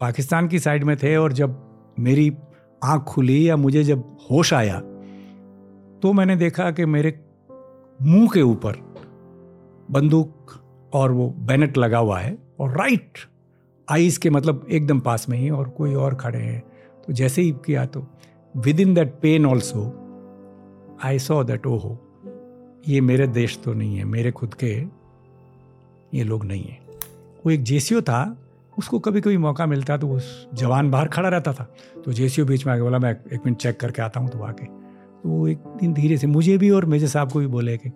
पाकिस्तान की साइड में थे और जब मेरी आँख खुली या मुझे जब होश आया तो मैंने देखा कि मेरे मुँह के ऊपर बंदूक और वो बैनट लगा हुआ है और राइट आईज के मतलब एकदम पास में ही और कोई और खड़े हैं। तो जैसे ही किया तो within that pen also I saw that ओ हो ये मेरे देश तो नहीं है, मेरे खुद के ये लोग नहीं है। वो एक जेसीओ था उसको कभी कभी मौका मिलता तो उस जवान बाहर खड़ा रहता था। तो जेसीओ बीच में आके बोला, मैं एक मिनट चेक करके आता हूँ तो आके। तो वो एक दिन धीरे से, मुझे भी और मेजर साहब को भी बोले कि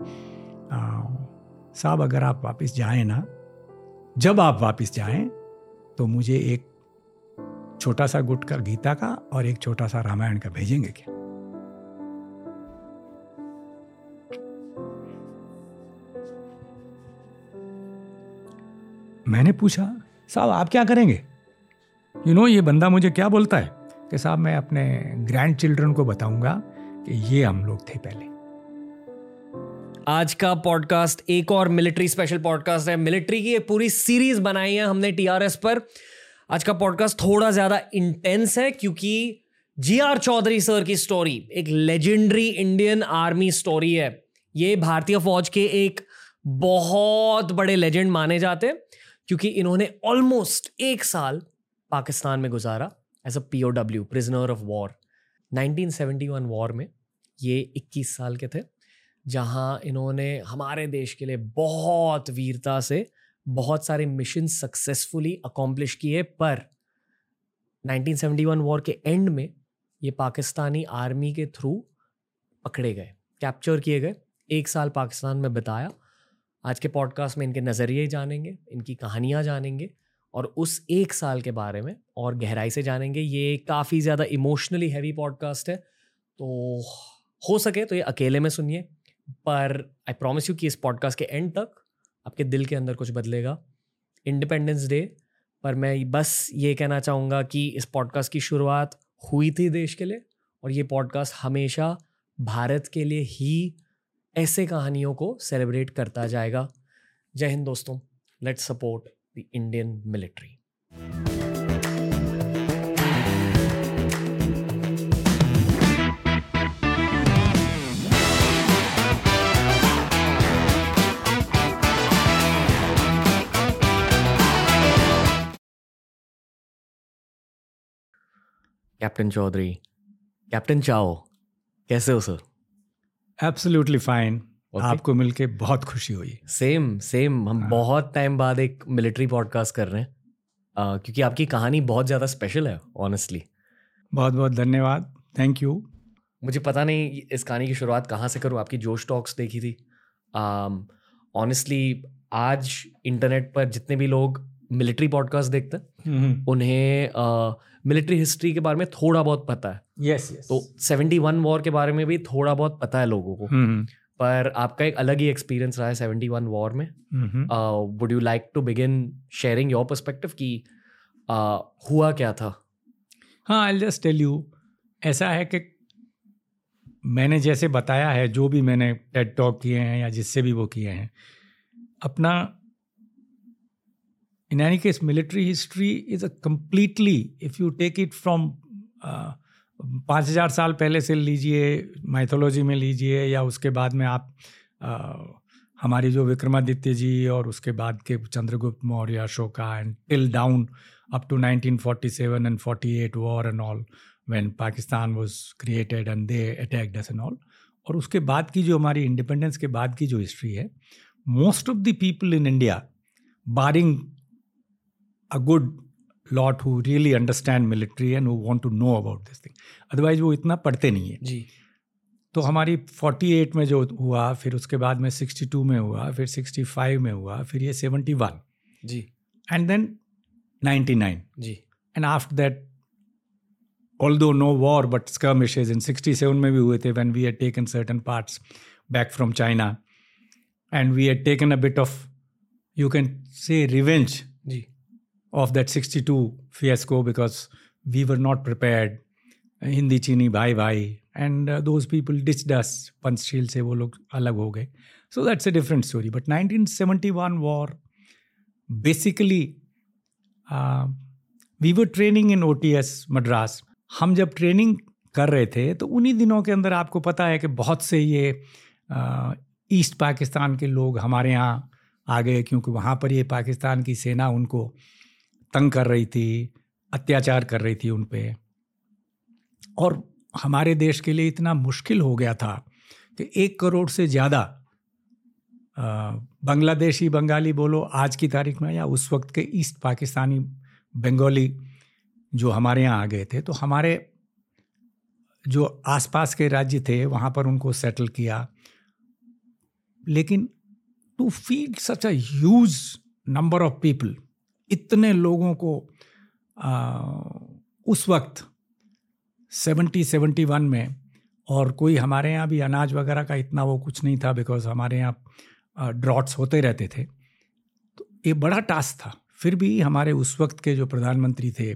साहब, अगर आप वापस जाएँ ना, जब आप वापस जाएँ तो मुझे एक छोटा सा गुट का, गीता का और एक छोटा सा रामायण का भेजेंगे क्या? मैंने पूछा साहब आप क्या करेंगे? यू you नो know, ये बंदा मुझे क्या बोलता है? कि साहब मैं अपने ग्रैंड चिल्ड्रन को बताऊँगा कि ये हम लोग थे पहले। आज का पॉडकास्ट एक और मिलिट्री स्पेशल पॉडकास्ट है। मिलिट्री की एक पूरी सीरीज़ बनाई है हमने टीआरएस पर। आज का पॉडकास्ट थोड़ा ज़्यादा इंटेंस है क्योंकि जी आर चौधरी सर की स्टोरी एक लेजेंडरी इंडियन आर्मी स्टोरी है। ये भारतीय फौज के एक बहुत बड़े लेजेंड माने जाते हैं। क्योंकि इन्होंने ऑलमोस्ट एक साल पाकिस्तान में गुजारा as a P O W prisoner of war 1971 war में ये 21 साल के थे, जहाँ इन्होंने हमारे देश के लिए बहुत वीरता से बहुत सारे मिशन सक्सेसफुली अकॉम्प्लिश किए, पर 1971 वॉर के एंड में ये पाकिस्तानी आर्मी के थ्रू पकड़े गए कैप्चर किए गए। एक साल पाकिस्तान में बिताया आज के पॉडकास्ट में इनके नज़रिए जानेंगे, इनकी कहानियाँ जानेंगे और उस एक साल के बारे में और गहराई से जानेंगे। ये काफ़ी ज़्यादा इमोशनली हैवी पॉडकास्ट है तो हो सके तो ये अकेले में सुनिए, पर आई प्रॉमिस यू कि इस पॉडकास्ट के एंड तक आपके दिल के अंदर कुछ बदलेगा। इंडिपेंडेंस डे पर मैं बस ये कहना चाहूँगा कि इस पॉडकास्ट की शुरुआत हुई थी देश के लिए और ये पॉडकास्ट हमेशा भारत के लिए ही ऐसे कहानियों को सेलिब्रेट करता जाएगा। जय हिंद दोस्तों let's support the Indian military captain Chaudhary captain Chau कैसे हो सर एब्सोल्युटली फाइन okay. आपको मिलके बहुत खुशी हुई। सेम सेम हम हाँ. बहुत टाइम बाद एक मिलिट्री पॉडकास्ट कर रहे हैं। uh, क्योंकि आपकी कहानी बहुत ज़्यादा स्पेशल है ऑनेस्टली बहुत बहुत धन्यवाद। थैंक यू मुझे पता नहीं इस कहानी की शुरुआत कहाँ से करूँ। आपकी जोश टॉक्स देखी थी। ऑनेस्टली um, आज इंटरनेट पर जितने भी लोग मिलिट्री पॉडकास्ट देखते हैं। उन्हें uh, मिलिट्री हिस्ट्री के बारे में थोड़ा बहुत पता है। Yes yes, yes. तो सेवेंटी वन वॉर के बारे में भी थोड़ा बहुत पता है लोगों को। mm-hmm. पर आपका एक अलग ही एक्सपीरियंस रहा है सेवेंटी वन वॉर में would you like to begin sharing your perspective कि uh, हुआ क्या था? हाँ आई जस्ट टेल यू ऐसा है कि मैंने जैसे बताया है जो भी मैंने टेड टॉक किए हैं या जिससे भी वो किए हैं अपना in any case military history is a completely if you take it from uh, पाँच हज़ार साल पहले से लीजिए माइथोलॉजी में लीजिए या उसके बाद में आप uh, हमारी जो विक्रमादित्य जी और उसके बाद के Chandragupta Maurya Ashoka and till down up to 1947 and 48 war and all when Pakistan was created and they attacked us and all और उसके बाद की जो हमारी इंडिपेंडेंस के बाद की जो हिस्ट्री है most of the people in India barring a good lot who really understand military and who want to know about this thing otherwise वो इतना पढ़ते नहीं है। जी। तो हमारी 48 में जो हुआ फिर उसके बाद में 62 में हुआ फिर 65 में हुआ फिर ये 71 जी। And then 99 ji. And after that all though no war but skirmishes in 67 में भी हुए थे when we had taken certain parts back from China and we had taken a bit of you can say revenge of that 62 fiasco because we were not prepared. Hindi चीनी भाई भाई and those people ditch us. Panchsheel से वो लोग अलग हो गए so that's a different story but 1971 war basically we were training in oh Madras हम जब ट्रेनिंग कर रहे थे तो उन्हीं दिनों के अंदर आपको पता है कि बहुत से ये ईस्ट पाकिस्तान के लोग हमारे यहाँ आ गए क्योंकि वहाँ पर ये पाकिस्तान की सेना उनको तंग कर रही थी, अत्याचार कर रही थी उन पर और हमारे देश के लिए इतना मुश्किल हो गया था कि एक करोड़ से ज़्यादा बांग्लादेशी, बंगाली बोलो, आज की तारीख में या उस वक्त के ईस्ट पाकिस्तानी, बंगाली जो हमारे यहाँ आ गए थे तो हमारे जो आसपास के राज्य थे, वहाँ पर उनको सेटल किया। लेकिन to feed such as number of people इतने लोगों को आ, उस वक्त सेवेंटी सेवेंटी वन में और कोई हमारे यहाँ भी अनाज वगैरह का इतना वो कुछ नहीं था बिकॉज़ हमारे यहाँ ड्रॉट्स होते रहते थे। तो ये बड़ा टास्क था। फिर भी हमारे उस वक्त के जो प्रधानमंत्री थे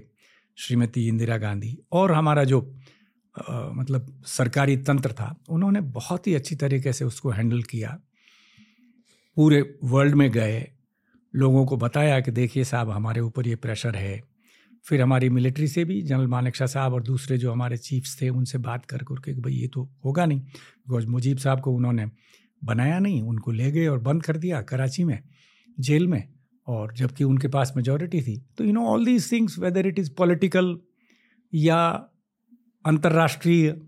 श्रीमती इंदिरा गांधी और हमारा जो आ, मतलब सरकारी तंत्र था उन्होंने बहुत ही अच्छी तरीके से उसको हैंडल किया। पूरे वर्ल्ड में गए लोगों को बताया कि देखिए साहब, हमारे ऊपर ये प्रेशर है। फिर हमारी मिलिट्री से भी जनरल मानिक शाह साहब और दूसरे जो हमारे चीफ्स थे, उनसे बात कर करके कि भाई ये तो होगा नहीं। बिकॉज़ मुजीब साहब को उन्होंने बनाया नहीं, उनको ले गए और बंद कर दिया कराची में, जेल में। और जबकि उनके पास मेजोरिटी थी। तो you know all these things whether it is political या अंतर्राष्ट्रीय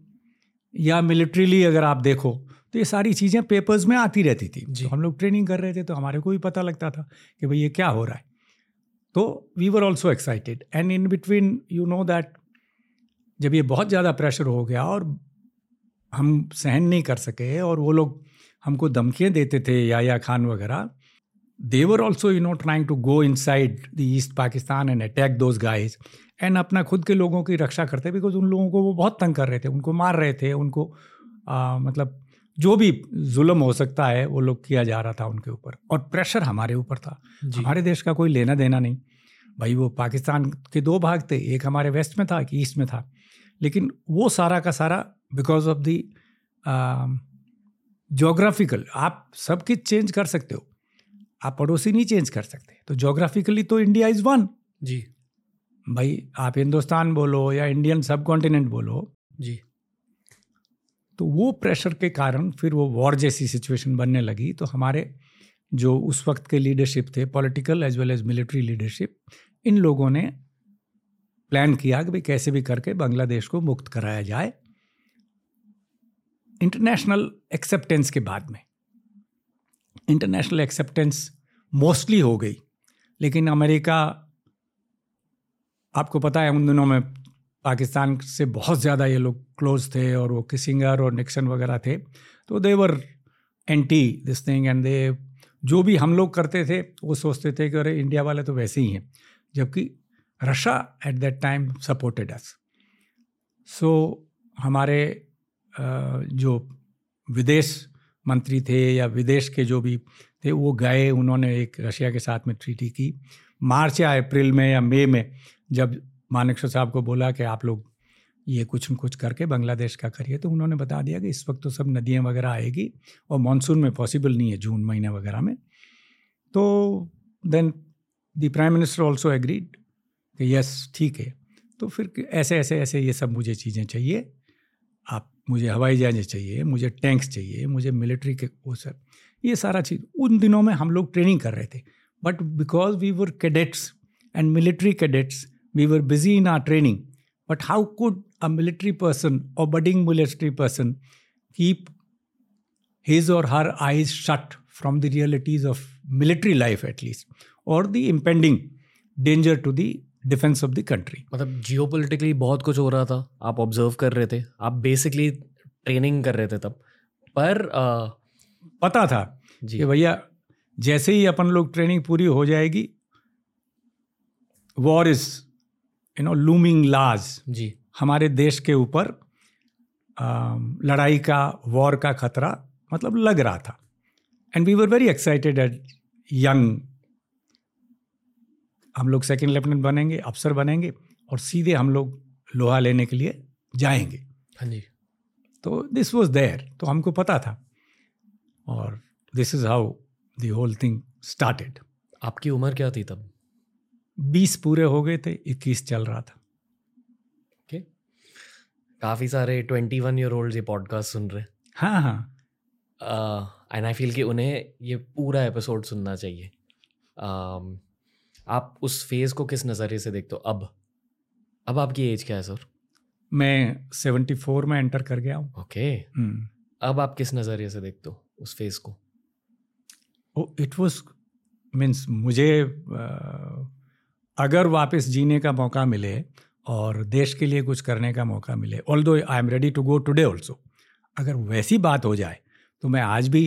या मिलिट्रीली अगर आप देखो तो ये सारी चीज़ें पेपर्स में आती रहती थी। तो हम लोग ट्रेनिंग कर रहे थे तो हमारे को भी पता लगता था कि भाई ये क्या हो रहा है। तो we were also excited and in between you know that जब ये बहुत ज़्यादा प्रेशर हो गया और हम सहन नहीं कर सके और वो लोग हमको धमकियाँ देते थे या या खान वगैरह they were also you know trying to go inside the east Pakistan and attack those guys and अपना खुद के लोगों की रक्षा करते बिकॉज़ उन लोगों को वो बहुत तंग कर रहे थे। उनको मार रहे थे उनको आ, मतलब जो भी जुल्म हो सकता है वो लोग किया जा रहा था उनके ऊपर और प्रेशर हमारे ऊपर था। हमारे देश का कोई लेना देना नहीं। भाई वो पाकिस्तान के दो भाग थे एक हमारे वेस्ट में था कि ईस्ट में था। लेकिन वो सारा का सारा बिकॉज़ ऑफ़ दी जोग्राफिकल आप सब कुछ चेंज कर सकते हो? आप पड़ोसी नहीं चेंज कर सकते। तो जोग्राफिकली तो इंडिया इज़ वन जी। भाई आप हिंदुस्तान बोलो या इंडियन सब कॉन्टिनेंट बोलो जी। तो वो प्रेशर के कारण फिर वो वॉर जैसी सिचुएशन बनने लगी। तो हमारे जो उस वक्त के लीडरशिप थे political as well as military leadership इन लोगों ने प्लान किया कि भाई कैसे भी करके बांग्लादेश को मुक्त कराया जाए। इंटरनेशनल एक्सेप्टेंस के बाद में। इंटरनेशनल एक्सेप्टेंस मोस्टली हो गई। लेकिन अमेरिका, आपको पता है उन दिनों में पाकिस्तान से बहुत ज़्यादा ये लोग क्लोज थे और वो किसिंगर और निक्सन वगैरह थे तो they were anti this thing and they जो भी हम लोग करते थे, वो सोचते थे कि अरे इंडिया वाले तो वैसे ही हैं, जबकि Russia at that time supported us so हमारे जो विदेश मंत्री थे या विदेश के जो भी थे, वो गए, उन्होंने एक रशिया के साथ में ट्रीटी की। मार्च या अप्रैल में या मई में, जब मानिक साहब को बोला कि आप लोग ये कुछ न कुछ करके बांग्लादेश का करिए। तो उन्होंने बता दिया कि इस वक्त तो सब नदियाँ वगैरह आएगी और मानसून में पॉसिबल नहीं है, जून महीने वगैरह में। तो then the prime minister also agreed कि यस ठीक है। तो फिर ऐसे ऐसे ऐसे ये सब मुझे चीज़ें चाहिए। आप मुझे हवाई जहाज़ें चाहिए, मुझे टैंक्स चाहिए, मुझे मिलिट्री के वो सब, ये सारा चीज़। उन दिनों में हम लोग ट्रेनिंग कर रहे थे। But because we were cadets and military cadets we were busy in our training. But how could a military person or budding military person keep his or her eyes shut from the realities of military life at least or the impending danger to the defence of the country मतलब जियो बहुत कुछ हो रहा था आप observe कर रहे थे आप बेसिकली ट्रेनिंग कर रहे थे तब पर आ, पता था जी कि भैया जैसे ही अपन लोग ट्रेनिंग पूरी हो जाएगी war is you know looming large जी। हमारे देश के ऊपर लड़ाई का वॉर का खतरा मतलब लग रहा था। And we were very excited at young हम लोग सेकेंड लेफ्टिनेंट बनेंगे अफसर बनेंगे और सीधे हम लोग लोहा लेने के लिए जाएँगे। हाँ जी। तो दिस वॉज़ देयर तो हमको पता था। और this is how the whole thing started आपकी उम्र क्या थी तब? बीस पूरे हो गए थे इक्कीस चल रहा था। ओके। काफ़ी सारे ट्वेंटी वन ईयर ओल्ड ये पॉडकास्ट सुन रहे हैं। हाँ हाँ। एंड आई फील कि उन्हें ये पूरा एपिसोड सुनना चाहिए। um, आप उस फ़ेज़ को किस नज़रिए से देखते हो? अब। अब आपकी एज क्या है सर मैं सेवेंटी फोर में एंटर कर गया हूँ। ओके। हम्म। अब आप किस नज़रिए से देखते हो उस फ़ेज़ को? इट वॉज़ मीन्स मुझे अ, अगर वापस जीने का मौका मिले और देश के लिए कुछ करने का मौका मिले although I am ready to go today also अगर वैसी बात हो जाए तो मैं आज भी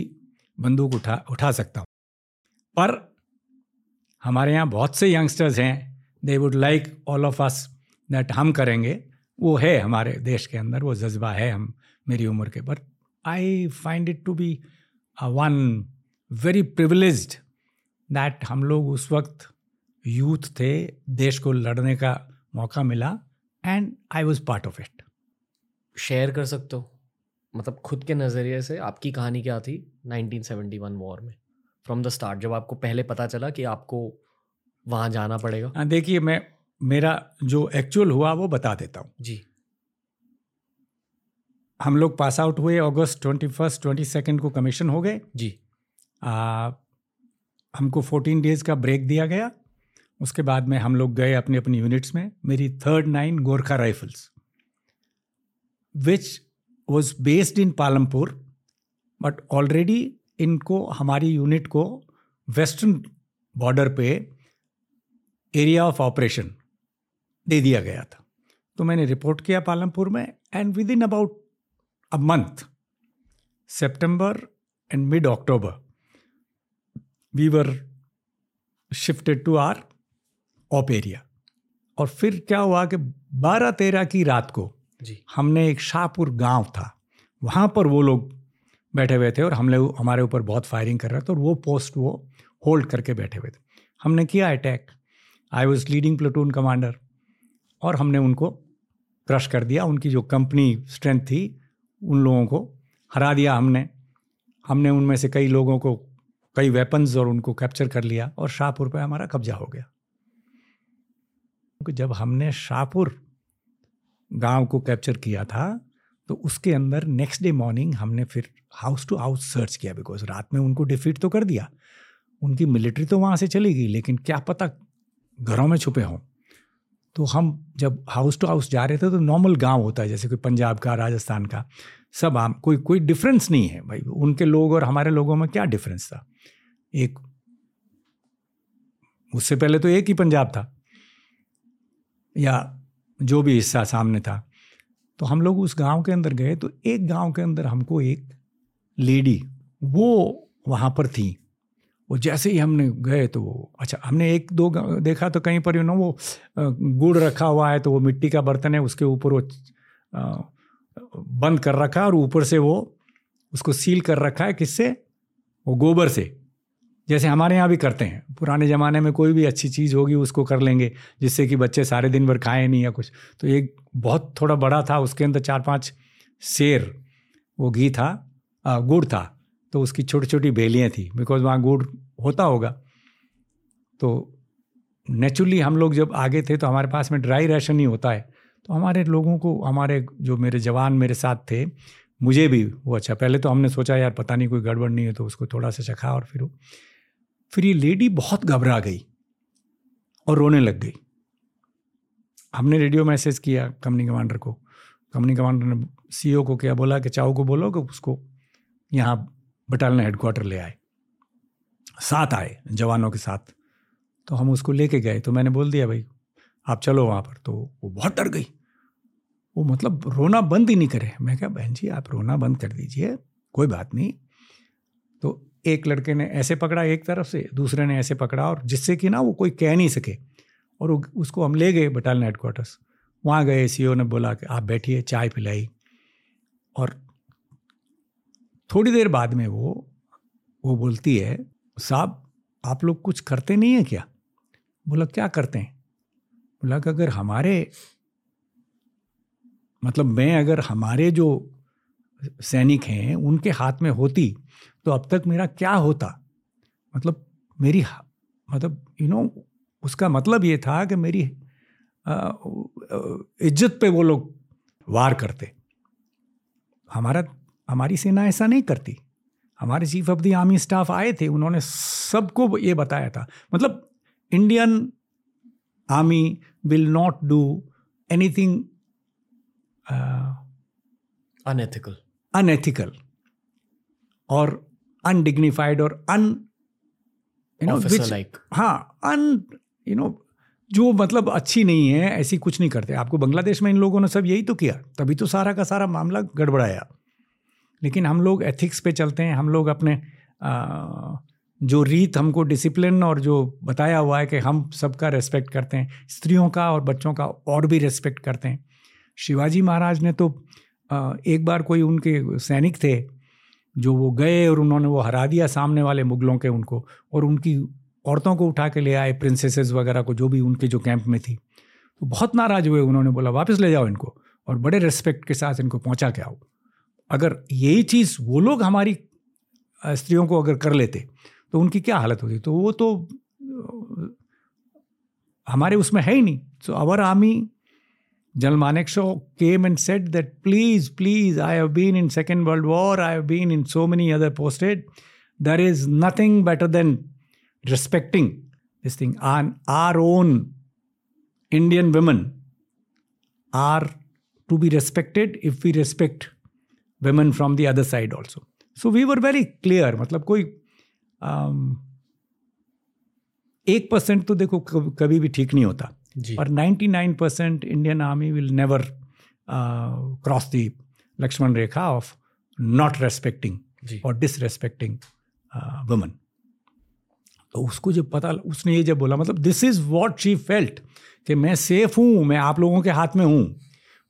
बंदूक उठा उठा सकता हूँ। पर हमारे यहाँ बहुत से यंगस्टर्स हैं they would like all of us that हम करेंगे, वो है हमारे देश के अंदर, वो जज्बा है हम, मेरी उम्र के। But I find it to be one very privileged that हम लोग उस वक्त यूथ थे देश को लड़ने का मौका मिला and I was part of it share कर सकते हो। मतलब खुद के नज़रिए से आपकी कहानी क्या थी 1971 वॉर में? फ्रॉम द स्टार्ट जब आपको पहले पता चला कि आपको वहाँ जाना पड़ेगा। हाँ, देखिए मैं मेरा जो एक्चुअल हुआ वो बता देता हूँ। जी। हम लोग पास आउट हुए अगस्त ट्वेंटी फ़र्स्ट ट्वेंटी सेकेंड को कमीशन हो गए। जी। आ, हमको फोर्टीन डेज़ का ब्रेक दिया गया। उसके बाद में हम लोग गए अपनी अपनी यूनिट्स में, मेरी third nine Gorkha Rifles which was based in Palampur but already इनको, हमारी यूनिट को वेस्टर्न बॉर्डर पे एरिया ऑफ़ ऑपरेशन दे दिया गया था। तो मैंने रिपोर्ट किया पालमपुर में and within about a month September and mid October we were shifted to our op area और फिर क्या हुआ कि बारह तेरह की रात को जी। हमने एक शाहपुर गाँव था वहाँ पर वो लोग बैठे हुए थे और हमने हमारे ऊपर बहुत फायरिंग कर रहे थे और वो पोस्ट वो होल्ड करके बैठे हुए थे। हमने किया attack I was leading platoon commander और हमने उनको क्रश कर दिया। उनकी जो कंपनी स्ट्रेंथ थी उन लोगों को हरा दिया हमने। हमने उनमें से कई लोगों को कई वेपन्स और उनको कैप्चर कर लिया और शाहपुर पे हमारा कब्जा हो गया। जब हमने शाहपुर गाँव को कैप्चर किया था तो उसके अंदर नेक्स्ट डे मॉर्निंग हमने फिर हाउस टू हाउस सर्च किया बिकॉज़ रात में उनको डिफीट तो कर दिया। उनकी मिलिट्री तो वहाँ से चली गई, लेकिन क्या पता घरों में छुपे हों। तो हम जब हाउस टू हाउस जा रहे थे तो नॉर्मल गाँव होता है, जैसे कोई पंजाब का, राजस्थान का, सब आम, कोई कोई डिफरेंस नहीं है भाई। उनके लोग और हमारे लोगों में क्या डिफरेंस था? एक, उससे पहले तो एक ही पंजाब था। या जो भी हिस्सा सामने था। तो हम लोग उस गाँव के अंदर गए तो एक गाँव के अंदर हमको एक लेडी वो वहाँ पर थी। वो जैसे ही हमने गए तो अच्छा हमने एक दो देखा तो कहीं पर यू नो वो गुड़ रखा हुआ है तो वो मिट्टी का बर्तन है, उसके ऊपर वो बंद कर रखा है और ऊपर से वो उसको सील कर रखा है किससे? वो गोबर से। जैसे हमारे यहाँ भी करते हैं। पुराने ज़माने में कोई भी अच्छी चीज़ होगी, उसको कर लेंगे, जिससे कि बच्चे सारे दिन भर खाएँ नहीं या कुछ। तो एक बहुत थोड़ा बड़ा था, उसके अंदर चार पाँच शेर, वो घी था गुड़ था। तो उसकी छोटी छोटी बेलियाँ थी बिकॉज़ वहाँ गुड़ होता होगा। तो नेचुरली हम लोग जब आगे थे तो हमारे पास में ड्राई राशन ही होता है। तो हमारे लोगों को, हमारे जो मेरे जवान मेरे साथ थे, मुझे भी वो अच्छा। पहले तो हमने सोचा, यार, पता नहीं, कोई गड़बड़ नहीं है तो उसको थोड़ा सा चखा और फिर वो फिर ये लेडी बहुत घबरा गई और रोने लग गई। हमने रेडियो मैसेज किया कंपनी कमांडर को। कंपनी कमांडर ने सीईओ को क्या बोला कि चाऊ को बोलो कि उसको यहाँ बटालियन हेडक्वार्टर ले आए। साथ आए, जवानों के साथ। तो हम उसको लेके गए। तो मैंने बोल दिया, भाई, आप चलो वहाँ पर। तो वो बहुत डर गई। वो मतलब रोना बंद ही नहीं करे। मैं क्या बहन जी, आप रोना बंद कर दीजिए, कोई बात नहीं। तो एक लड़के ने ऐसे पकड़ा एक तरफ़ से, दूसरे ने ऐसे पकड़ा और जिससे कि ना वो कोई कह नहीं सके और उसको हम ले गए बटालियन हेडक्वार्टर्स वहाँ गए, सीईओ ने बोला कि आप बैठिए, चाय पिलाई। और थोड़ी देर बाद में वो वो बोलती है, साहब, आप लोग कुछ करते नहीं हैं क्या? बोला, क्या करते हैं? बोला कि अगर हमारे मतलब मैं अगर हमारे जो सैनिक हैं, उनके हाथ में होती तो अब तक मेरा क्या होता? मतलब मेरी मतलब यू नो उसका मतलब ये था कि मेरी इज़्ज़त पे वो लोग वार करते। हमारा हमारी सेना ऐसा नहीं करती। हमारे chief of the army staff आए थे उन्होंने सबको ये बताया था। मतलब Indian army will not do anything unethical unethical. और अनडिग्निफाइड और अन यू नो लाइक हाँ अन यू नो जो मतलब अच्छी नहीं है ऐसी कुछ नहीं करते। आपको बांग्लादेश में इन लोगों ने सब यही तो किया। तभी तो सारा का सारा मामला गड़बड़ाया। लेकिन हम लोग एथिक्स पे चलते हैं। हम लोग अपने आ, जो रीत हमको डिसिप्लिन और जो बताया हुआ है कि हम सबका रेस्पेक्ट करते हैं। स्त्रियों का और बच्चों का और भी रेस्पेक्ट करते हैं। शिवाजी महाराज ने तो आ, एक बार कोई उनके सैनिक थे जो वो गए और उन्होंने वो हरा दिया सामने वाले मुगलों के उनको और उनकी औरतों को उठा के ले आए प्रिंसेसेस वगैरह को, जो भी उनके जो कैंप में थी। तो बहुत नाराज़ हुए, उन्होंने बोला, वापस ले जाओ इनको और बड़े रेस्पेक्ट के साथ इनको पहुँचा के आओ। अगर यही चीज़ वो लोग हमारी स्त्रियों को अगर कर लेते तो उनकी क्या हालत होती? तो वो तो हमारे उसमें है ही नहीं। So our army General Manekshaw came and said that please, please, I have been in Second World War, I have been in so many other posted. There is nothing better than respecting this thing. And our own Indian women are to be respected if we respect women from the other side also. So we were very clear. मतलब कोई एक percent तो देखो कभी भी ठीक नहीं होता और 99 percent Indian army will never cross the Lakshman rekha of not respecting और डिसरेस्पेक्टिंग वुमन तो उसको जब पता उसने ये जब बोला मतलब this is what she felt कि मैं सेफ़ हूँ मैं आप लोगों के हाथ में हूँ।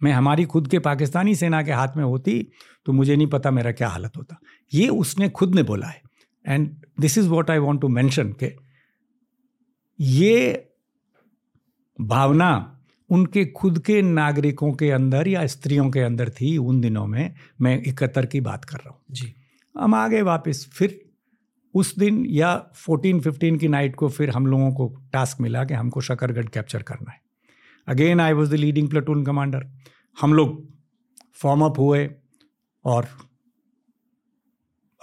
मैं हमारी खुद के पाकिस्तानी सेना के हाथ में होती तो मुझे नहीं पता मेरा क्या हालत होता। ये उसने खुद ने बोला है। And this is what I want to mention के ये भावना उनके खुद के नागरिकों के अंदर या स्त्रियों के अंदर थी उन दिनों में। मैं इकहत्तर की बात कर रहा हूँ। जी। हम आ गए वापस फिर उस दिन या फोर्टीन फिफ्टीन की नाइट को फिर हम लोगों को टास्क मिला कि हमको शकरगढ़ कैप्चर करना है। Again I was the leading platoon commander हम लोग फॉर्म अप हुए और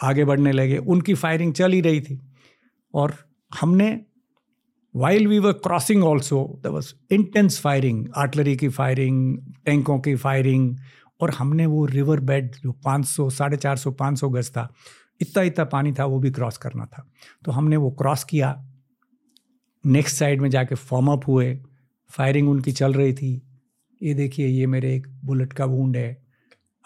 आगे बढ़ने लगे। उनकी फायरिंग चल ही रही थी। और हमने while we were crossing also the was intense firing artillery की फायरिंग टैंकों की फायरिंग और हमने वो रिवर बेड जो 500 साढ़े चार सौ पाँच सौ गज था इतना इतना पानी था वो भी क्रॉस करना था। तो हमने वो क्रॉस किया। नेक्स्ट साइड में जाके फॉर्म अप हुए। फायरिंग उनकी चल रही थी। ये देखिए ये मेरे एक बुलेट का वूंड है।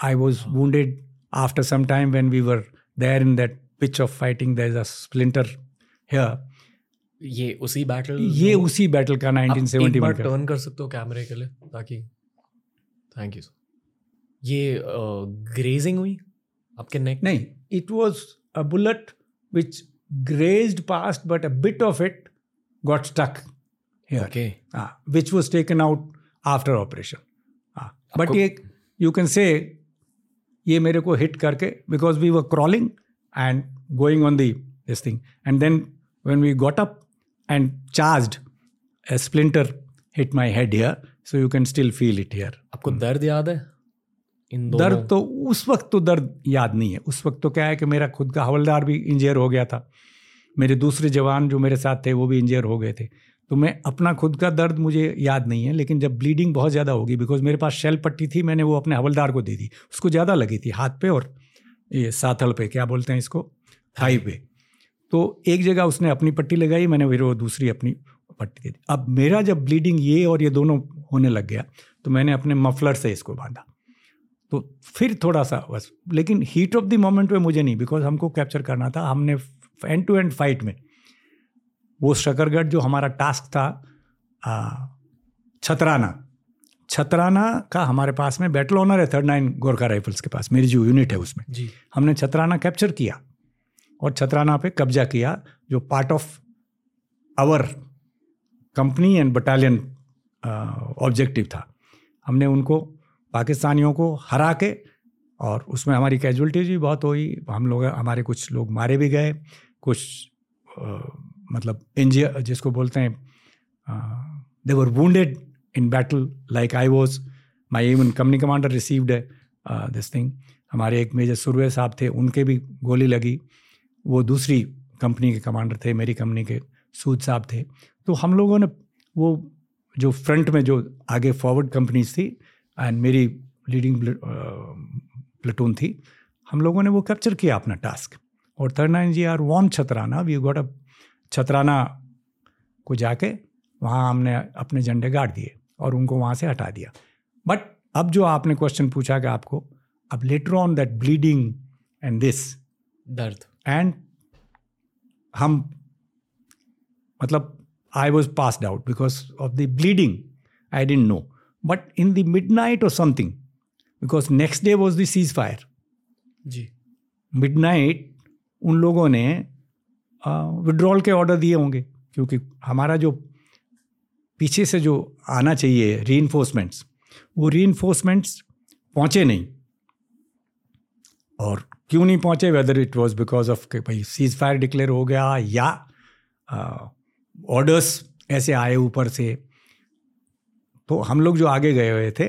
I was wounded after some time when we were there in that pitch of fighting there is a splinter here ये उसी बैटल ये उसी बैटल का 1970 में टर्न कर सकते हो कैमरे के लिए ताकि थैंक यू ये ग्रेजिंग हुई आपके नेक नहीं it was a bullet which grazed past but a bit of it got stuck okay which was taken out after operation but ये यू कैन से ये मेरे को हिट करके because we were crawling and going on the this thing and then when we got up and charged, a splinter hit my head here, so you can still feel it here. आपको दर्द याद है? इन दर्द तो उस वक्त तो दर्द याद नहीं है। उस वक्त तो क्या है कि मेरा खुद का हवलदार भी इंजर हो गया था। मेरे दूसरे जवान जो मेरे साथ थे वो भी इंजर हो गए थे। तो मैं अपना खुद का दर्द मुझे याद नहीं है लेकिन जब ब्लीडिंग बहुत ज़्यादा होगी बिकॉज़ मेरे पास शेल पट्टी थी मैंने वो अपने हवलदार को दे दी। उसको ज़्यादा लगी थी हाथ पे और ये साथल पे क्या बोलते हैं इसको? थाई पे। तो एक जगह उसने अपनी पट्टी लगाई मैंने फिर वो दूसरी अपनी पट्टी दे दी। अब मेरा जब ब्लीडिंग ये और ये दोनों होने लग गया तो मैंने अपने मफलर से इसको बांधा। तो फिर थोड़ा सा बस लेकिन हीट ऑफ़ द मोमेंट में मुझे नहीं बिकॉज़ हमको कैप्चर करना था हमने एंड टू एंड फाइट में। वो शकरगढ़ जो हमारा टास्क था छतराना छतराना का हमारे पास में बैटल ऑनर है थर्ड नाइन गोरखा राइफल्स के पास मेरी जो यूनिट है उसमें। जी। हमने छतराना कैप्चर किया। और छतराना पे कब्जा किया जो part of our company and battalion objective था हमने उनको पाकिस्तानियों को हरा के और उसमें हमारी कैजुअलिटीज भी बहुत हुई हम लोग हमारे कुछ लोग मारे भी गए कुछ आ, मतलब इंजिया जिसको बोलते हैं they were in battle like I was. My even company commander received uh, this thing. हमारे एक मेजर सुरवे साहब थे उनके भी गोली लगी वो दूसरी कंपनी के कमांडर थे, मेरी कंपनी के सूद साहब थे। तो हम लोगों ने वो जो फ्रंट में जो आगे फॉरवर्ड कंपनीज़ थी एंड मेरी लीडिंग प्लेटून थी, हम लोगों ने वो कैप्चर किया अपना टास्क और third nine G R won Chhatrana we got a Chhatrana को जाके वहाँ हमने अपने झंडे गाड़ दिए और उनको वहाँ से हटा दिया। बट अब जो आपने क्वेश्चन पूछा कि आपको, अब later on that bleeding and this दर्द। एंड हम मतलब I was passed out because of the bleeding I don't know but in the midnight और something because next day was the cease fire ji. Mid night उन लोगों ने withdrawal के order दिए होंगे। क्योंकि हमारा जो पीछे से जो आना चाहिए री वो री पहुँचे नहीं। और क्यों नहीं पहुँचे? Whether it was because of भाई सीज फायर डिक्लेयर हो गया या ऑर्डर्स ऐसे आए ऊपर से तो हम लोग जो आगे गए हुए थे,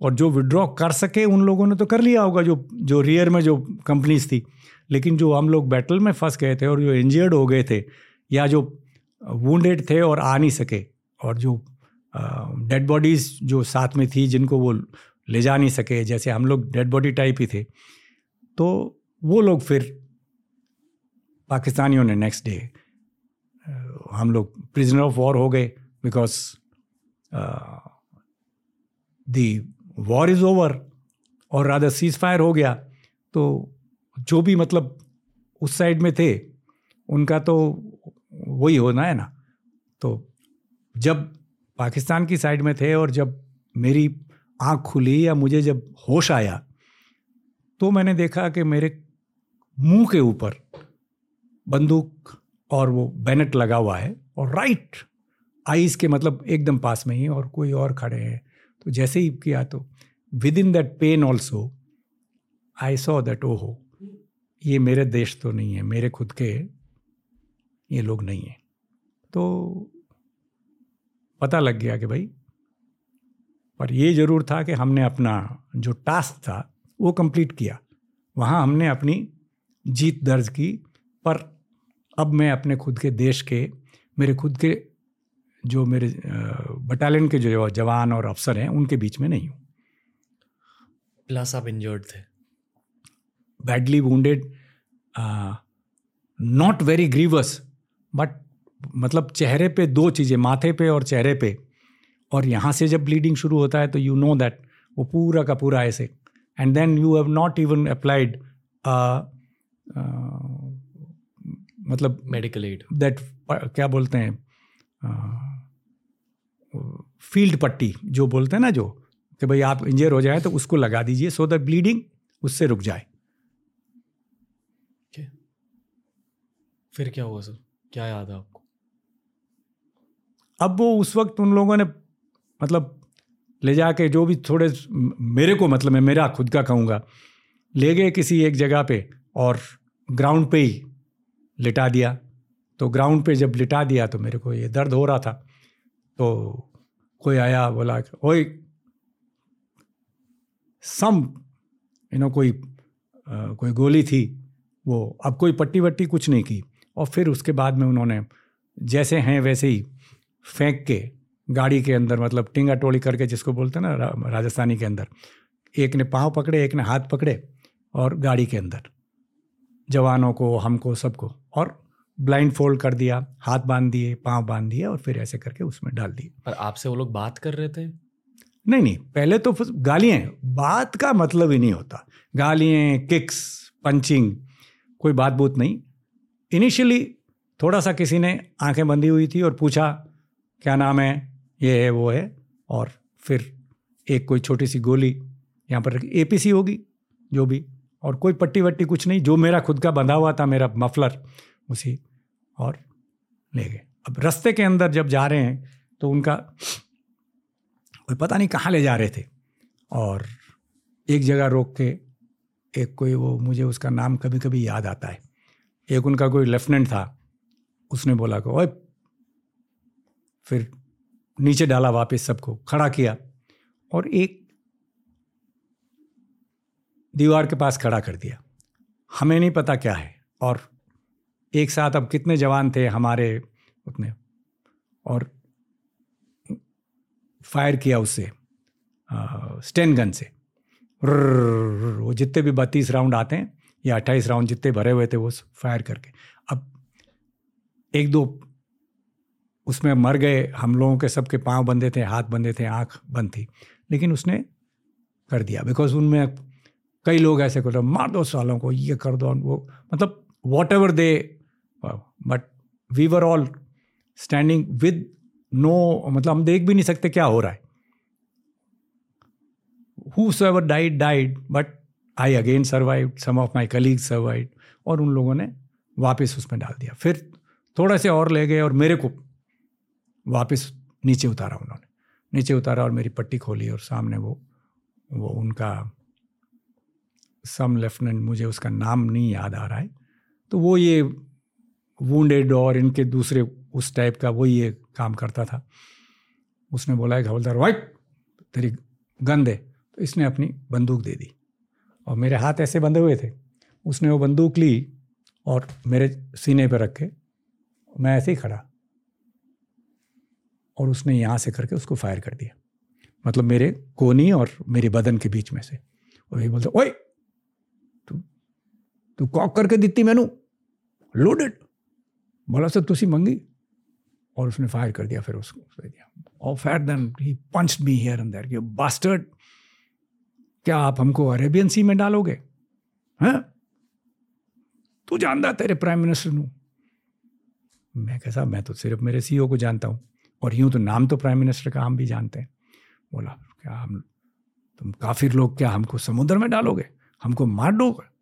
और जो विड्रॉ कर सके उन लोगों ने तो कर लिया होगा, जो जो रियर में जो कंपनीज़ थी। लेकिन जो हम लोग बैटल में फंस गए थे और जो इंजर्ड हो गए थे, या जो वुंडेड थे और आ नहीं सके, और जो डेड बॉडीज़ जो साथ में थी जिनको वो ले जा नहीं सके, जैसे हम लोग डेड बॉडी टाइप ही थे तो वो लोग फिर पाकिस्तानियों ने नेक्स्ट डे हम लोग प्रिजनर ऑफ़ वॉर हो गए because the war is over और राधा सीज फायर हो गया। तो जो भी मतलब उस साइड में थे, उनका तो वही होना है ना। तो जब पाकिस्तान की साइड में थे और जब मेरी आँख खुली या मुझे जब होश आया तो मैंने देखा कि मेरे मुँह के ऊपर बंदूक और वो बैनट लगा हुआ है और राइट आईज के मतलब एकदम पास में ही और कोई और खड़े हैं। तो जैसे ही किया तो within that pain also I saw that ओ हो ये मेरे देश तो नहीं है, मेरे खुद के ये लोग नहीं हैं। तो पता लग गया कि भाई, पर ये ज़रूर था कि हमने अपना जो टास्क था वो कंप्लीट किया। वहाँ हमने अपनी जीत दर्ज की पर अब मैं अपने खुद के देश के मेरे खुद के जो मेरे बटालियन के जो जवान और अफसर हैं उनके बीच में नहीं हूँ। प्लस आप इंजर्ड थे। Badly wounded not very grievous but मतलब चेहरे पे दो चीज़ें माथे पे और चेहरे पे। और यहाँ से जब ब्लीडिंग शुरू होता है तो यू नो दैट वो पूरा का पूरा ऐसे। And then you have not even applied मतलब मेडिकल एड दैट क्या बोलते हैं फ़ील्ड पट्टी जो बोलते हैं ना जो कि भाई आप इंजर हो जाए तो उसको लगा दीजिए सो दैट ब्लीडिंग उससे रुक जाए। Okay. फिर क्या हुआ सर? क्या याद है आपको? अब वो उस वक्त उन लोगों ने मतलब ले जाके जो भी थोड़े मेरे को मतलब मैं मेरा खुद का कहूँगा ले गए किसी एक जगह पे और ग्राउंड पे ही लिटा दिया। तो ग्राउंड पे जब लिटा दिया तो मेरे को ये दर्द हो रहा था। तो कोई आया बोला ओए सम यू नो कोई आ, कोई गोली थी वो अब कोई पट्टी वट्टी कुछ नहीं की। और फिर उसके बाद में उन्होंने जैसे हैं वैसे ही फेंक के गाड़ी के अंदर मतलब टिंगा टोली करके जिसको बोलते हैं ना रा, राजस्थानी के अंदर एक ने पाँव पकड़े एक ने हाथ पकड़े और गाड़ी के अंदर। जवानों को हमको सबको और ब्लाइंड फोल्ड कर दिया हाथ बाँध दिए पाँव बाँध दिए और फिर ऐसे करके उसमें डाल दिए। पर आपसे वो लोग बात कर रहे थे? नहीं नहीं पहले तो गालियाँ बात का मतलब ही नहीं होता। गालियाँ किक्स पंचिंग कोई बात बूत नहीं। इनिशियली थोड़ा सा किसी ने आँखें बंदी हुई थी और पूछा क्या नाम है? ये है वो है। और फिर एक कोई छोटी सी गोली यहाँ पर एपीसी होगी जो भी। और कोई पट्टी वट्टी कुछ नहीं, जो मेरा खुद का बंधा हुआ था, मेरा मफलर, उसी और ले गए। अब रास्ते के अंदर जब जा रहे हैं तो उनका कोई पता नहीं कहाँ ले जा रहे थे और एक जगह रोक के एक कोई वो, मुझे उसका नाम कभी कभी याद आता है। एक उनका कोई लेफ्टिनेंट था, उसने बोला कि, ओए! फिर नीचे डाला वापस सबको, खड़ा किया और एक दीवार के पास खड़ा कर दिया। हमें नहीं पता क्या है और एक साथ अब कितने जवान थे हमारे उतने। और फायर किया उससे स्टेन गन से। वो जितने भी बत्तीस राउंड आते हैं या अट्ठाईस राउंड जितने भरे हुए थे वो फायर करके अब एक दो उसमें मर गए हम लोगों के सबके पाँव बंधे थे हाथ बंधे थे आँख बंद थी लेकिन उसने कर दिया बिकॉज़ उनमें कई लोग ऐसे कर रहे मार दो सालों को, ये कर दो, वो मतलब whatever they but we were all standing with no मतलब हम देख भी नहीं सकते क्या हो रहा है। Whoever died died but I again survive some of my colleague survive और उन लोगों ने वापस उसमें डाल दिया। फिर थोड़ा से और ले गए और मेरे को वापस नीचे उतारा उन्होंने। नीचे उतारा और मेरी पट्टी खोली और सामने वो वो उनका सम लेफ्टिनेंट मुझे उसका नाम नहीं याद आ रहा है। तो वो ये वूंडेड और इनके दूसरे उस टाइप का वो ये काम करता था। उसने बोला है हवलदार, वाइट, तेरी गन दे। तो इसने अपनी बंदूक दे दी। और मेरे हाथ ऐसे बंधे हुए थे। उसने वो बंदूक ली और मेरे सीने पर रख के मैं ऐसे ही खड़ा। और उसने यहाँ से करके उसको फायर कर दिया। मतलब मेरे कोनी और मेरे बदन के बीच में से। और ये बोलते, ओए तू कॉक करके दी मैनू। लोडेड बोला सर तुसी मंगी। और उसने फायर कर दिया, फिर उसको दिया। और fire then he punch me here and there bastard क्या आप हमको अरेबियन सी में डालोगे? हैं? तू जानता तेरे प्राइम मिनिस्टर नू। मैं कैसा? मैं तो सिर्फ़ मेरे सीईओ को जानता हूँ। और यूँ तो नाम तो प्राइम मिनिस्टर का हम भी जानते हैं। बोला, क्या हम तुम काफिर लोग क्या हमको समुद्र में डालोगे? हमको मार दोगे?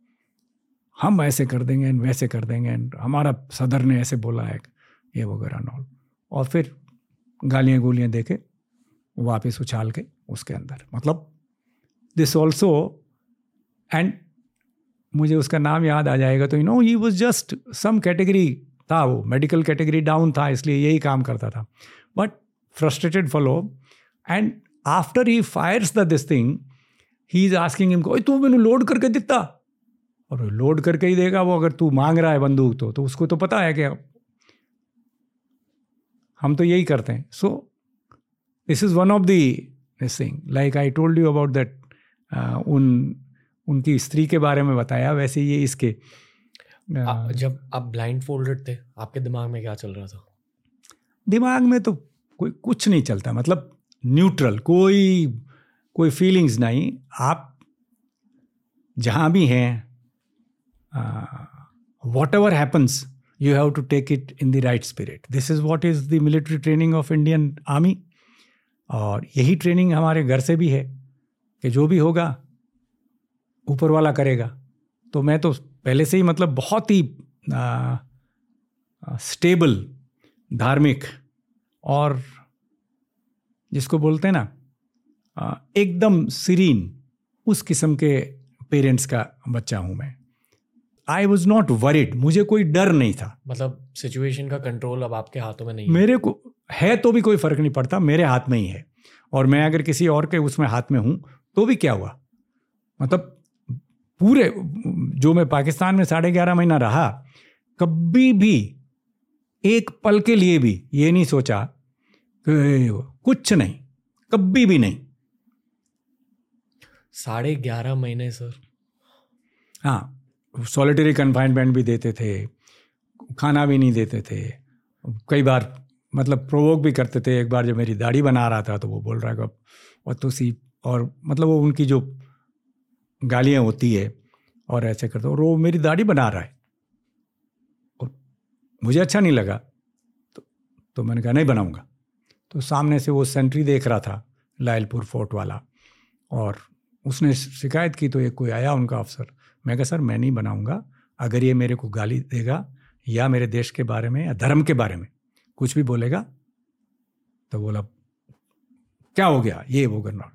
हम ऐसे कर देंगे एंड वैसे कर देंगे एंड हमारा सदर ने ऐसे बोला है, ये वगैरह नॉल और फिर गालियाँ गोलियाँ दे के वापस उछाल के उसके अंदर। मतलब दिस ऑल्सो एंड मुझे उसका नाम याद आ जाएगा तो you know he was just some category था वो मेडिकल कैटेगरी डाउन था, इसलिए यही काम करता था। But frustrated follow and after he fires the this thing he is asking him को तू मैंने लोड करके दिता और लोड करके ही देगा वो अगर तू मांग रहा है बंदूक तो तो उसको तो पता है कि हम तो यही करते हैं। So this is one of the thing like I told you about that उन उनकी स्त्री के बारे में बताया वैसे ये इसके आ, जब आप ब्लाइंड फोल्डेड थे आपके दिमाग में क्या चल रहा था? दिमाग में तो कोई कुछ नहीं चलता मतलब न्यूट्रल कोई कोई फीलिंग्स नहीं। आप जहाँ भी हैं whatever happens you have to take it in the right spirit this is what is the military training of Indian army और यही ट्रेनिंग हमारे घर से भी है कि जो भी होगा, ऊपर वाला करेगा। तो मैं तो पहले से ही मतलब बहुत ही स्टेबल धार्मिक और जिसको बोलते हैं ना एकदम सीरीन उस किस्म के पेरेंट्स का बच्चा हूँ मैं। आई वॉज़ नॉट वरिड मुझे कोई डर नहीं था। मतलब सिचुएशन का कंट्रोल अब आपके हाथों में नहीं मेरे को है तो भी कोई फ़र्क नहीं पड़ता मेरे हाथ में ही है। और मैं अगर किसी और के उसमें हाथ में हूँ तो भी क्या हुआ? मतलब पूरे जो मैं पाकिस्तान में साढ़े ग्यारह महीना रहा कभी भी एक पल के लिए भी ये नहीं सोचा कि कुछ नहीं कभी भी नहीं। साढ़े ग्यारह महीने सर। हाँ। सॉलिटरी कन्फाइनमेंट भी देते थे, खाना भी नहीं देते थे। कई बार मतलब प्रोवोक भी करते थे। एक बार जब मेरी दाढ़ी बना रहा था तो वो बोल रहा है और तो सी और मतलब वो उनकी जो गालियाँ होती है और ऐसे करते और वो मेरी दाढ़ी बना रहा है। और मुझे अच्छा नहीं लगा। तो तो मैंने कहा, नहीं बनाऊँगा। तो सामने से वो सेंट्री देख रहा था लायलपुर फोर्ट वाला। और उसने शिकायत की तो एक कोई आया उनका अफसर मैं कहा, सर, मैं नहीं बनाऊँगा। अगर ये मेरे को गाली देगा या मेरे देश के बारे में या धर्म के बारे में कुछ भी बोलेगा तो बोला, क्या हो गया? ये, वो करना।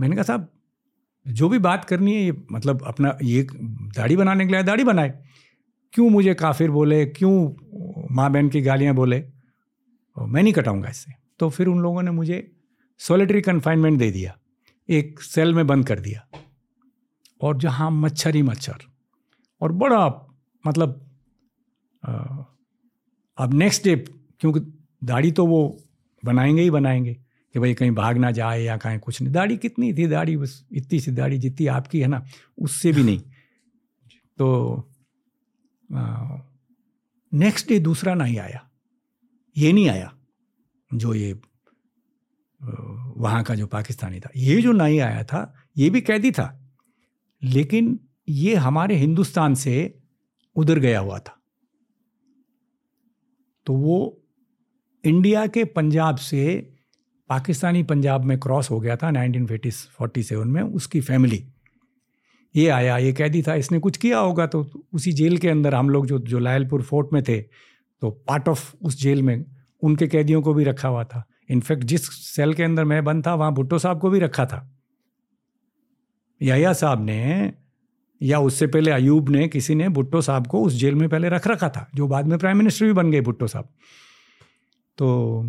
मैंने कहा, साहब, जो भी बात करनी है, ये मतलब अपना, ये दाढ़ी बनाने के लिए दाढ़ी बनाए। क्यों मुझे काफिर बोले? क्यों माँ बहन की गालियाँ बोले? मैं नहीं कटाऊँगा इससे। तो फिर उन लोगों ने मुझे सॉलिटरी कन्फाइनमेंट दे दिया। एक सेल में बंद कर दिया। और जहाँ मच्छर ही मच्छर। और बड़ा मतलब अब नेक्स्ट डे क्योंकि दाढ़ी तो वो बनाएँगे ही बनाएँगे, कि भाई कहीं भाग ना जाए या कहीं कुछ नहीं। दाढ़ी कितनी थी दाढ़ी? बस इतनी सी दाढ़ी जितनी आपकी है ना, उससे भी नहीं। तो नेक्स्ट डे दूसरा नहीं आया। ये नहीं आया जो ये वहाँ का जो पाकिस्तानी था। ये जो नहीं आया था, ये भी कैदी था। लेकिन ये हमारे हिंदुस्तान से उधर गया हुआ था। तो वो इंडिया के पंजाब से पाकिस्तानी पंजाब में क्रॉस हो गया था नाइनटीन फोर्टी सेवन में, उसकी फैमिली। ये आया, ये कैदी था, इसने कुछ किया होगा तो उसी जेल के अंदर हम लोग जो जो लायलपुर फोर्ट में थे तो पार्ट ऑफ़ उस जेल में उनके कैदियों को भी रखा हुआ था। इनफैक्ट जिस सेल के अंदर मैं बंद था, वहाँ भुट्टो साहब को भी रखा था। याया साहब ने या उससे पहले अयूब ने किसी ने भुट्टो साहब को उस जेल में पहले रख रखा था, जो बाद में प्राइम मिनिस्टर भी बन गए भुट्टो साहब। तो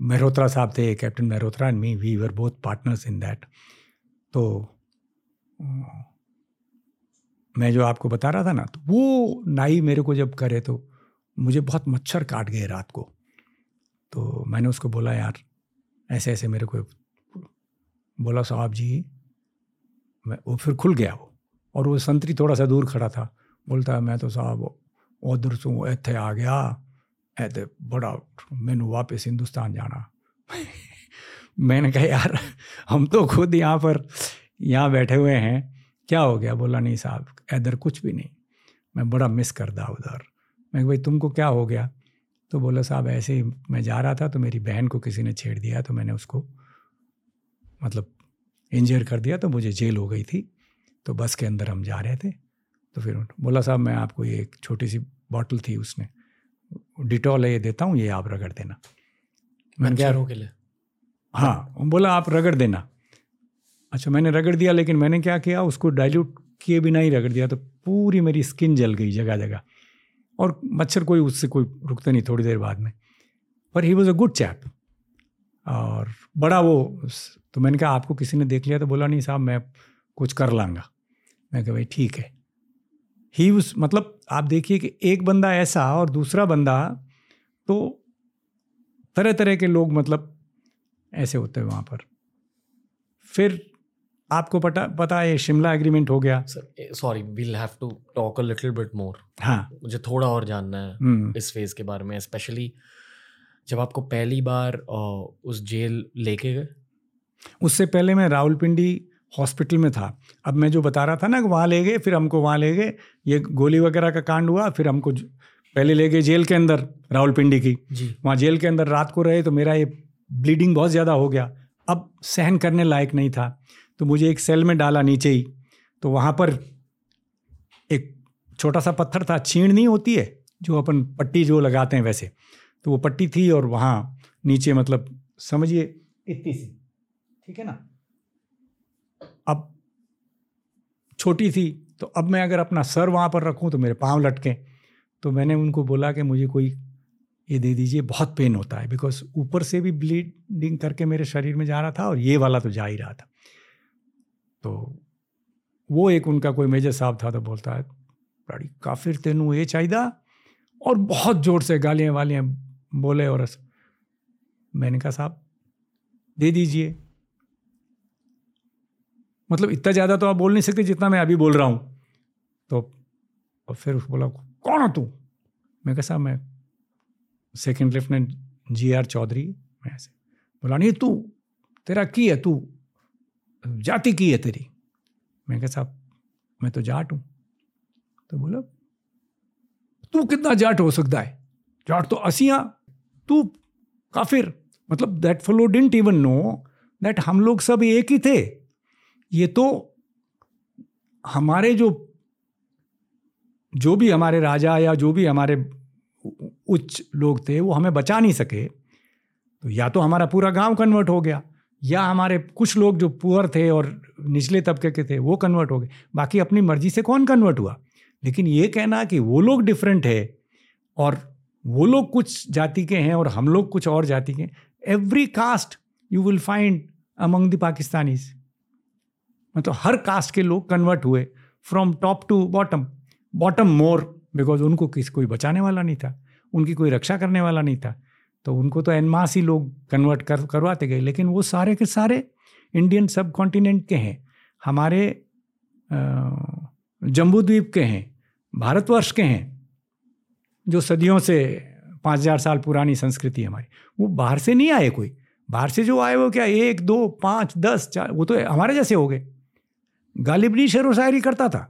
मेहरोत्रा साहब थे captain Mehrotra and me we were both partners in that तो मैं जो आपको बता रहा था ना तो वो नाई मेरे को जब करे तो मुझे बहुत मच्छर काट गए रात को। तो मैंने उसको बोला, यार ऐसे ऐसे मेरे को बोला, साहब जी, मैं वो फिर खुल गया वो। और वो संतरी थोड़ा सा दूर खड़ा था। बोलता है मैं तो साहब उधर से इतने आ गया। ऐसे बड़ा, मैनू वापस हिंदुस्तान जाना। मैंने कहा, यार, हम तो खुद यहाँ पर, यहाँ बैठे हुए हैं। क्या हो गया? बोला, नहीं साहब, इधर कुछ भी नहीं। मैं बड़ा मिस करता उधर। मैं भाई, तुमको क्या हो गया? तो बोला, साहब, ऐसे ही मैं जा रहा था तो मेरी बहन को किसी ने छेड़ दिया तो मैंने उसको मतलब इंजर कर दिया तो मुझे जेल हो गई थी। तो बस के अंदर हम जा रहे थे। तो फिर बोला साहब मैं आपको ये एक छोटी सी बॉटल थी उसने। डिटॉल है ये देता हूँ ये आप रगड़ देना। मैंने क्या के लिए हाँ। बोला आप रगड़ देना। अच्छा मैंने रगड़ दिया लेकिन मैंने क्या किया उसको डाइल्यूट किए बिना ही रगड़ दिया तो पूरी मेरी स्किन जल गई जगह जगह और मच्छर कोई उससे कोई रुकता नहीं थोड़ी देर बाद में। पर he was a good chap और बड़ा वो तो मैंने कहा आपको किसी ने देख लिया तो बोला नहीं साहब मैं कुछ कर लाऊँगा मैं कहा भाई ठीक है। ही उस मतलब आप देखिए कि एक बंदा ऐसा और दूसरा बंदा तो तरह तरह के लोग मतलब ऐसे होते हैं वहाँ पर। फिर आपको पता पता है शिमला एग्रीमेंट हो गया। Sir sorry we'll have to talk a little bit more हाँ। मुझे थोड़ा और जानना है hmm. इस फ़ेज़ के बारे में स्पेशली जब आपको पहली बार उस जेल लेके गए? उससे पहले मैं रावलपिंडी हॉस्पिटल में था। अब मैं जो बता रहा था ना कि वहाँ ले गए फिर हमको वहाँ ले गए। ये गोली वगैरह का कांड हुआ फिर हमको पहले ले गए जेल के अंदर रावलपिंडी की। जी। वहाँ जेल के अंदर रात को रहे तो मेरा ये ब्लीडिंग बहुत ज़्यादा हो गया। अब सहन करने लायक नहीं था। तो मुझे एक सेल में डाला नीचे ही। तो वहाँ पर एक छोटा सा पत्थर था छीण नहीं होती है जो अपन पट्टी जो लगाते हैं वैसे। तो वो पट्टी थी और वहाँ नीचे मतलब समझिए इतनी सी ठीक है ना? अब छोटी थी तो अब मैं अगर अपना सर वहाँ पर रखूँ तो मेरे पाँव लटकें। तो मैंने उनको बोला कि मुझे कोई ये दे दीजिए, बहुत पेन होता है बिकॉज़ ऊपर से भी ब्लीडिंग करके मेरे शरीर में जा रहा था और ये वाला तो जा ही रहा था। तो वो एक उनका कोई मेजर साहब था तो बोलता है, बड़ी काफिर तेनू, ये चाहिए और बहुत ज़ोर से गालियाँ वालियाँ बोले और मैंने कहा, साहब, दे दीजिए। मतलब इतना ज़्यादा तो आप बोल नहीं सकते जितना मैं अभी बोल रहा हूँ। तो और फिर बोला, कौन हो तू? मैं साहब, मैं second lieutenant G R Chaudhary, मैं ऐसे। बोला, नहीं, तू, तेरा की है, तू, जाति की है तेरी? मैं कहा, साहब, मैं तो जाट हूँ। तो बोला, तू कितना जाट हो सकता है? जाट तो असिया तू काफिर। मतलब that fellow didn't even know that हम लोग सब एक ही थे। ये तो हमारे जो जो भी हमारे राजा या जो भी हमारे उच्च लोग थे, वो हमें बचा नहीं सके। तो या तो हमारा पूरा गाँव कन्वर्ट हो गया, या हमारे कुछ लोग जो पुअर थे और निचले तबके के थे, वो कन्वर्ट हो गए। बाकी अपनी मर्ज़ी से कौन कन्वर्ट हुआ? लेकिन ये कहना कि वो लोग डिफरेंट है और वो लोग कुछ जाति के हैं और हम लोग कुछ और जाति के every caste you will find among the Pakistanis मतलब हर कास्ट के लोग कन्वर्ट हुए from top to bottom bottom more because उनको किस, कोई बचाने वाला नहीं था, उनकी कोई रक्षा करने वाला नहीं था। तो उनको तो एनमास ही लोग कन्वर्ट कर, करवाते गए, लेकिन वो सारे के सारे इंडियन सब कॉन्टिनेंट के हैं, हमारे जम्बूद्वीप के हैं, भारतवर्ष के हैं, जो सदियों से पाँच हज़ार साल पुरानी संस्कृति हमारी। वो बाहर से नहीं आए कोई, बाहर से जो आए वो क्या, एक, दो, पाँच, दस, चार, वो तो हमारे जैसे हो गए। गालिबनी शेर व शायरी करता था।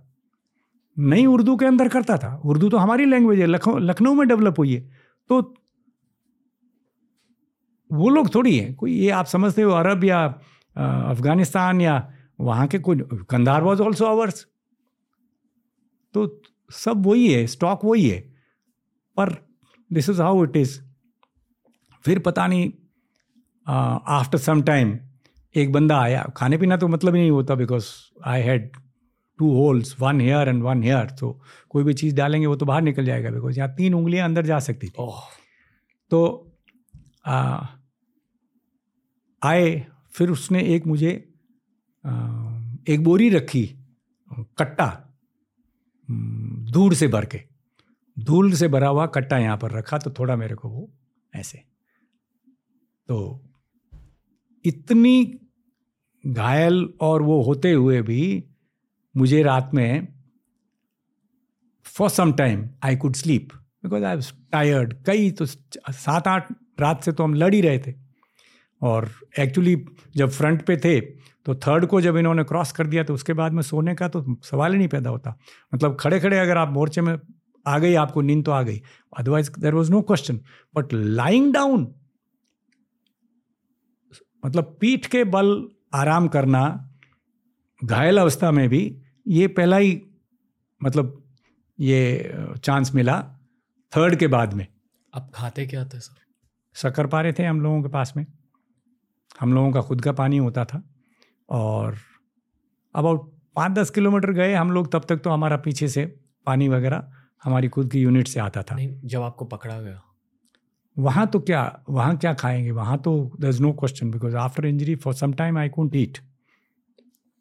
नहीं उर्दू के अंदर करता था। उर्दू तो हमारी लैंग्वेज है। लखनऊ में डेवलप हुई है। तो वो लोग थोड़ी है। कोई ये आप समझते हो, अरब या अफ़गानिस्तान या वहाँ के कोई, कंधार वॉज़ ऑल्सो आवर्स तो सब वही है स्टॉक वही है। पर this is how it is फिर पता नहीं आफ्टर सम टाइम एक बंदा आया। खाने पीना तो मतलब ही नहीं होता because I had two holes one here and one here तो कोई भी चीज़ डालेंगे वो तो बाहर निकल जाएगा बिकॉज़ यहाँ तीन उंगलियाँ अंदर जा सकती थी। oh. तो आ, आए फिर उसने एक मुझे आ, एक बोरी रखी कट्टा दूर से भर के। धूल से भरा हुआ कट्टा यहाँ पर रखा तो थोड़ा मेरे को वो ऐसे। तो इतनी घायल और वो होते हुए भी मुझे रात में for some time I could sleep because I tired कई तो सात आठ रात से तो हम लड़ ही रहे थे। और एक्चुअली जब फ्रंट पे थे तो थर्ड को जब इन्होंने क्रॉस कर दिया तो उसके बाद में सोने का तो सवाल ही नहीं पैदा होता। मतलब खड़े खड़े अगर आप मोर्चे में आ गई, आपको नींद तो आ गई। Otherwise there was no question but lying down मतलब पीठ के बल आराम करना घायल अवस्था में भी ये पहला ही मतलब ये चांस मिला थर्ड के बाद में। अब खाते क्या थे सर? शक्कर पारे थे हम लोगों के पास में। हम लोगों का खुद का पानी होता था और अबाउट पाँच दस किलोमीटर गए हम लोग तब तक तो हमारा पीछे से पानी वगैरह हमारी खुद की यूनिट से आता था। नहीं जब आपको पकड़ा गया? वहाँ तो क्या वहाँ क्या खाएँगे? वहाँ तो there is no question because after injury for some time I can't eat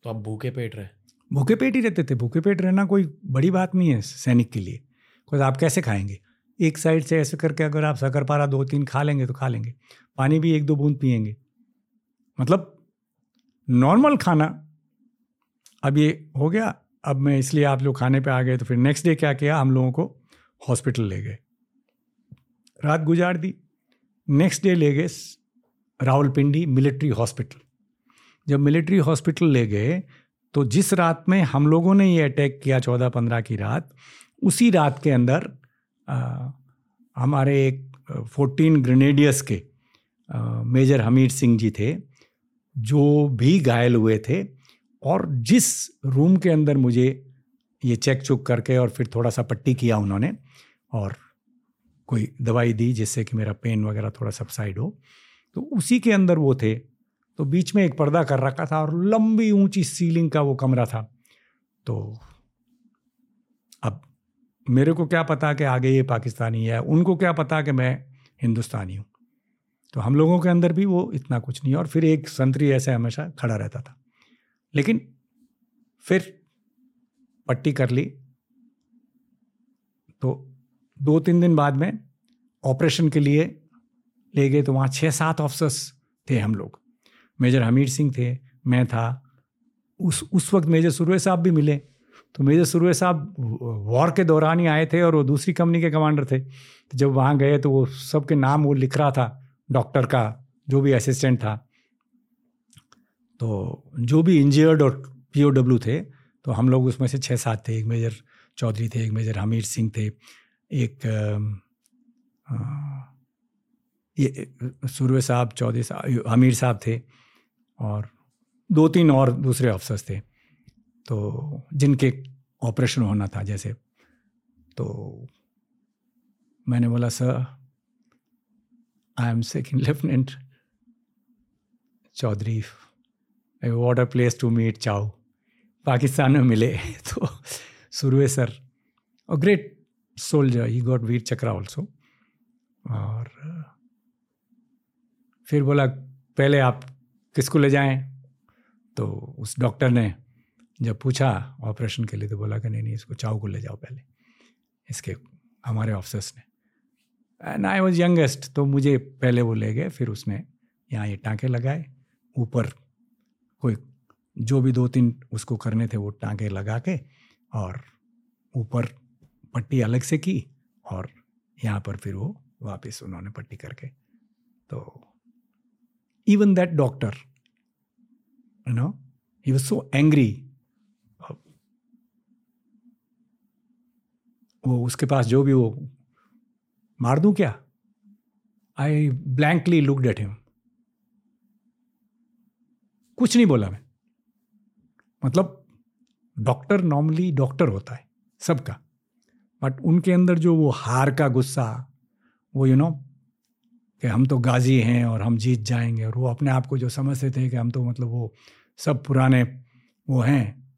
तो आप भूखे पेट रहे। भूखे पेट ही रहते थे। भूखे पेट रहना कोई बड़ी बात नहीं है सैनिक के लिए। बिकॉज़ आप कैसे खाएँगे? एक साइड से ऐसे करके अगर आप शकर पारा दो तीन खा लेंगे तो खा लेंगे। पानी भी एक दो बूंद पियेंगे मतलब नॉर्मल खाना। अब ये हो गया। अब मैं इसलिए आप लोग खाने पे आ गए तो फिर नेक्स्ट डे क्या किया? हम लोगों को हॉस्पिटल ले गए। रात गुजार दी। नेक्स्ट डे ले गए रावलपिंडी मिलिट्री हॉस्पिटल। जब मिलिट्री हॉस्पिटल ले गए तो जिस रात में हम लोगों ने ये अटैक किया चौदह पंद्रह की रात उसी रात के अंदर आ, हमारे एक फोर्टीन ग्रेनेडियर्स के आ, मेजर हमीर सिंह जी थे जो भी घायल हुए थे और जिस रूम के अंदर मुझे ये चेक चुक करके और फिर थोड़ा सा पट्टी किया उन्होंने और कोई दवाई दी जिससे कि मेरा पेन वगैरह थोड़ा सबसाइड हो। तो उसी के अंदर वो थे। तो बीच में एक पर्दा कर रखा था और लंबी ऊँची सीलिंग का वो कमरा था। तो अब मेरे को क्या पता कि आगे ये पाकिस्तानी है, उनको क्या पता कि मैं हिंदुस्तानी हूँ। तो हम लोगों के अंदर भी वो इतना कुछ नहीं और फिर एक संतरी ऐसे हमेशा खड़ा रहता था। लेकिन फिर पट्टी कर ली। तो दो तीन दिन बाद में ऑपरेशन के लिए ले गए तो वहाँ छः सात ऑफिसर्स थे हम लोग। मेजर हमीर सिंह थे, मैं था। उस उस वक्त मेजर सुरवे साहब भी मिले तो मेजर सुरवे साहब वॉर के दौरान ही आए थे और वो दूसरी कंपनी के कमांडर थे। तो जब वहाँ गए तो वो सबके नाम वो लिख रहा था डॉक्टर का, जो भी असिस्टेंट था। तो जो भी इंजर्ड और पीओडब्ल्यू थे तो हम लोग उसमें से छः सात थे। एक मेजर चौधरी थे, एक मेजर हमीर सिंह थे। एक ये सुरवे साहब, चौधरी साहब हमीर साहब थे और दो तीन और दूसरे अफसर्स थे। तो जिनके ऑपरेशन होना था जैसे तो मैंने बोला, sir I am second lieutenant Chaudhary what a place to meet ciao. Pakistan में मिले तो सुरवे सर और great soldier he got Vir Chakra also और फिर बोला, पहले आप किसको ले जाएँ? तो उस डॉक्टर ने जब पूछा ऑपरेशन के लिए तो बोला कि नहीं नहीं, इसको चाव को ले जाओ पहले। इसके, हमारे ऑफिसर्स ने। एंड आई वॉज़ यंगेस्ट तो मुझे पहले वो ले गए, फिर उसने यहाँ ये टाँके लगाए। ऊपर कोई, जो भी दो तीन उसको करने थे, वो टाँके लगा के और ऊपर पट्टी अलग से की और यहाँ पर फिर वो वापस उन्होंने पट्टी करके तो even that doctor you know he was so angry वो उसके पास जो भी वो मार दूँ क्या? I blankly looked at him कुछ नहीं बोला मैं। मतलब डॉक्टर नॉर्मली डॉक्टर होता है, सबका। बट उनके अंदर जो वो हार का गुस्सा वो यू you नो know, कि हम तो गाजी हैं और हम जीत जाएँगे। और वो अपने आप को जो समझते थे कि हम तो मतलब वो सब पुराने वो हैं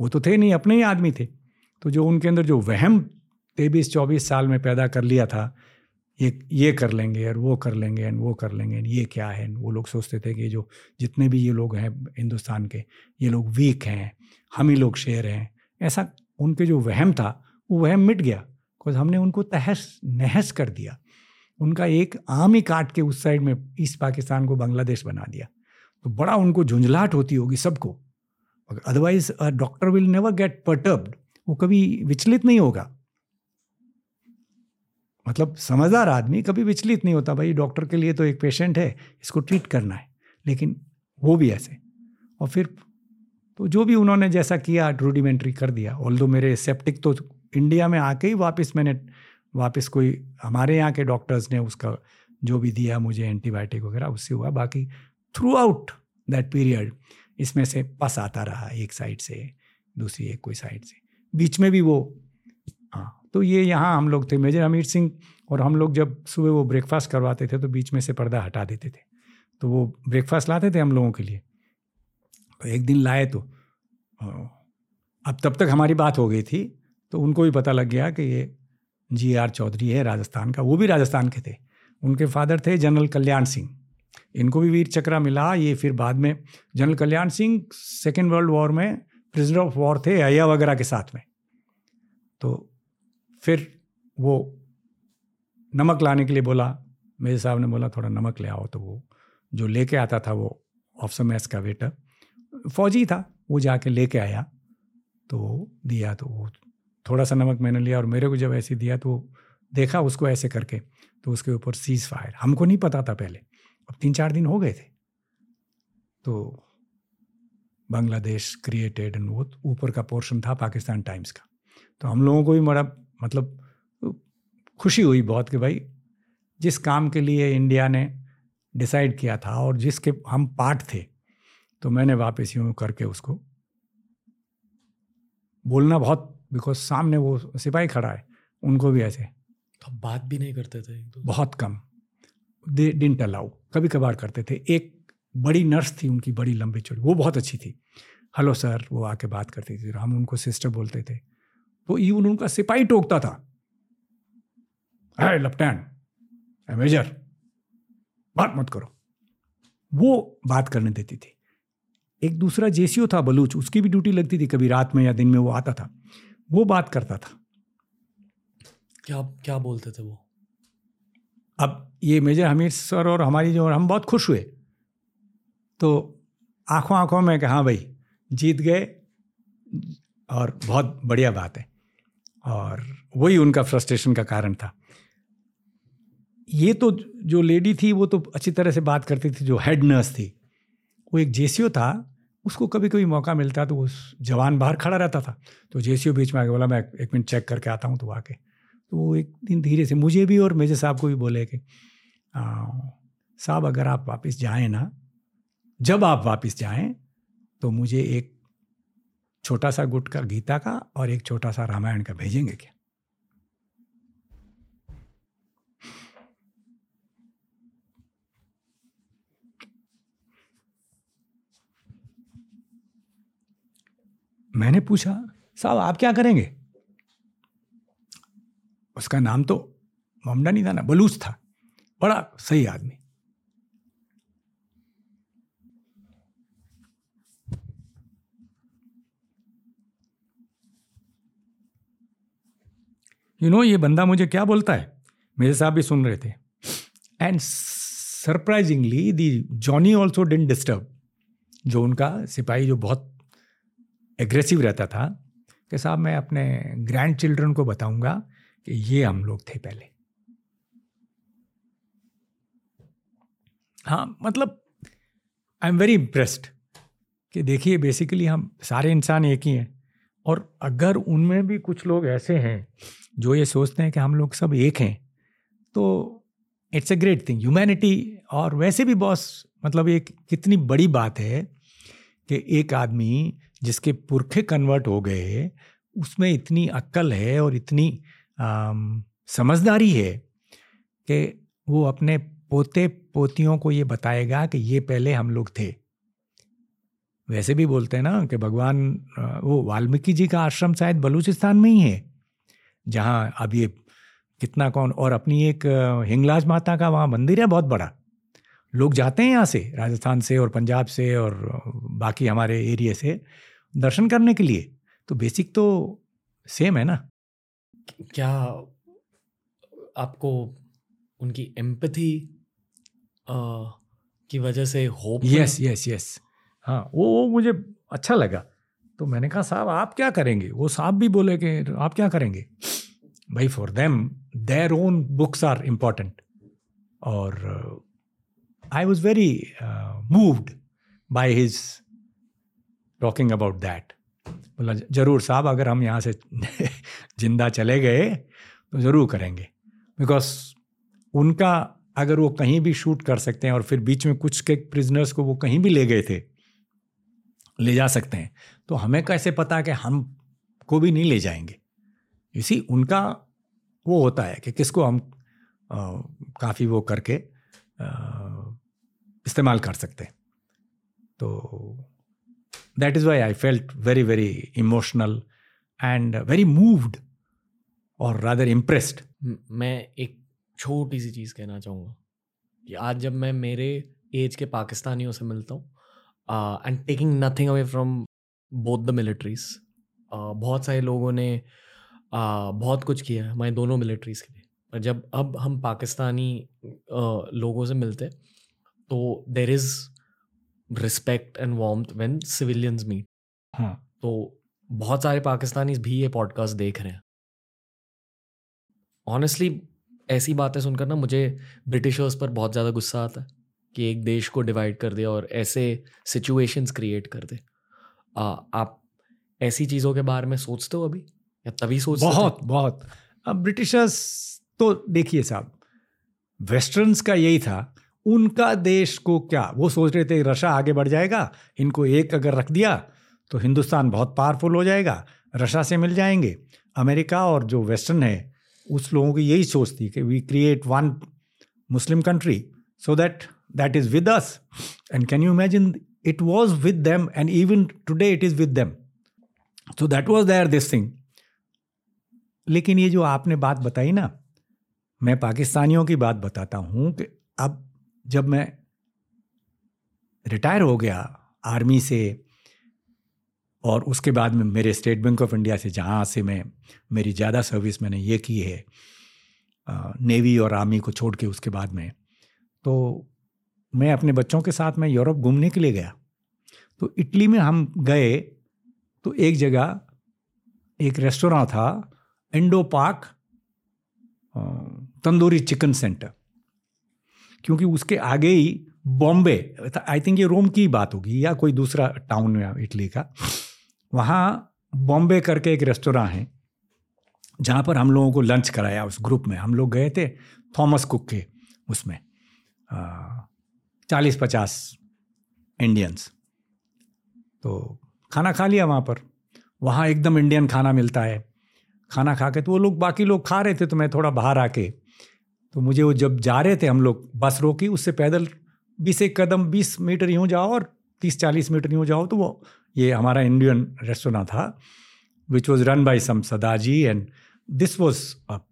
वो तो थे नहीं अपने ही आदमी थे। तो जो उनके अंदर जो वहम तेईस चौबीस साल में पैदा कर लिया था ये ये कर लेंगे और वो कर लेंगे एंड वो कर लेंगे ये क्या है? वो लोग सोचते थे कि जो जितने भी ये लोग हैं हिंदुस्तान के ये लोग वीक हैं हम ही लोग शेर हैं। ऐसा उनके जो वहम था वो वहम मिट गया बिकॉज़ हमने उनको तहस नहस कर दिया। उनका एक आम ही काट के उस साइड में ईस्ट पाकिस्तान को बांग्लादेश बना दिया। तो बड़ा उनको झुंझलाहट होती होगी सबको। Otherwise doctor will never get perturbed वो कभी विचलित नहीं होगा। मतलब समझदार आदमी कभी विचलित नहीं होता, भाई डॉक्टर के लिए तो एक पेशेंट है, इसको ट्रीट करना है। लेकिन वो भी ऐसे। और फिर तो जो भी उन्होंने जैसा किया रूडिमेंट्री कर दिया। ऑल मेरे सेप्टिक तो इंडिया में आके ही वापस मैंने, वापस कोई हमारे यहाँ के डॉक्टर्स ने उसका जो भी दिया मुझे एंटीबायोटिक वगैरह, उससे हुआ। बाकी थ्रू आउट दैट पीरियड इसमें से पस आता रहा एक साइड से, दूसरी एक कोई साइड से। बीच में भी वो हाँ तो ये यहाँ हम लोग थे। मेजर अमीर सिंह और हम लोग जब सुबह वो ब्रेकफास्ट करवाते थे तो बीच में से पर्दा हटा देते थे। तो वो ब्रेकफास्ट लाते थे हम लोगों के लिए। तो एक दिन लाए तो अब तब तक हमारी बात हो गई थी। तो उनको भी पता लग गया कि ये जी आर चौधरी है राजस्थान का, वो भी राजस्थान के थे। उनके फादर थे जनरल कल्याण सिंह। इनको भी वीर चक्रा मिला, ये फिर बाद में general Kalyan Singh second world war में प्रिजनर ऑफ़ वॉर थे अया वगैरह के साथ में। तो फिर वो नमक लाने के लिए बोला मेरे साहब ने बोला, थोड़ा नमक ले आओ। तो वो जो लेके आता था वो ऑफिसर मैस का वेटर फौजी था, वो जाके लेके आया। तो दिया तो वो थोड़ा सा नमक मैंने लिया और मेरे को जब ऐसे दिया तो देखा उसको ऐसे करके तो उसके ऊपर सीज फायर हमको नहीं पता था पहले। अब तीन चार दिन हो गए थे। तो बांग्लादेश क्रिएटेड एंड वो ऊपर का पोर्शन था पाकिस्तान टाइम्स का। तो हम लोगों को भी बड़ा मतलब खुशी हुई बहुत कि भाई जिस काम के लिए इंडिया ने डिसाइड किया था और जिसके हम पार्ट थे तो मैंने वापस यूँ करके उसको बोलना बहुत बिकॉज़ सामने वो सिपाही खड़ा है उनको भी ऐसे। तो बात भी नहीं करते थे तो बहुत कम। दे डिंट अलाउ कभी कभार करते थे। एक बड़ी नर्स थी उनकी बड़ी लंबी चौड़ी वो बहुत अच्छी थी। हेलो सर वो आके बात करती थी। हम उनको सिस्टर बोलते थे। तो इवन उनका सिपाही टोकता था। है लेफ्टिनेंट मेजर बात मत करो। वो बात करने देती थी। एक दूसरा जेसीओ था बलूच उसकी भी ड्यूटी लगती थी। कभी रात में या दिन में वो आता था। वो बात करता था। क्या क्या बोलते थे वो? अब ये मेजर हमीर सर और हमारी जो हम बहुत खुश हुए। तो आँखों आँखों में कि हाँ भाई जीत गए और बहुत बढ़िया बात है। और वही उनका फ्रस्ट्रेशन का कारण था। ये तो जो लेडी थी वो तो अच्छी तरह से बात करती थी जो हेड नर्स थी वो एक जेसीओ था उसको कभी कभी मौका मिलता तो उस जवान बाहर खड़ा रहता था। तो जेसीओ बीच में आके बोला, मैं एक मिनट चेक करके आता हूँ तो आके। तो वो एक दिन धीरे से, मुझे भी और मेजर साहब को भी बोले कि साहब, अगर आप वापस जाएँ ना, जब आप वापस जाएँ तो मुझे एक छोटा सा गुट का गीता का और एक छोटा सा रामायण का भेजेंगे क्या? मैंने पूछा, साहब, आप क्या करेंगे? उसका नाम तो ममडा नहीं था ना, बलूच था। बड़ा सही आदमी। यू नो ये बंदा मुझे क्या बोलता है? मेरे साहब भी सुन रहे थे। And surprisingly the Johnny also didn't disturb जो उनका सिपाही जो बहुत एग्रेसिव रहता था कि साहब, मैं अपने ग्रैंड चिल्ड्रन को बताऊँगा कि ये हम लोग थे पहले। हाँ मतलब आई एम वेरी इम्प्रेस्ड कि देखिए बेसिकली हम सारे इंसान एक ही हैं और अगर उनमें भी कुछ लोग ऐसे हैं जो ये सोचते हैं कि हम लोग सब एक हैं तो it's a great thing humanity और वैसे भी बॉस मतलब एक कितनी बड़ी बात है कि एक आदमी जिसके पुरखे कन्वर्ट हो गए उसमें इतनी अक्ल है और इतनी आम, समझदारी है कि वो अपने पोते पोतियों को ये बताएगा कि ये पहले हम लोग थे। वैसे भी बोलते हैं ना कि भगवान वो वाल्मीकि जी का आश्रम शायद बलूचिस्तान में ही है जहाँ अब ये कितना कौन और अपनी एक हिंगलाज माता का वहाँ मंदिर है बहुत बड़ा। लोग जाते हैं यहाँ से राजस्थान से और पंजाब से और बाकी हमारे एरिया से। दर्शन करने के लिए। तो बेसिक तो सेम है ना? क्या आपको उनकी एम्पथी की वजह से होप यस यस यस हाँ वो वो मुझे अच्छा लगा। तो मैंने कहा साहब आप क्या करेंगे? वो साहब भी बोले कि आप क्या करेंगे? भाई for them their own books are important और I was very moved by his talking about that बोला, ज़रूर साहब, अगर हम यहाँ से ज़िंदा चले गए तो ज़रूर करेंगे. बिकॉज़ उनका, अगर वो कहीं भी शूट कर सकते हैं और फिर बीच में कुछ के प्रिजनर्स को वो कहीं भी ले गए थे, ले जा सकते हैं तो हमें कैसे पता कि हम को भी नहीं ले जाएँगे? इसी उनका वो होता है कि किसको हम काफ़ी वो करके इस्तेमाल कर सकते हैं। तो that is why I felt very very emotional and very moved और रादर इम्प्रेस्ड मैं एक छोटी सी चीज़ कहना चाहूँगा कि आज जब मैं मेरे एज के पाकिस्तानियों से मिलता हूँ and taking nothing away from both the militaries बहुत सारे लोगों ने uh, बहुत कुछ किया है हमारे दोनों मिलिट्रीज़ के लिए। पर जब अब हम पाकिस्तानी uh, लोगों से मिलते तो there is respect and warmth when civilians meet तो बहुत सारे पाकिस्तानी भी ये पॉडकास्ट देख रहे हैं। ऑनेस्टली ऐसी बातें सुनकर ना मुझे ब्रिटिशर्स पर बहुत ज़्यादा गुस्सा आता है कि एक देश को डिवाइड कर दे और ऐसे सिचुएशंस क्रिएट कर दे। आ, आप ऐसी चीज़ों के बारे में सोचते हो अभी? या तभी सोच बहुत थे? बहुत अब ब्रिटिशर्स तो देखिए साहब वेस्टर्न्स का यही था उनका देश को क्या? वो सोच रहे थे रशा आगे बढ़ जाएगा, इनको एक अगर रख दिया तो हिंदुस्तान बहुत पावरफुल हो जाएगा रशा से मिल जाएँगे। अमेरिका और जो वेस्टर्न है, उस लोगों की यही सोच थी कि we create one Muslim country so that that is with us and can you imagine it was with them and even today it is with them so that was there this thing लेकिन ये जो आपने बात बताई ना, मैं पाकिस्तानियों की बात बताता हूँ कि अब जब मैं रिटायर हो गया आर्मी से, और उसके बाद में मेरे स्टेट बैंक ऑफ़ इंडिया से, जहाँ से मैं, मेरी ज़्यादा सर्विस मैंने ये की है नेवी और आर्मी को छोड़ के उसके बाद में तो मैं अपने बच्चों के साथ मैं यूरोप घूमने के लिए गया। तो इटली में हम गए तो एक जगह एक रेस्टोरेंट था, Indo Park tandoori chicken centre. क्योंकि उसके आगे ही बॉम्बे आई थिंक ये रोम की बात होगी या कोई दूसरा टाउन इटली का। वहाँ बॉम्बे करके एक रेस्टोरेंट है, जहाँ पर हम लोगों को लंच कराया उस ग्रुप में। हम लोग गए थे थॉमस कुक के उसमें चालीस पचास इंडियंस तो खाना खा लिया वहाँ पर। वहाँ एकदम इंडियन खाना मिलता है। खाना खा के तो वो लोग, बाकी लोग खा रहे थे तो मैं थोड़ा बाहर आके तो मुझे वो जब जा रहे थे हम लोग, बस रोकी, उससे पैदल बीस एक कदम, बीस मीटर यूँ जाओ और तीस चालीस मीटर यूँ जाओ तो वो, ये हमारा इंडियन रेस्टोरेंट था which was run by some Sardarji and this was up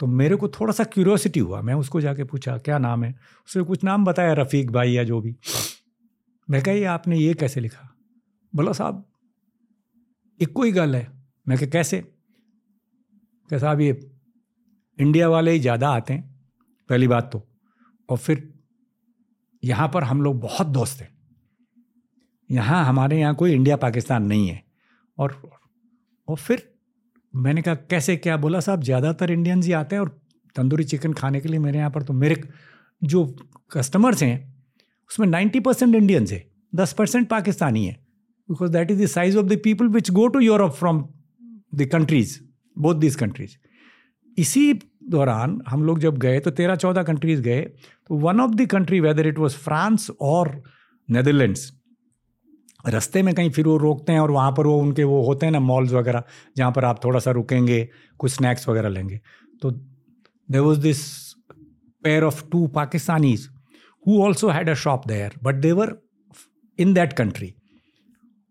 तो मेरे को थोड़ा सा क्यूरियोसिटी हुआ, मैं उसको जाके पूछा, क्या नाम है? उसने कुछ नाम बताया, रफ़ीक भाई या जो भी। मैं कहा आपने ये कैसे लिखा? बोला, साहब, एक कोई गल है। मैं कहा, कैसे? क्या साहब, ये इंडिया वाले ही ज़्यादा आते हैं। पहली बात तो। और फिर यहाँ पर हम लोग बहुत दोस्त हैं। यहाँ हमारे यहाँ कोई इंडिया पाकिस्तान नहीं है। और और फिर मैंने कहा, कैसे, क्या बोला साहब? ज़्यादातर इंडियंस ही आते हैं और तंदूरी चिकन खाने के लिए मेरे यहाँ पर तो मेरे जो कस्टमर्स हैं, उसमें नाइन्टी परसेंट इंडियंस है। दस परसेंट पाकिस्तानी है। Because that is the size of the people which go to Europe from the countries both this countries इसी दौरान हम लोग जब गए तो तेरह चौदह कंट्रीज़ गए तो one of the country whether it was France और नेदरलैंड्स रस्ते में कहीं फिर वो रोकते हैं और वहाँ पर वो उनके वो होते हैं ना मॉल्स वगैरह, जहाँ पर आप थोड़ा सा रुकेंगे, कुछ स्नैक्स वगैरह लेंगे। तो there was this pair of two Pakistanis who also had a shop there but they were in that country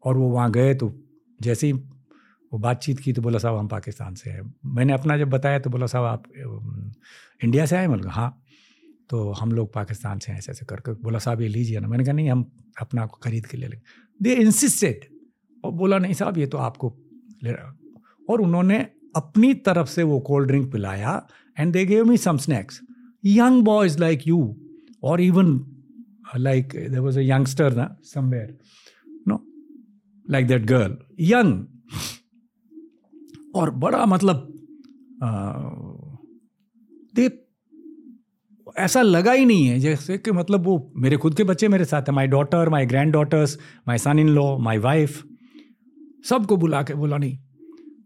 और वो वहाँ गए तो जैसे ही वो बातचीत की तो बोला, साहब, हम पाकिस्तान से हैं। मैंने अपना जब बताया तो बोला, साहब, आप इंडिया से आए? मतलब हाँ। तो हम लोग पाकिस्तान से ऐसे ऐसे करके बोला, साहब, ये लीजिए ना। मैंने कहा, नहीं, हम अपना खरीद के ले लेंगे। दे इंसिस्टेड और बोला, नहीं साहब, ये तो आपको ले और उन्होंने अपनी तरफ़ से वो कोल्ड ड्रिंक पिलाया and they gave me some snacks young boys like you और even like there was a youngster ना somewhere no like that girl young और बड़ा मतलब दे ऐसा लगा ही नहीं है जैसे कि मतलब वो मेरे खुद के बच्चे मेरे साथ हैं my daughter my granddaughters my son in law my wife सबको बुला के बोला, नहीं।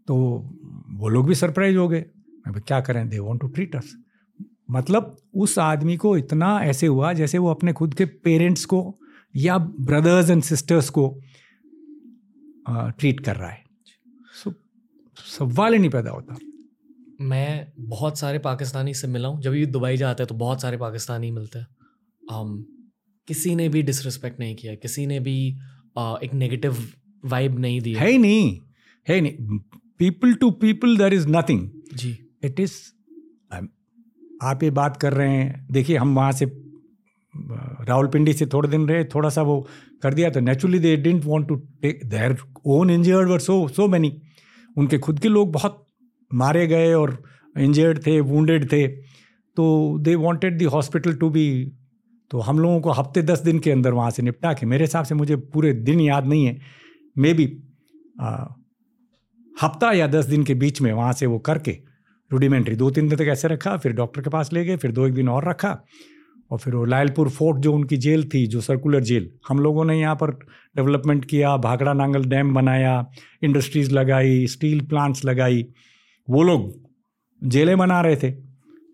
तो वो लोग भी सरप्राइज़ हो गए। क्या करें? They want to treat us मतलब उस आदमी को इतना ऐसे हुआ जैसे वो अपने खुद के पेरेंट्स को या ब्रदर्स एंड सिस्टर्स को ट्रीट कर रहा है। सवाल ही नहीं पैदा होता। मैं बहुत सारे पाकिस्तानी से मिला हूँ। जब भी दुबई जाते हैं तो बहुत सारे पाकिस्तानी मिलते हैं। um, किसी ने भी डिसरिस्पेक्ट नहीं किया किसी ने भी uh, एक नेगेटिव वाइब नहीं दी है ही नहीं है नहीं। People to people there is nothing ji. It is आप ये बात कर रहे हैं देखिए हम वहाँ से रावलपिंडी से थोड़े दिन रहे थोड़ा सा वो कर दिया तो naturally they didn't want to take their own injured were so so many उनके खुद के लोग बहुत मारे गए और इंजर्ड थे वुंडेड थे। तो they wanted the hospital to be तो हम लोगों को हफ़्ते दस दिन के अंदर वहाँ से निपटा के, मेरे हिसाब से मुझे पूरे दिन याद नहीं है। मे बी हफ़्ता या दस दिन के बीच में वहाँ से वो करके रूडिमेंट्री दो तीन दिन तक ऐसे रखा, फिर डॉक्टर के पास ले गए, फिर दो एक दिन और रखा। और फिर वो लायलपुर फोर्ट जो उनकी जेल थी, जो सर्कुलर जेल, हम लोगों ने यहाँ पर डेवलपमेंट किया, भाखड़ा नांगल डैम बनाया इंडस्ट्रीज़ लगाई स्टील प्लांट्स लगाई। वो लोग जेलें बना रहे थे।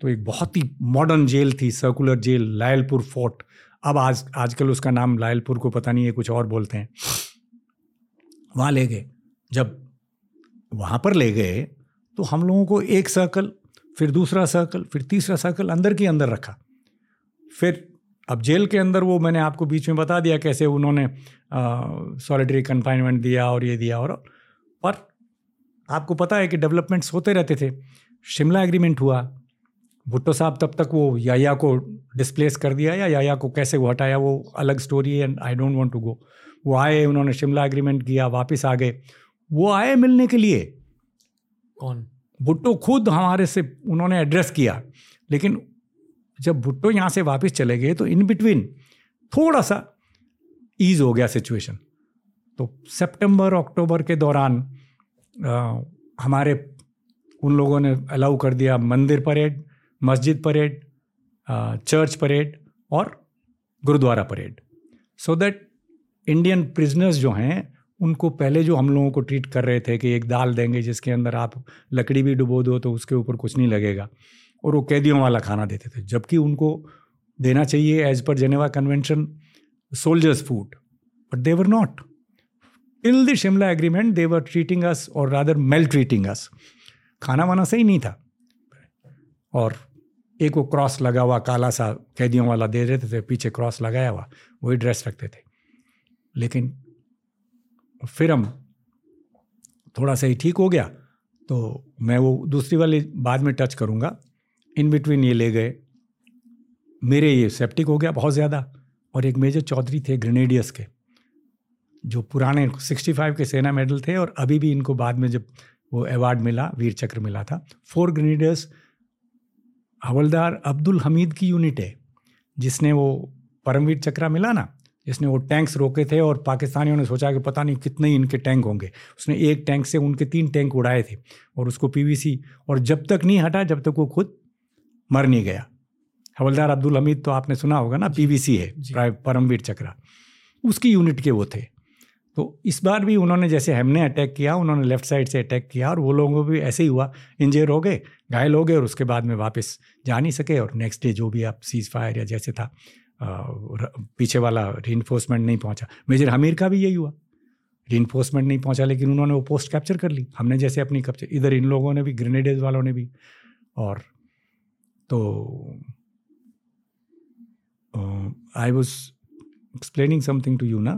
तो एक बहुत ही मॉडर्न जेल थी सर्कुलर जेल लायलपुर फोर्ट। अब आज, आजकल उसका नाम लायलपुर को पता नहीं है, कुछ और बोलते हैं। वहाँ ले गए। जब वहाँ पर ले गए तो हम लोगों को एक सर्कल फिर दूसरा सर्कल फिर तीसरा सर्कल अंदर के अंदर रखा। फिर अब जेल के अंदर वो मैंने आपको बीच में बता दिया कैसे उन्होंने सॉलिटरी कन्फाइनमेंट दिया और ये दिया और पर आपको पता है कि डेवलपमेंट्स होते रहते थे। शिमला एग्रीमेंट हुआ। भुट्टो साहब तब तक वो याया को डिस्प्लेस कर दिया या याया को कैसे वो हटाया वो अलग स्टोरी है and I don't want to go वो आए उन्होंने शिमला एग्रीमेंट किया वापस आ गए। वो आए मिलने के लिए। कौन? भुट्टो खुद हमारे से उन्होंने एड्रेस किया। लेकिन जब भुट्टो यहाँ से वापस चले गए तो इन बिटवीन थोड़ा सा ईज हो गया सिचुएशन तो सितंबर अक्टूबर के दौरान आ, हमारे उन लोगों ने अलाउ कर दिया मंदिर परेड मस्जिद परेड चर्च परेड और gurdwara parade so that Indian prisoners जो हैं उनको पहले जो हम लोगों को ट्रीट कर रहे थे कि एक दाल देंगे जिसके अंदर आप लकड़ी भी डुबो दो तो उसके ऊपर कुछ नहीं लगेगा। और वो कैदियों वाला खाना देते थे, जबकि उनको देना चाहिए एज पर Geneva Convention soldiers food but they were not till the Shimla agreement they were treating us और रादर मेल ट्रीटिंग अस खाना वाना सही नहीं था। और एक वो क्रॉस लगा हुआ, काला सा कैदियों वाला दे देते थे, पीछे क्रॉस लगाया हुआ, वही ड्रेस रखते थे। लेकिन फिर हम थोड़ा सा ही ठीक हो गया तो मैं वो दूसरी वाली बाद में टच करूँगा। इन बिटवीन ये ले गए। मेरे ये सेप्टिक हो गया बहुत ज़्यादा और एक मेजर चौधरी थे ग्रेनेडियस के, जो पुराने 65 के सेना मेडल थे और अभी भी इनको बाद में जब वो अवार्ड मिला, वीर चक्र मिला था। फोर ग्रेनेडियर्स हवलदार अब्दुल हमीद की यूनिट है, जिसने वो परमवीर चक्रा मिला ना, जिसने वो टैंक्स रोके थे और पाकिस्तानियों ने सोचा कि पता नहीं कितने ही इनके टैंक होंगे। उसने एक टैंक से उनके तीन टैंक उड़ाए थे और उसको पीवीसी और जब तक नहीं हटा, जब तक वो खुद मर नहीं गया। हवलदार अब्दुल हमीद तो आपने सुना होगा ना पीवीसी है परमवीर चक्रा। उसकी यूनिट के वो थे। तो इस बार भी उन्होंने जैसे हमने अटैक किया उन्होंने लेफ़्ट साइड से अटैक किया और वो लोगों को भी ऐसे ही हुआ। इंजर हो गए घायल हो गए और उसके बाद में वापस जा नहीं सके और नेक्स्ट डे जो भी आप सीज फायर या जैसे था पीछे वाला री नहीं पहुँचा। मेजर हमीर का भी यही हुआ। री नहीं पहुँचा लेकिन उन्होंने वो पोस्ट कैप्चर कर ली। हमने जैसे अपनी कैप्चर इधर इन लोगों ने भी ग्रेनेडेज वालों ने भी और तो I was explaining something to you ना?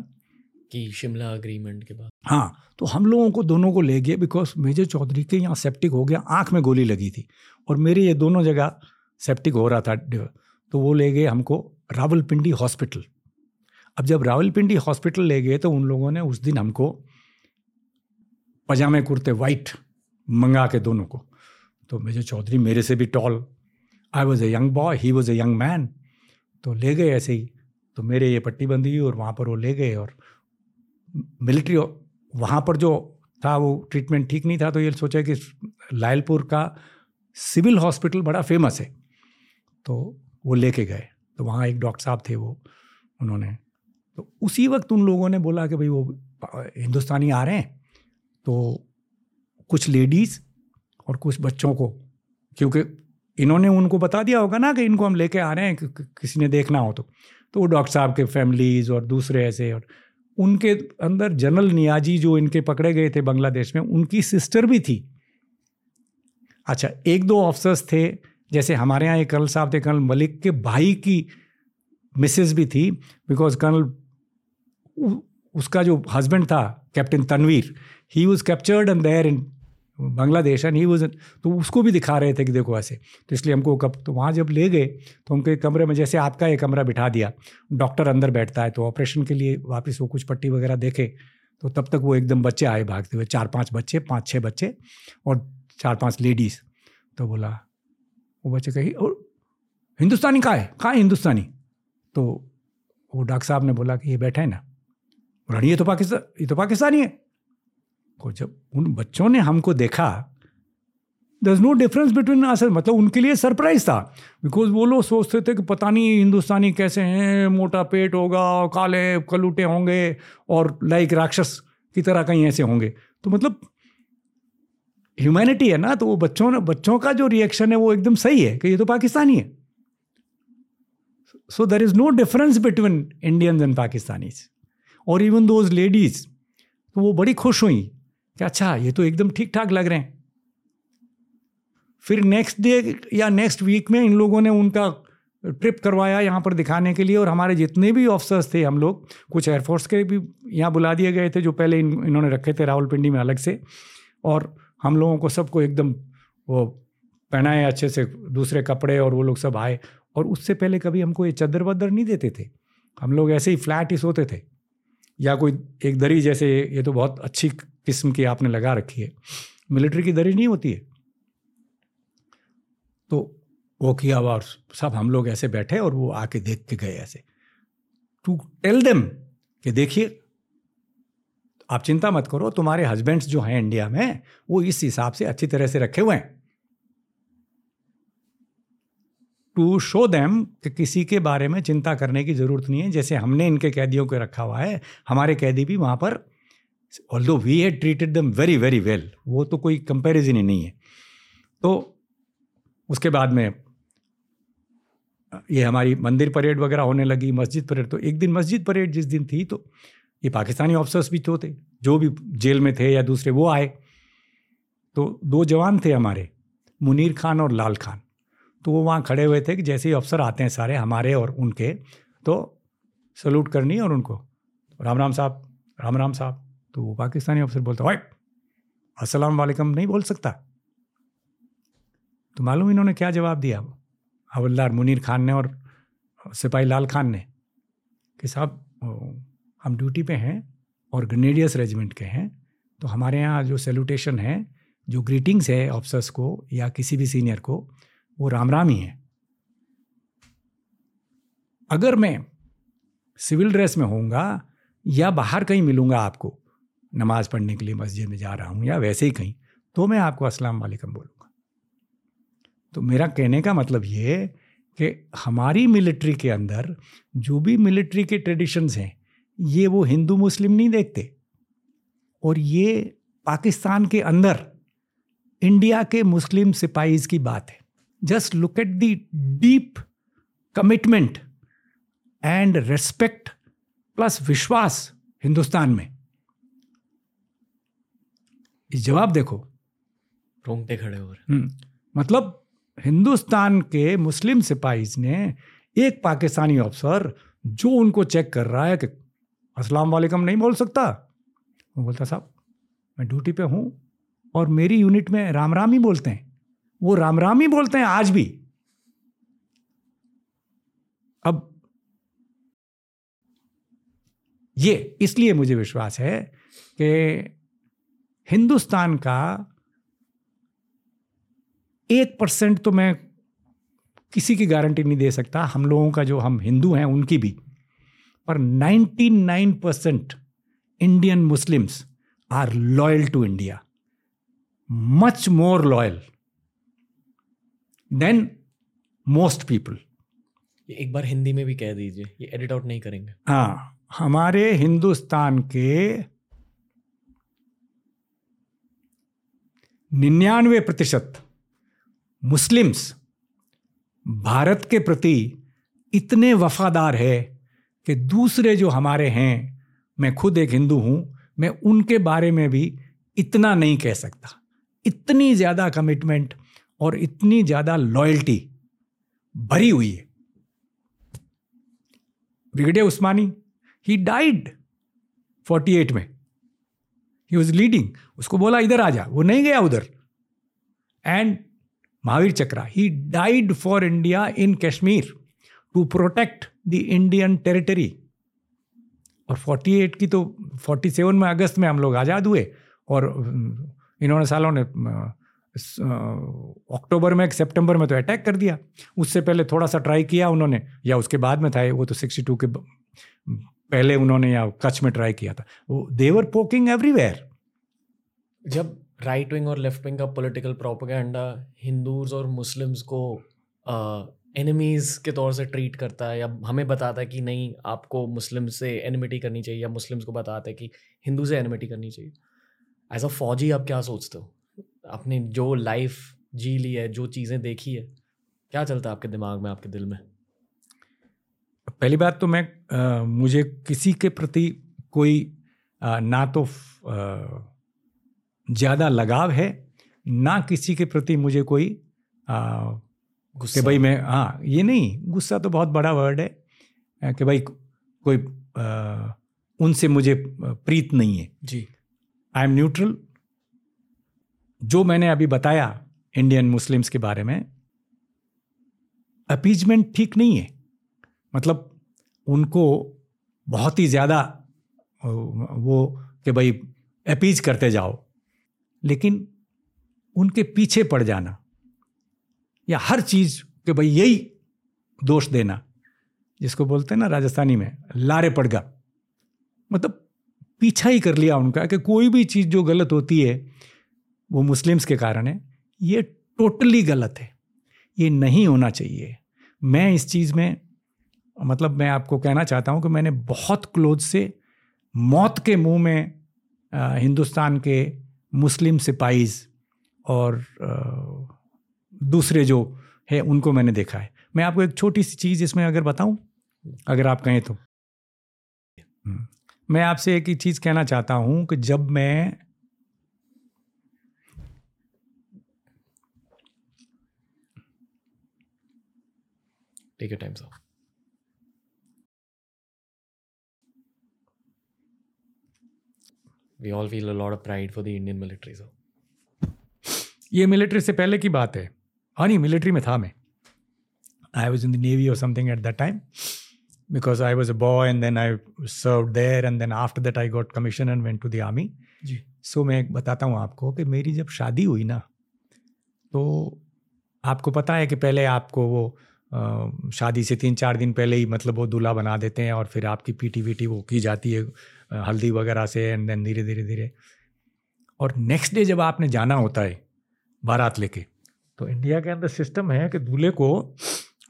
कि शिमला अग्रीमेंट के बाद। हाँ तो हम लोगों को दोनों को ले गए बिकॉज़ मेजर चौधरी के यहाँ सेप्टिक हो गया आँख में गोली लगी थी। और मेरे ये दोनों जगह सेप्टिक हो रहा था तो वो ले गए हमको रावलपिंडी हॉस्पिटल अब जब रावलपिंडी हॉस्पिटल ले गए तो उन लोगों ने उस दिन हमको पजामे कुर्ते वाइट मंगा के दोनों को। तो मेजर चौधरी मेरे से भी tall I was a young boy he was a young man तो ले गए ऐसे ही। तो मेरे ये पट्टी बंदी हुई और वहाँ पर वो ले गए और मिलिट्री वहाँ पर जो था वो ट्रीटमेंट ठीक नहीं था तो ये सोचा कि लायलपुर का सिविल हॉस्पिटल बड़ा फ़ेमस है। तो वो लेके गए। तो वहाँ एक डॉक्टर साहब थे वो, उन्होंने। तो उसी वक्त उन लोगों ने बोला कि भाई वो हिंदुस्तानी आ रहे हैं तो कुछ लेडीज़ और कुछ बच्चों को, क्योंकि इन्होंने उनको बता दिया होगा ना कि इनको हम लेके आ रहे हैं कि, कि, किसी ने देखना हो तो। तो वो डॉक्टर साहब के फैमिलीज़ और दूसरे ऐसे और उनके अंदर जनरल नियाजी जो इनके पकड़े गए थे बांग्लादेश में उनकी सिस्टर भी थी। अच्छा एक दो ऑफिसर्स थे जैसे हमारे यहाँ एक कर्नल साहब थे कर्नल मलिक के भाई की मिसेस भी थी बिकॉज़ कर्नल उसका जो हस्बैंड था captain Tanvir he was captured and there in Bangladesh and he was तो उसको भी दिखा रहे थे कि देखो ऐसे। तो इसलिए हमको कब तो वहाँ जब ले गए तो हमको एक कमरे में, जैसे आपका एक कमरा बिठा दिया, डॉक्टर अंदर बैठता है तो ऑपरेशन के लिए वापस वो कुछ पट्टी वगैरह देखे तो तब तक वो एकदम बच्चे आए भागते हुए, चार पाँच बच्चे, पाँच छः बच्चे, और चार पाँच लेडीज़ तो बोला, वो बच्चे कही, और हिंदुस्तानी कहाँ है? कहाँ हिंदुस्तानी? तो वो डॉक्टर साहब ने बोला कि, ये बैठा है ना बोला ये तो पाकिस्तान ये तो पाकिस्तानी है। को जब उन बच्चों ने हमको देखा there is no difference between us मतलब उनके लिए सरप्राइज़ था। बिकॉज़ वो लोग सोचते थे कि पता नहीं हिंदुस्तानी कैसे हैं, मोटा पेट होगा, काले कलूटे होंगे और लाइक राक्षस की तरह कहीं ऐसे होंगे। तो मतलब ह्यूमैनिटी है ना तो वो बच्चों ने, बच्चों का जो रिएक्शन है वो एकदम सही है कि ये तो पाकिस्तानी है। So there is no difference between Indians and Pakistanis और इवन दोज लेडीज़ तो वो बड़ी खुश हुई। कि अच्छा ये तो एकदम ठीक ठाक लग रहे हैं। फिर नेक्स्ट डे या नेक्स्ट वीक में इन लोगों ने उनका ट्रिप करवाया यहाँ पर दिखाने के लिए और हमारे जितने भी ऑफिसर्स थे हम लोग, कुछ एयरफोर्स के भी यहाँ बुला दिए गए थे जो पहले इन, इन्होंने रखे थे रावलपिंडी में अलग से। और हम लोगों को सबको एकदम वो पहनाए अच्छे से दूसरे कपड़े और वो लोग सब आए। और उससे पहले कभी हमको ये चदर वदर नहीं देते थे। हम लोग ऐसे ही फ्लैट ही सोते थे। या कोई एक दरी जैसे, ये तो बहुत अच्छी किस्म की आपने लगा रखी है। मिलिट्री की दरी नहीं होती है। तो वो किया हुआ और सब हम लोग ऐसे बैठे और वो आके देख के गए ऐसे। टू टेल देम कि देखिए, आप चिंता मत करो, तुम्हारे हस्बैंड्स जो हैं इंडिया में, वो इस हिसाब से अच्छी तरह से रखे हुए हैं। टू शो देम कि किसी के बारे में चिंता करने की ज़रूरत नहीं है, जैसे हमने इनके कैदियों को रखा हुआ है, हमारे कैदी भी वहाँ पर all though we had treated them very very well वो तो कोई कंपेरिजन ही नहीं है। तो उसके बाद में, ये हमारी मंदिर परेड वगैरह होने लगी, मस्जिद परेड। तो एक दिन मस्जिद परेड जिस दिन थी तो ये पाकिस्तानी ऑफिसर्स भी तो थे, जो भी जेल में थे या दूसरे, वो आए। तो दो जवान थे हमारे, मुनीर खान और लाल खान। तो वो वहाँ खड़े हुए थे कि जैसे ही अफसर आते हैं सारे, हमारे और उनके तो सल्यूट करनी और उनको। राम राम साहब, राम राम साहब। तो वो पाकिस्तानी अफसर बोलता वाइट अस्सलाम वालेकुम नहीं बोल सकता? तो मालूम इन्होंने क्या जवाब दिया? हवलदार मुनीर खान ने और सिपाही लाल खान ने कि, साहब हम ड्यूटी पे हैं और ग्रेनेडियर्स रेजिमेंट के हैं तो हमारे यहाँ जो सैल्यूटेशन है, जो ग्रीटिंग्स है ऑफिसर्स को या किसी भी सीनियर को, वो राम राम ही है। अगर मैं सिविल ड्रेस में होऊँगा या बाहर कहीं मिलूँगा आपको नमाज़ पढ़ने के लिए मस्जिद में जा रहा हूँ या वैसे ही कहीं तो मैं आपको अस्सलाम वालेकुम बोलूँगा। तो मेरा कहने का मतलब ये कि हमारी मिलिट्री के अंदर जो भी मिलिट्री के ट्रेडिशंस हैं, ये वो हिंदू मुस्लिम नहीं देखते। और ये पाकिस्तान के अंदर इंडिया के मुस्लिम सिपाहीज की बात है। Just look at the deep commitment and respect plus विश्वास हिंदुस्तान में। जवाब देखो। रोंगटे खड़े हो रहे हम्म, मतलब हिंदुस्तान के मुस्लिम सिपाहीज ने एक पाकिस्तानी अफसर जो उनको चेक कर रहा है कि अस्सलाम वालेकुम नहीं बोल सकता वो बोलता साहब मैं ड्यूटी पे हूँ और मेरी यूनिट में राम राम ही बोलते हैं। वो राम राम ही बोलते हैं आज भी। अब ये इसलिए मुझे विश्वास है कि हिंदुस्तान का एक परसेंट तो मैं किसी की गारंटी नहीं दे सकता। हम लोगों का जो हम हिंदू हैं उनकी भी। पर 99 percent Indian Muslims are loyal to India. Much more loyal than most people एक बार हिंदी में भी कह दीजिए ये एडिट आउट नहीं करेंगे। हाँ हमारे हिंदुस्तान के निन्यानवे प्रतिशत मुस्लिम्स भारत के प्रति इतने वफादार है कि दूसरे जो हमारे हैं, मैं खुद एक हिंदू हूँ, मैं उनके बारे में भी इतना नहीं कह सकता। इतनी ज़्यादा कमिटमेंट और इतनी ज़्यादा लॉयल्टी भरी हुई है। ब्रिगेडियर उस्मानी ही डाइड 48 में। ही वॉज़ लीडिंग उसको बोला, इधर आ जा। वो नहीं गया उधर। And Mahavir Chakra he died for India in Kashmir to protect the Indian territory और 48 की तो 47 में अगस्त में हम लोग आज़ाद हुए और इन्होंने सालों ने अक्टूबर में, सितंबर में तो अटैक कर दिया। उससे पहले थोड़ा सा ट्राई किया उन्होंने, या उसके बाद में था, वो तो 62 के पहले उन्होंने या कच्छ में ट्राई किया था। वो देवर पोकिंग एवरीवेयर जब राइट विंग और लेफ़्ट विंग का पॉलिटिकल प्रोपोगंडा हिंदूज और मुस्लिम्स को एनिमीज़ के तौर से ट्रीट करता है या हमें बताता है कि नहीं, आपको मुस्लिम से एनिमिटी करनी चाहिए या मुस्लिम्स को बताता है कि हिंदू से एनिमिटी करनी चाहिए। एज अ फौजी आप क्या सोचते हो? आपने जो लाइफ जी ली है, जो चीज़ें देखी है, क्या चलता है आपके दिमाग में, आपके दिल में? पहली बात तो मैं आ, मुझे किसी के प्रति कोई आ, ना तो ज़्यादा लगाव है ना किसी के प्रति मुझे कोई कि भाई मैं हाँ ये नहीं गुस्सा तो बहुत बड़ा वर्ड है कि भाई कोई आ, उनसे मुझे प्रीत नहीं है। जी। आई एम न्यूट्रल जो मैंने अभी बताया इंडियन मुस्लिम्स के बारे में अपीजमेंट ठीक नहीं है। मतलब उनको बहुत ही ज़्यादा वो कि भाई अपीज करते जाओ। लेकिन उनके पीछे पड़ जाना या हर चीज़ के भाई यही दोष देना, जिसको बोलते हैं ना राजस्थानी में, लारे पड़गा मतलब पीछा ही कर लिया उनका कि कोई भी चीज़ जो गलत होती है, वो मुस्लिम्स के कारण है, ये टोटली गलत है। ये नहीं होना चाहिए। मैं इस चीज़ में मतलब मैं आपको कहना चाहता हूँ कि मैंने बहुत क्लोज से मौत के मुँह में हिंदुस्तान के मुस्लिम सिपाहीज और दूसरे जो है उनको मैंने देखा है। मैं आपको एक छोटी सी चीज़ इसमें अगर बताऊँ अगर आप कहें तो। हम्म, मैं आपसे एक ही चीज़ कहना चाहता हूँ कि जब मैं take your time sir we all feel a lot of pride for the Indian military. So. ये मिलिट्री से पहले की बात है हाँ नहीं मिलिट्री में था मैं I was in the navy और something at that time because I was a boy and then I serve there and then after that I got commission and went to the army जी सो मैं बताता हूँ आपको कि मेरी जब शादी हुई ना तो आपको पता है कि पहले आपको वो अ, शादी से तीन चार दिन पहले ही मतलब वो दूल्हा बना देते हैं और फिर आपकी पीटी वीटी वो की जाती है अ, हल्दी वगैरह से एंड देन धीरे धीरे धीरे। और नेक्स्ट डे जब आपने जाना होता है बारात लेके तो इंडिया के अंदर सिस्टम है कि दूल्हे को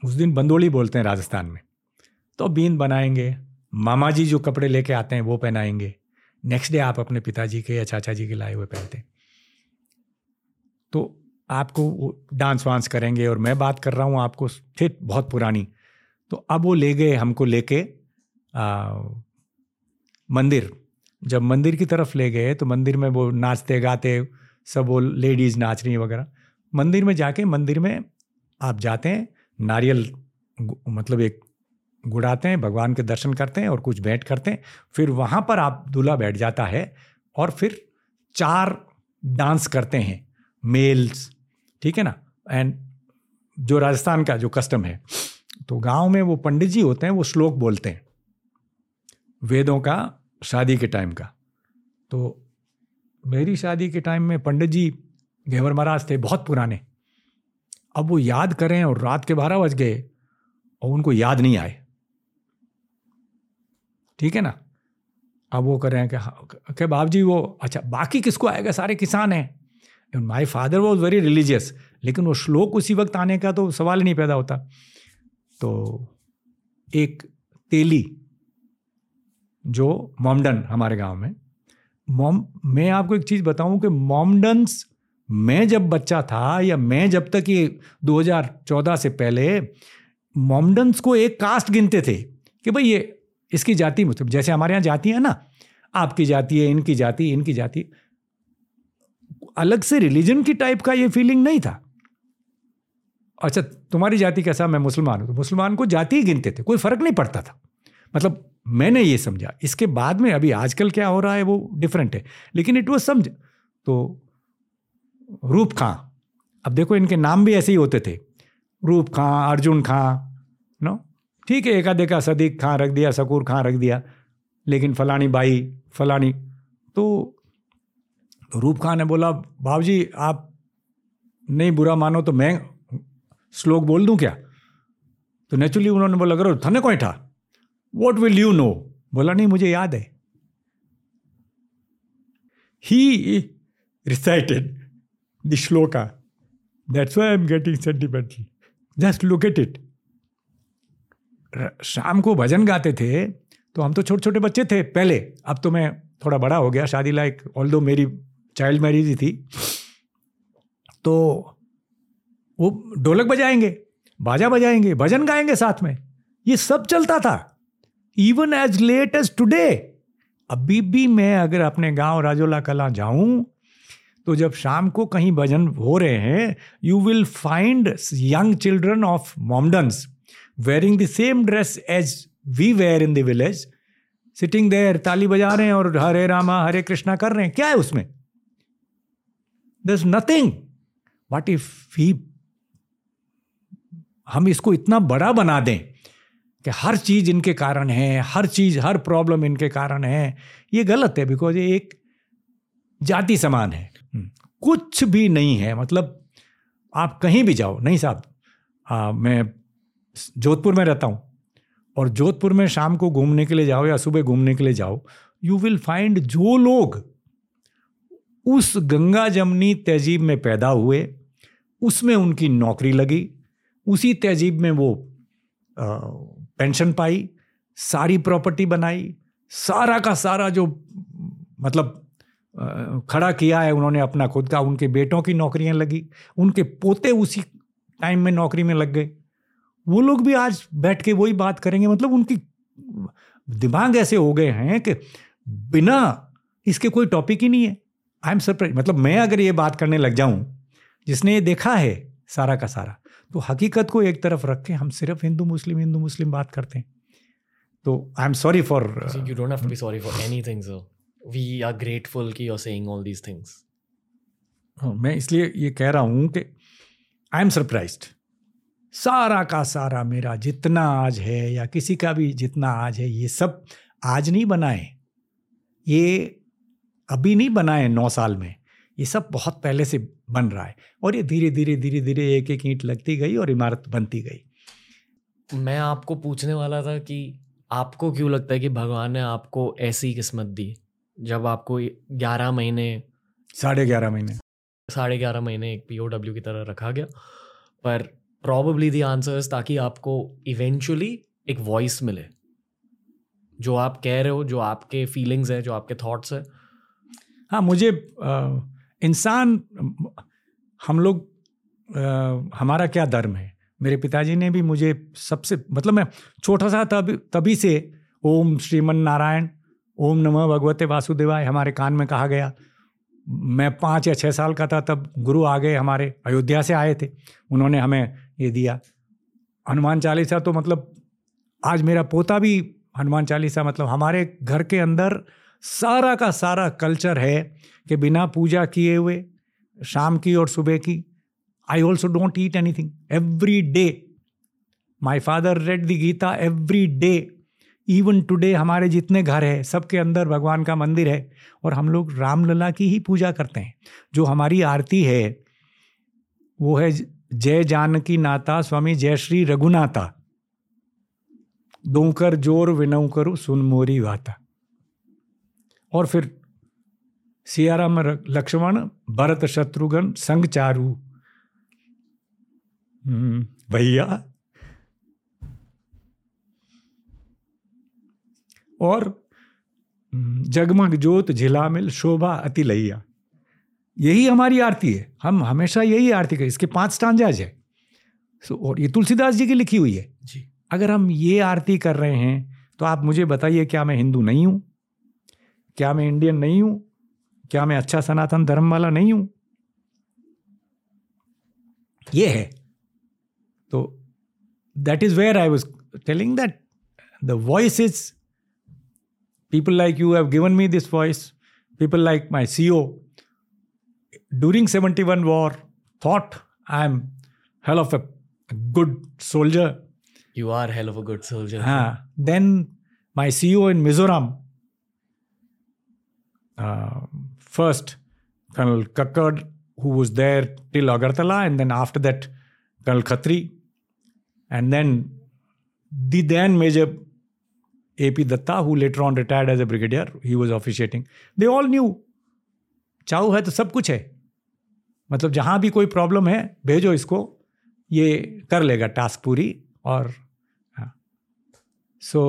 उस दिन बंदोली बोलते हैं राजस्थान में। तो बीन बनाएँगे मामा जी जो कपड़े लेके आते हैं वो पहनाएँगे। नेक्स्ट डे आप अपने पिताजी के या चाचा जी के लाए हुए पहनते हैं। तो आपको वो डांस वांस करेंगे और मैं बात कर रहा हूँ आपको थे बहुत पुरानी। तो अब वो ले गए हमको लेके मंदिर। जब मंदिर की तरफ़ ले गए तो मंदिर में वो नाचते गाते, सब वो लेडीज़ नाच रही वगैरह। मंदिर में जाके, मंदिर में आप जाते हैं, नारियल मतलब एक गुड़ाते हैं, भगवान के दर्शन करते हैं और कुछ भेंट करते हैं, फिर वहाँ पर आप दूल्हा बैठ जाता है और फिर चार डांस करते हैं, मेल्स, ठीक है ना? एंड जो राजस्थान का जो कस्टम है तो गाँव में वो पंडित जी होते हैं, वो श्लोक बोलते हैं। वेदों का, शादी के टाइम का। तो मेरी शादी के टाइम में पंडित जी घेवर महाराज थे, बहुत पुराने। अब वो याद करें और रात के बारह बज गए और उनको याद नहीं आए। ठीक है ना? अब वो कर कि हाँ कि बाप जी वो अच्छा बाकी किसको आएगा? सारे किसान हैं। My father was very religious लेकिन वो श्लोक उसी वक्त आने का तो सवाल नहीं पैदा होता। तो एक तेली जो मोमडन हमारे गाँव में। मोम, मैं आपको एक चीज़ बताऊँ कि मोमडन्स, मैं जब बच्चा था या मैं जब तक ये 2014 से पहले मोमडन्स को एक कास्ट गिनते थे कि भाई ये इसकी जाति मतलब जैसे हमारे यहाँ जाति है ना, आपकी जाति है, इनकी जाति इनकी जाति अलग से रिलीजन की टाइप का ये फीलिंग नहीं था। अच्छा तुम्हारी जाति कैसा? मैं मुसलमान हूँ तो मुसलमान को जाति ही गिनते थे, कोई फ़र्क नहीं पड़ता था। मतलब मैंने ये समझा। इसके बाद में अभी आजकल क्या हो रहा है वो डिफरेंट है। लेकिन इट वॉज़ समझ। तो रूप खां। अब देखो इनके नाम भी ऐसे ही होते थे। रूप खां, अर्जुन खां, नो? ठीक है एका देखा सदीक खां रख दिया, सकूर खां रख दिया। लेकिन फलानी बाई, फलानी। तो रूप खां ने बोला बाबू जी आप नहीं बुरा मानो तो मैं श्लोक बोल दूँ क्या? तो नेचुरली उन्होंने बोला करो थने कोई था वॉट विल यू नो बोला, नहीं, मुझे याद है ही recited the shloka. That's why I'm getting sentimental. Just look at it. शाम को भजन गाते थे तो हम तो छोटे छोटे बच्चे थे पहले अब तो मैं थोड़ा बड़ा हो गया, शादी लायक ऑल दो मेरी चाइल्ड मैरिज ही थी तो वो ढोलक बजाएँगे, बाजा बजाएँगे, भजन गाएँगे साथ में ये सब चलता था even as late as today अभी भी मैं अगर अपने गाँव राजोला कला जाऊँ तो जब शाम को कहीं भजन हो रहे हैं you will find young children of Mohammedans wearing the same dress as we wear in the village sitting there ताली बजा रहे हैं और हरे रामा, हरे कृष्णा कर रहे हैं। क्या है उसमें? दस नथिंग वट इफ़ ही हम इसको इतना बड़ा बना दें? कि हर चीज़ इनके कारण है, हर चीज़, हर प्रॉब्लम इनके कारण है, ये गलत है बिकॉज़ ये एक जाति समान है। कुछ भी नहीं है मतलब आप कहीं भी जाओ, नहीं साहब मैं जोधपुर में रहता हूँ और जोधपुर में शाम को घूमने के लिए जाओ या सुबह घूमने के लिए जाओ यू विल फाइंड जो लोग उस गंगा जमनी तहजीब में पैदा हुए, उसमें उनकी नौकरी लगी, उसी तहजीब में वो पेंशन पाई, सारी प्रॉपर्टी बनाई, सारा का सारा जो मतलब खड़ा किया है उन्होंने अपना खुद का, उनके बेटों की नौकरियाँ लगी, उनके पोते उसी टाइम में नौकरी में लग गए। वो लोग भी आज बैठ के वही बात करेंगे मतलब उनकी दिमाग ऐसे हो गए हैं कि बिना इसके कोई टॉपिक ही नहीं है। आई एम सरप्राइज़ मतलब मैं अगर ये बात करने लग जाऊँ, जिसने ये देखा है सारा का सारा तो हकीकत को एक तरफ़ रख के हम सिर्फ़ हिंदू मुस्लिम हिंदू मुस्लिम बात करते हैं। तो I am sorry for you don't have to be sorry for anything sir we are grateful कि you are saying all these things मैं इसलिए ये कह रहा हूँ कि आई एम सरप्राइज्ड सारा का सारा मेरा जितना आज है या किसी का भी जितना आज है ये सब आज नहीं बनाए। ये अभी नहीं बनाए नौ साल में। ये सब बहुत पहले से बन रहा है। और ये धीरे धीरे धीरे धीरे एक एक ईंट लगती गई और इमारत बनती गई। मैं आपको पूछने वाला था कि आपको क्यों लगता है कि भगवान ने आपको ऐसी किस्मत दी? जब आपको ग्यारह महीने साढ़े ग्यारह महीने। साढ़े ग्यारह महीने एक पीओडब्ल्यू की तरह रखा गया। पर प्रॉबली दी आंसर्स ताकि आपको इवेंचुअली एक वॉइस मिले। जो आप कह रहे हो जो आपके फीलिंग्स है जो आपके थॉट्स है। हाँ मुझे इंसान हम लोग आ, हमारा क्या धर्म है? मेरे पिताजी ने भी मुझे सबसे मतलब मैं छोटा सा तब तभी से ओम श्रीमन नारायण ओम नमः भगवते वासुदेवाय हमारे कान में कहा गया। मैं पाँच या छः साल का था तब गुरु आ गए हमारे अयोध्या से आए थे। उन्होंने हमें ये दिया। हनुमान चालीसा तो मतलब आज मेरा पोता भी हनुमान चालीसा मतलब हमारे घर के अंदर सारा का सारा कल्चर है कि बिना पूजा किए हुए, शाम की और सुबह की I also don't eat anything every day my father read the Gita every day even today हमारे जितने घर है, सबके अंदर भगवान का मंदिर है और हम लोग रामलला की ही पूजा करते हैं। जो हमारी आरती है, वो है जय जानकी नाता स्वामी, जय श्री रघुनाथा दोकर ज़ोर विनव करु सुन मोरी वाता। और फिर सियाराम लक्ष्मण भरत शत्रुघ्न संग चारू। हम्म, भैया। और हम्म, जगमग जोत झिलामिल शोभा अति लैया यही हमारी आरती है। हम हमेशा यही आरती करें इसके पाँच स्टांजाज है। सो और ये तुलसीदास जी की लिखी हुई है। जी। अगर हम ये आरती कर रहे हैं तो आप मुझे बताइए क्या मैं हिंदू नहीं हूँ? क्या मैं इंडियन नहीं हूँ? क्या मैं अच्छा सनातन धर्म वाला नहीं हूँ? ये है। तो that is where I was telling that the voice is people like you have given me this voice people like my C O during seventy one war thought I am hell of a good soldier you are hell of a good soldier हाँ then my C O in Mizoram first colonel kakkad who was there till agartala and then after that colonel khatri and then the then major ap datta who later on retired as a brigadier he was officiating they all knew चाहू है तो सब कुछ है मतलब जहाँ भी कोई प्रॉब्लम है भेजो इसको ये कर लेगा टास्क पूरी और so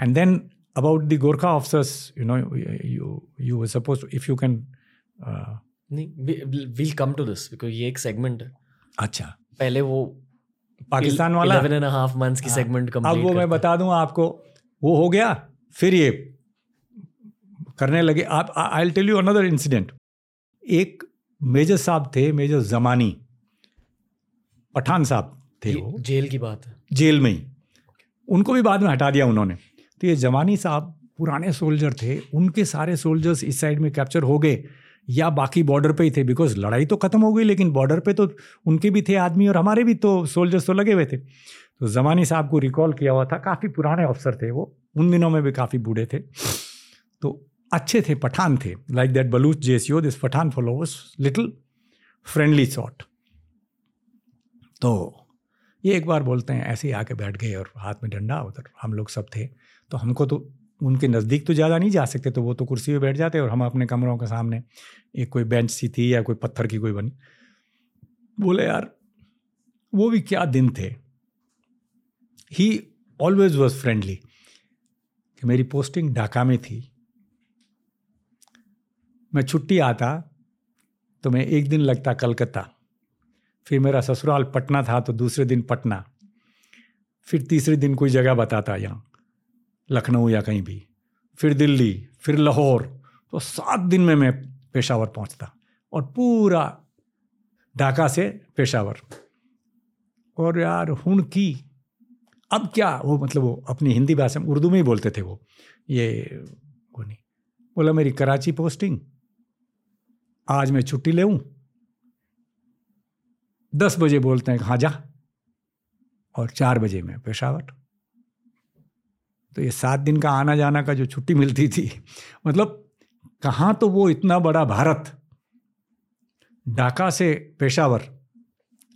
and then about the Gorkha officers you know you you suppose if you can नहीं will come to this because ये एक सेगमेंट है। अच्छा। पहले वो पाकिस्तान वाला? इलेवन एंड हाफ़ मंथ्स की सेगमेंट हाँ। अब वो मैं बता दूँ आपको वो हो गया फिर ये करने लगे। आप I tell you another incident एक मेजर साहब थे मेजर जमानी। पठान साहब थे वो। जेल की बात है। जेल में ही। उनको भी बाद में हटा दिया उन्होंने। तो ये जवानी साहब पुराने सोल्जर थे, उनके सारे सोल्जर्स इस साइड में कैप्चर हो गए या बाकी बॉर्डर पे ही थे बिकॉज़ लड़ाई तो ख़त्म हो गई, लेकिन बॉर्डर पे तो उनके भी थे आदमी और हमारे भी तो सोल्जर्स तो लगे हुए थे। तो जमानी साहब को रिकॉल किया हुआ था, काफ़ी पुराने अफसर थे वो, उन दिनों में भी काफ़ी बूढ़े थे। तो अच्छे थे, पठान थे like that Baloch JCO this Pathan followers little friendly sort तो ये एक बार बोलते हैं, ऐसे ही आके बैठ गए और हाथ में डंडा, उधर हम लोग सब थे। तो हमको तो उनके नज़दीक तो ज़्यादा नहीं जा सकते तो वो तो कुर्सी पे बैठ जाते और हम अपने कमरों के सामने एक कोई बेंच सी थी या कोई पत्थर की कोई बनी। बोले, यार, वो भी क्या दिन थे? ही ऑलवेज वॉज़ फ्रेंडली कि मेरी पोस्टिंग ढाका में थी। मैं छुट्टी आता तो मैं एक दिन लगता कलकत्ता। फिर मेरा ससुराल पटना था तो दूसरे दिन पटना। फिर तीसरे दिन कोई जगह बताता यहाँ। लखनऊ या कहीं भी, फिर दिल्ली, फिर लाहौर तो सात दिन में मैं पेशावर पहुँचता और पूरा ढाका से पेशावर। और यार, हुन की, अब क्या वो मतलब वो अपनी हिंदी भाषा में, उर्दू में ही बोलते थे वो, ये वो नहीं, बोला, मेरी कराची पोस्टिंग, आज मैं छुट्टी ले दस बजे बोलते हैं हाँ जा। और चार बजे में पेशावर। तो ये सात दिन का आना जाना का जो छुट्टी मिलती थी मतलब कहाँ तो वो इतना बड़ा भारत? ढाका से पेशावर,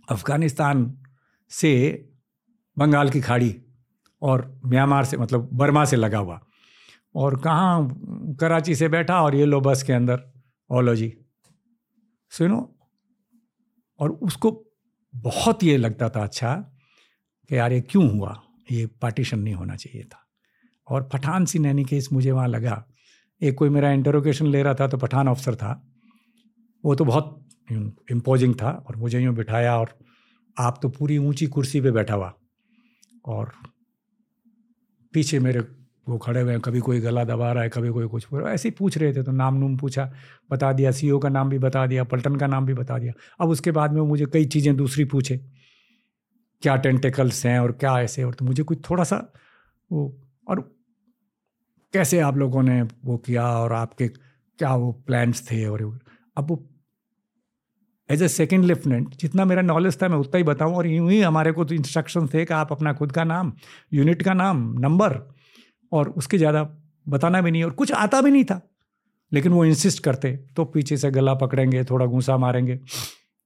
अफ़गानिस्तान से बंगाल की खाड़ी और म्यांमार से मतलब बर्मा से लगा हुआ। और कहाँ कराची से बैठा और ये लो बस के अंदर, ओलो जी। सुनो और उसको बहुत ये लगता था अच्छा कि यार ये क्यों हुआ? ये पार्टीशन नहीं होना चाहिए था। और पठान सी नैनी केस मुझे वहाँ लगा। एक कोई मेरा इंटरोगेशन ले रहा था तो पठान अफसर था। वो तो बहुत इम्पोजिंग था और मुझे यूँ बिठाया और आप तो पूरी ऊँची कुर्सी पे बैठा हुआ। और पीछे मेरे वो खड़े हुए हैं, कभी कोई गला दबा रहा है, कभी कोई कुछ ऐसे ही पूछ रहे थे तो नाम नूम पूछा, बता दिया सीईओ का नाम भी बता दिया, पल्टन का नाम भी बता दिया। अब उसके बाद में मुझे कई चीज़ें दूसरी पूछे। क्या टेंटिकल्स हैं और क्या ऐसे और तो मुझे कुछ थोड़ा सा वो, और कैसे आप लोगों ने वो किया और आपके क्या वो प्लान्स थे और अब वो एज ए सेकेंड लेफ्टिनेंट जितना मेरा नॉलेज था, मैं उतना ही बताऊँ और यूँ ही हमारे को तो इंस्ट्रक्शन थे कि आप अपना खुद का नाम यूनिट का नाम नंबर और उसके ज़्यादा बताना भी नहीं और कुछ आता भी नहीं था। लेकिन वो इंसिस्ट करते तो पीछे से गला पकड़ेंगे, थोड़ा घूसा मारेंगे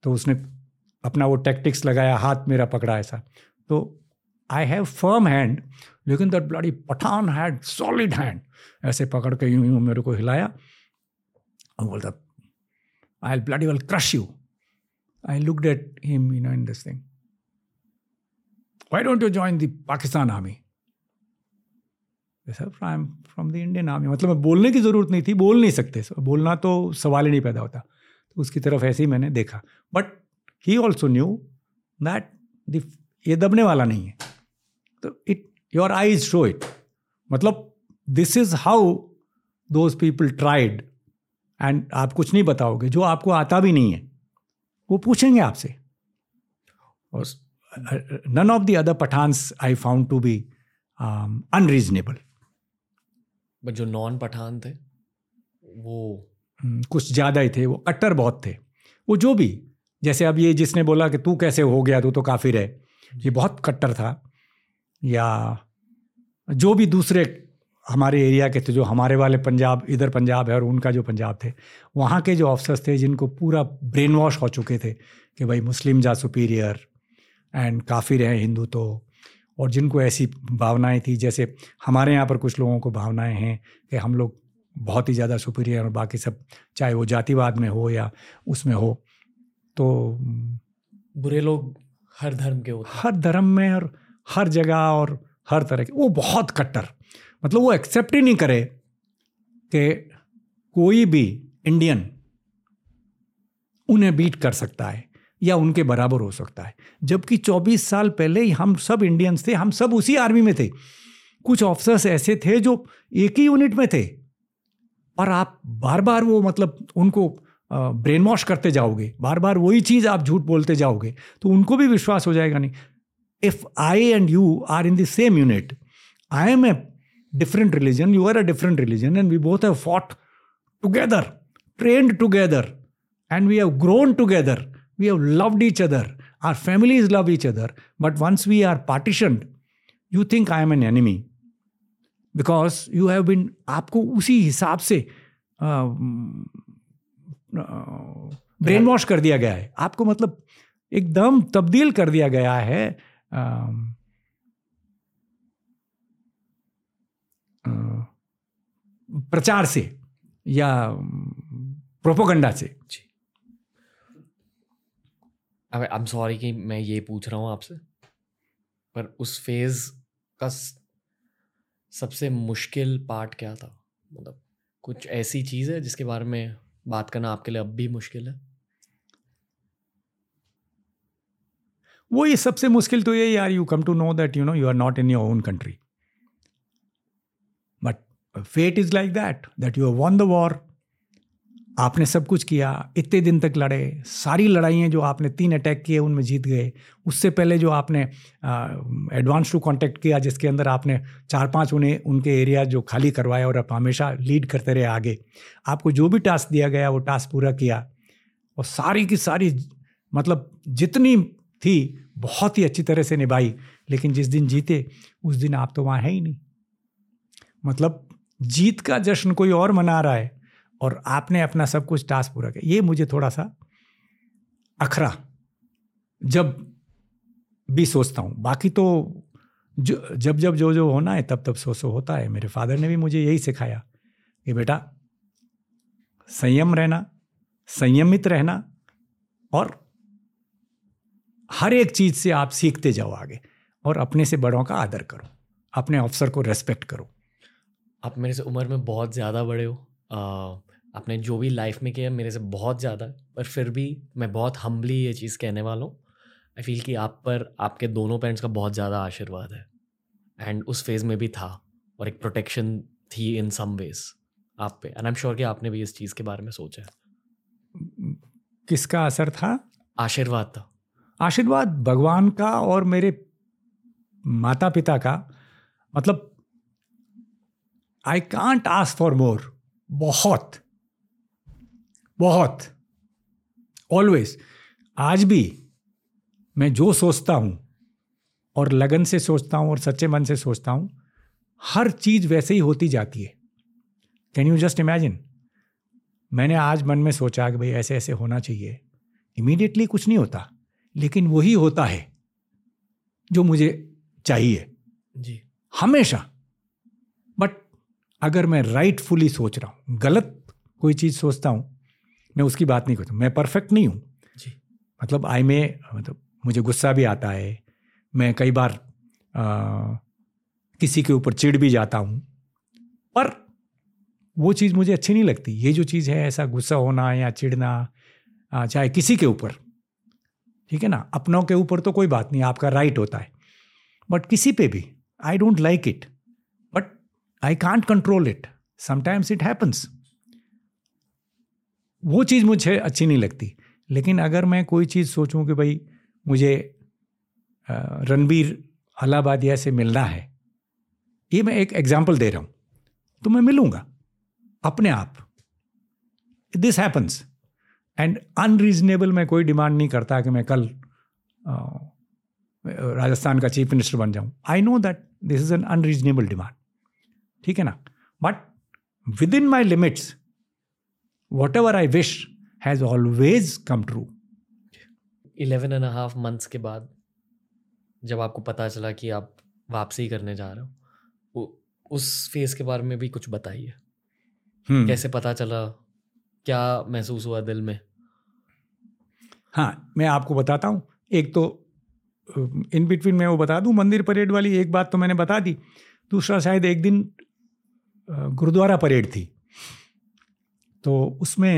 तो उसने अपना वो टैक्टिक्स लगाया, हाथ मेरा पकड़ा ऐसा। तो आई हैव फर्म हैंड लेकिन that bloody Pathan had solid hand ऐसे पकड़ के यूँ यूँ मेरे को हिलाया। और बोलता I bloody well crush you I looked at him you know in this thing why don't you join the Pakistan army sir I am from the Indian army मतलब मैं बोलने की ज़रूरत नहीं थी, बोल नहीं सकते। बोलना तो सवाल ही नहीं पैदा होता। तो उसकी तरफ़ ऐसे ही मैंने देखा। But he also knew that ये दबने वाला नहीं है। तो it your eyes show it मतलब this is how those people tried and आप कुछ नहीं बताओगे जो आपको आता भी नहीं है वो पूछेंगे आपसे। और none of the other Pathans I found to be unreasonable but जो नॉन पठान थे वो हम्म, कुछ ज़्यादा ही थे वो कट्टर बहुत थे। वो जो भी जैसे अब ये जिसने बोला कि तू कैसे हो गया तू तो काफिर है ये बहुत कट्टर था। या जो भी दूसरे हमारे एरिया के थे जो हमारे वाले पंजाब इधर पंजाब है और उनका जो पंजाब थे वहाँ के जो ऑफिसर्स थे जिनको पूरा ब्रेन वॉश हो चुके थे कि भाई मुस्लिम जा सुपीरियर एंड काफिर हैं हिंदू तो और जिनको ऐसी भावनाएँ थी जैसे हमारे यहाँ पर कुछ लोगों को भावनाएँ हैं कि हम लोग बहुत ही ज़्यादा सुपीरियर और बाकी सब चाहे वो जातिवाद में हो या उसमें हो तो बुरे लोग हर धर्म के होते हर धर्म में और हर जगह और हर तरह के। वो बहुत कट्टर। मतलब वो एक्सेप्ट ही नहीं करे कि कोई भी इंडियन उन्हें बीट कर सकता है या उनके बराबर हो सकता है। जबकि 24 साल पहले हम सब इंडियंस थे, हम सब उसी आर्मी में थे। कुछ ऑफिसर्स ऐसे थे जो एक ही यूनिट में थे। और आप बार बार वो मतलब उनको ब्रेन वॉश करते जाओगे। बार बार वही चीज़ आप झूठ बोलते जाओगे। तो उनको भी विश्वास हो जाएगा नहीं। If I and you are in the same unit I am a different religion you are a different religion and we both have fought together trained together and we have grown together we have loved each other. Our families love each other. But once we are partitioned, you think i am an enemy. Because you have been, आपको उसी हिसाब से brain wash कर दिया गया है। आपको मतलब एकदम तब्दील कर दिया गया है। प्रचार से या प्रोपोगंडा से। जी। अब आई एम सॉरी कि मैं ये पूछ रहा हूँ आपसे, पर उस फ़ेज़ का सबसे मुश्किल पार्ट क्या था? मतलब कुछ ऐसी चीज़ है जिसके बारे में बात करना आपके लिए अब भी मुश्किल है? वो ये सबसे मुश्किल तो ये यार you come to know that you know you are not in your own country but fate is like that that you won the war आपने सब कुछ किया, इतने दिन तक लड़े, सारी लड़ाइयाँ जो आपने, तीन अटैक किए, उनमें जीत गए। उससे पहले जो आपने एडवांस टू कांटेक्ट किया, जिसके अंदर आपने चार पाँच उन्हें, उनके एरिया जो खाली करवाए और आप हमेशा लीड करते रहे आगे। आपको जो भी टास्क दिया गया, वो टास्क पूरा किया। और सारी की सारी मतलब जितनी थी, बहुत ही अच्छी तरह से निभाई, लेकिन जिस दिन जीते, उस दिन आप तो वहाँ है ही नहीं। मतलब जीत का जश्न कोई और मना रहा है, और आपने अपना सब कुछ टास्क पूरा किया। ये मुझे थोड़ा सा अखरा, जब भी सोचता हूँ। बाकी तो जो, जब जब जो जो होना है, तब तब सो सो होता है। मेरे फादर ने भी मुझे यही सिखाया कि बेटा, संयम रहना, संयमित रहना, और हर एक चीज़ से आप सीखते जाओ आगे और अपने से बड़ों का आदर करो। अपने अफसर को रेस्पेक्ट करो। आप मेरे से उम्र में बहुत ज़्यादा बड़े हो। आ, आपने जो भी लाइफ में किया मेरे से बहुत ज़्यादा पर फिर भी मैं बहुत हम्बली ये चीज़ कहने वाला हूँ। आई फील कि आप पर आपके दोनों पेरेंट्स का बहुत ज़्यादा आशीर्वाद है। एंड उस फ़ेज़ में भी था और एक प्रोटेक्शन थी इन सम वेज आप पे। एंड आई एम श्योर कि आपने भी इस चीज़ के बारे में सोचा है। किसका असर था? आशीर्वाद था। आशीर्वाद भगवान का और मेरे माता पिता का। मतलब I can't ask for more बहुत। बहुत। ऑलवेज आज भी मैं जो सोचता हूँ, और लगन से सोचता हूँ, और सच्चे मन से सोचता हूँ, हर चीज़ वैसे ही होती जाती है। कैन यू जस्ट इमेजिन मैंने आज मन में सोचा कि भाई ऐसे ऐसे होना चाहिए। इमीडिएटली कुछ नहीं होता। लेकिन वही होता है जो मुझे चाहिए। जी। हमेशा। बट अगर मैं राइटफुली सोच रहा हूँ गलत कोई चीज़ सोचता हूँ मैं उसकी बात नहीं करता मैं परफेक्ट नहीं हूँ। जी। मतलब आई में मतलब मुझे गुस्सा भी आता है। मैं कई बार आ, किसी के ऊपर चिढ़ भी जाता हूँ। पर वो चीज़ मुझे अच्छी नहीं लगती। ये जो चीज़ है ऐसा गुस्सा होना या चिढ़ना चाहे किसी के ऊपर ठीक है ना? अपनों के ऊपर तो कोई बात नहीं, आपका राइट होता है। बट किसी पे भी I don't like it but I can't control it sometimes it happens वो चीज़ मुझे अच्छी नहीं लगती। लेकिन अगर मैं कोई चीज़ सोचूं कि भाई मुझे रणबीर अलाहाबादिया से मिलना है, ये मैं एक एग्ज़ाम्पल दे रहा हूँ तो मैं मिलूँगा, अपने आप। दिस हैपन्स एंड अनरीजनेबल मैं कोई डिमांड नहीं करता कि मैं कल राजस्थान का चीफ मिनिस्टर बन जाऊँ। I know that this is an unreasonable demand ठीक है ना? But within my limits whatever I wish has always come true eleven and half months के बाद जब आपको पता चला कि आप वापसी करने जा रहे हो उस फ़ेज़ के बारे में भी कुछ बताइए। hmm. कैसे पता चला? क्या महसूस हुआ दिल में? हाँ मैं आपको बताता हूँ। एक तो इन बिटवीन मैं वो बता दूँ, मंदिर परेड वाली एक बात तो मैंने बता दी, दूसरा शायद एक दिन गुरुद्वारा परेड थी। तो उसमें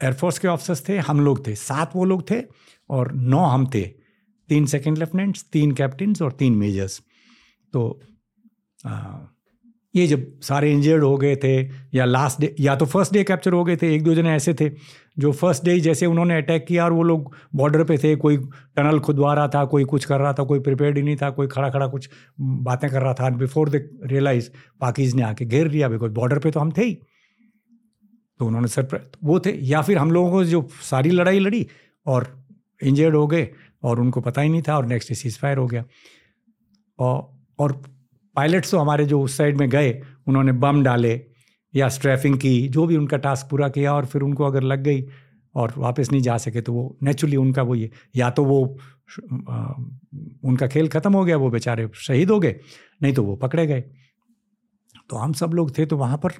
एयरफोर्स के ऑफिसर्स थे, हम लोग थे, सात वो लोग थे और नौ हम थे। तीन सेकंड लेफ्टिनेंट्स तीन कैप्टन्स और तीन मेजर्स तो ये जब सारे इंजर्ड हो गए थे या लास्ट डे या तो फ़र्स्ट डे कैप्चर हो गए थे, एक दो जने ऐसे थे, जो फ़र्स्ट डे जैसे उन्होंने अटैक किया और वो लोग बॉर्डर पे थे, कोई टनल खुदवा रहा था, कोई कुछ कर रहा था, कोई प्रिपेयर्ड ही नहीं था, कोई खड़ा खड़ा कुछ बातें कर रहा था and before the realize Pakis ने आके घेर लिया बिकॉज़ बॉर्डर पर तो हम थे ही। तो उन्होंने सर वो थे, या फिर हम लोगों को जो सारी लड़ाई लड़ी और इंजर्ड हो गए और उनको पता ही नहीं था और नेक्स्ट डे सीज फायर हो गया। और पायलट्स तो हमारे जो उस साइड में गए उन्होंने बम डाले या स्ट्रैफिंग की जो भी उनका टास्क पूरा किया और फिर उनको अगर लग गई और वापस नहीं जा सके तो वो नेचुरली उनका वो ये या तो वो आ, उनका खेल ख़त्म हो गया वो बेचारे शहीद हो गए नहीं तो वो पकड़े गए। तो हम सब लोग थे तो वहाँ पर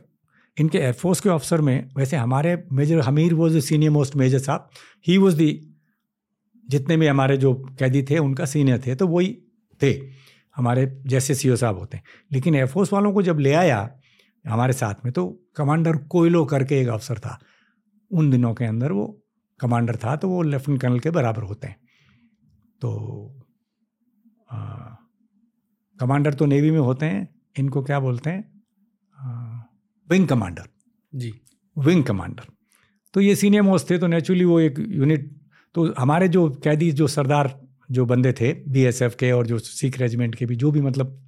इनके एयरफोर्स के ऑफिसर में वैसे हमारे मेजर हमीर वो जो सीनियर मोस्ट मेजर साहब। ही वॉज़ दी जितने भी हमारे जो कैदी थे उनका सीनियर थे तो वही थे। हमारे जैसे सीओ साहब होते हैं। लेकिन एयरफोर्स वालों को जब ले आया हमारे साथ में तो कमांडर कोयलो करके एक अफसर था। उन दिनों के अंदर वो कमांडर था तो वो लेफ्टिनेंट कर्नल के बराबर होते हैं। तो आ, कमांडर तो नेवी में होते हैं इनको क्या बोलते हैं? आ, विंग कमांडर। जी। Wing commander. तो ये सीनियर मोस्ट थे तो नेचुरली वो एक यूनिट तो हमारे जो कैदी जो सरदार जो बंदे थे बीएसएफ के और जो सिख रेजिमेंट के भी जो भी मतलब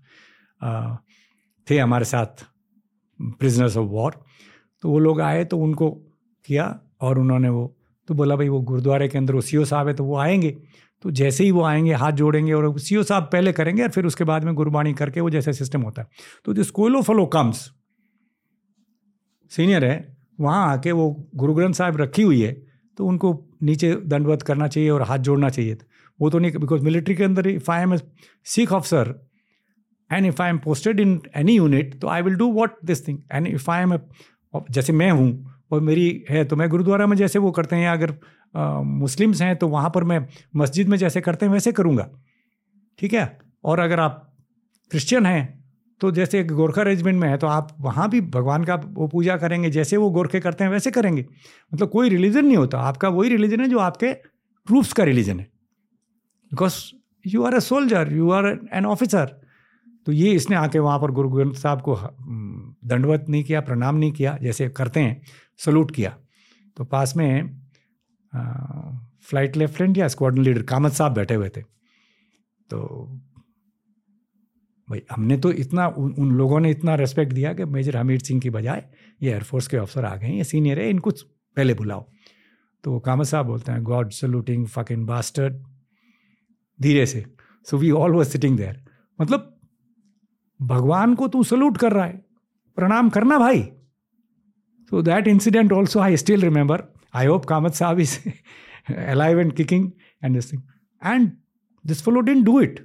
आ, थे हमारे साथ प्रिजनर्स ऑफ़ वॉर तो वो लोग आए तो उनको किया और उन्होंने वो तो बोला भाई वो गुरुद्वारे के अंदर वो सी साहब है तो वो आएँगे। तो जैसे ही वो आएँगे हाथ जोड़ेंगे और सी साहब पहले करेंगे और फिर उसके बाद में गुरबाणी करके वो जैसे सिस्टम होता है। तो जो school of fellow comes senior है वहाँ आके वो गुरु ग्रंथ साहब रखी हुई है तो उनको नीचे दंडवत करना चाहिए और हाथ जोड़ना चाहिए वो तो नहीं बिकॉज़ मिलिट्री के अंदर if I am a Sikh officer and if I am posted in any unit तो I will do what this thing and if I am a जैसे मैं हूँ, और मेरी है तो मैं गुरुद्वारा में जैसे वो करते हैं अगर मुस्लिम्स हैं तो वहाँ पर मैं मस्जिद में जैसे करते हैं, वैसे करूँगा। ठीक है? और अगर आप क्रिश्चियन हैं तो जैसे गोरखा रेजिमेंट में है तो आप वहाँ भी भगवान का वो पूजा करेंगे, जैसे वो गोरखे करते हैं, वैसे करेंगे। मतलब कोई रिलीजन नहीं होता। आपका वही रिलीजन है जो आपके ट्रूप्स का रिलीजन है। Because you are a soldier you are an officer तो ये इसने आके वहाँ पर गुरु ग्रंथ साहब को दंडवत नहीं किया प्रणाम नहीं किया जैसे करते हैं सल्यूट किया। तो पास में फ़्लाइट लेफ्टिनेंट या स्क्वाडन लीडर कामत साहब बैठे हुए थे। तो भाई हमने तो इतना उन, उन लोगों ने इतना रेस्पेक्ट दिया कि मेजर हमीर सिंह की बजाय ये एयरफोर्स के अफसर आ गए हैं ये सीनियर है इनको पहले बुलाओ। तो कामत साहब बोलते हैं गॉड सल्यूटिंग फकिंग बास्टर्ड धीरे से। So we all was sitting there मतलब भगवान को तू सल्यूट कर रहा है, प्रणाम करना भाई। So that incident also I still remember I hope Kamat साहब is alive and kicking and this thing and this fellow didn't do it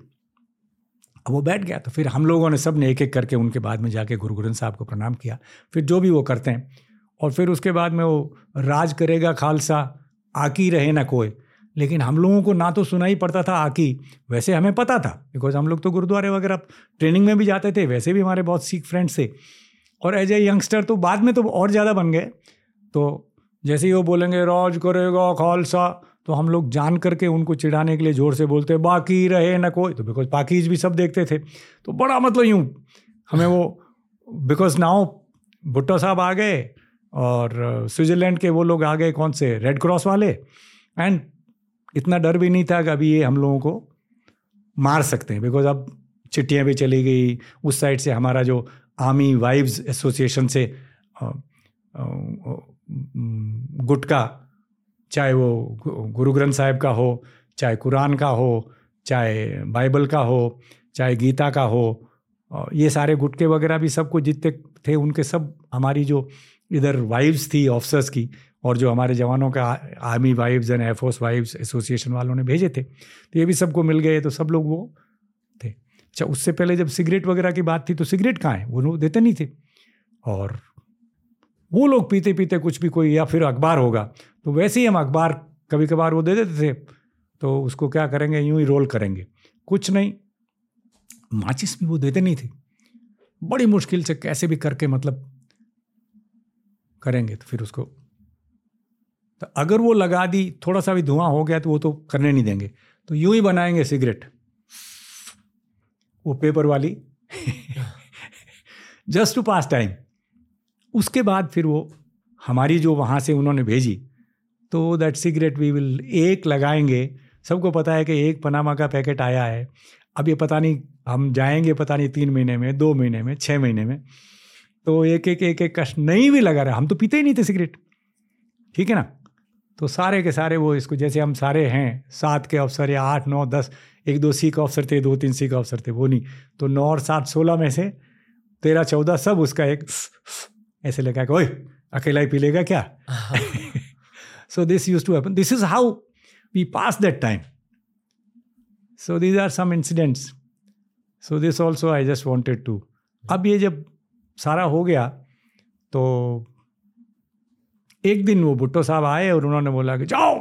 वो बैठ गया तो फिर हम लोगों ने सबने एक एक करके उनके बाद में जाके गुरु ग्रंथ साहब को प्रणाम किया। फिर जो भी वो करते हैं, और फिर उसके बाद में वो, राज करेगा खालसा, आकी रहे ना कोई लेकिन हम लोगों को ना तो सुना ही पड़ता था आकी। वैसे हमें पता था बिकॉज़ हम लोग तो गुरुद्वारे वगैरह ट्रेनिंग में भी जाते थे, वैसे भी हमारे बहुत सिख फ्रेंड्स थे। और एज ए यंगस्टर तो बाद में तो और ज़्यादा बन गए। तो जैसे ही वो बोलेंगे, राज करेगा खालसा तो हम लोग जान करके उनको चिढ़ाने के लिए ज़ोर से बोलते, बाकी रहे ना कोई तो बिकॉज़ पाकिज भी सब देखते थे। तो बड़ा मतलब यूँ, हमें वो बिकॉज़ नाउ भुट्टो साहब आ गए और स्विट्ज़रलैंड के वो लोग आ गए, कौन से रेड क्रॉस वाले। एंड इतना डर भी नहीं था कि अभी ये हम लोगों को मार सकते हैं। बिकॉज़ अब चिट्ठियाँ भी चली गई, उस साइड से हमारा जो आर्मी वाइव्स एसोसिएशन से गुटका, चाहे वो गुरु ग्रंथ साहिब का हो, चाहे कुरान का हो, चाहे बाइबल का हो, चाहे गीता का हो ये सारे गुटके वगैरह भी सबको जितने थे, उनके सब हमारी जो इधर वाइव्स थी ऑफिसर्स की और जो हमारे जवानों का army wives and air force wives association वालों ने भेजे थे तो ये भी सबको मिल गए तो सब लोग वो थे। अच्छा उससे पहले जब सिगरेट वगैरह की बात थी तो सिगरेट कहाँ है? वो लोग देते नहीं थे। और वो लोग पीते पीते कुछ भी कोई, या फिर अखबार होगा तो वैसे ही हम अखबार कभी कभार वो दे देते थे तो उसको क्या करेंगे? यूँ ही रोल करेंगे। कुछ नहीं, माचिस भी वो देते नहीं थे। बड़ी मुश्किल से कैसे भी करके मतलब करेंगे तो फिर उसको तो अगर वो लगा दी, थोड़ा सा भी धुआँ हो गया तो वो तो करने नहीं देंगे। तो यूँ ही बनाएँगे सिगरेट। वो पेपर वाली। जस्ट टू पास टाइम उसके बाद फिर वो हमारी जो वहाँ से उन्होंने भेजी तो दैट सिगरेट वी विल एक लगाएँगे। सबको पता है कि एक पनामा का पैकेट आया है। अब ये पता नहीं, हम जाएँगे पता नहीं तीन महीने में, दो महीने में छः महीने में। तो एक एक एक एक कश नहीं भी लगा रहा। हम तो पीते ही नहीं थे सिगरेट। ठीक है ना? तो सारे के सारे वो इसको, जैसे हम सारे हैं, सात के अफसर या आठ, नौ, दस, एक, दो सी का अफसर थे, दो, तीन सी का अफसर थे, वो नहीं। तो नौ और सात, सोलह में से तेरह, चौदह, सब उसका एक ऐसे लगा कि, ओए, अकेला ही पी लेगा क्या? So this use to happen this is how we pass that time so these are some incidents so this also I just wanted to अब ये जब सारा हो गया तो एक दिन वो भुट्टो साहब आए और उन्होंने बोला कि जाओ,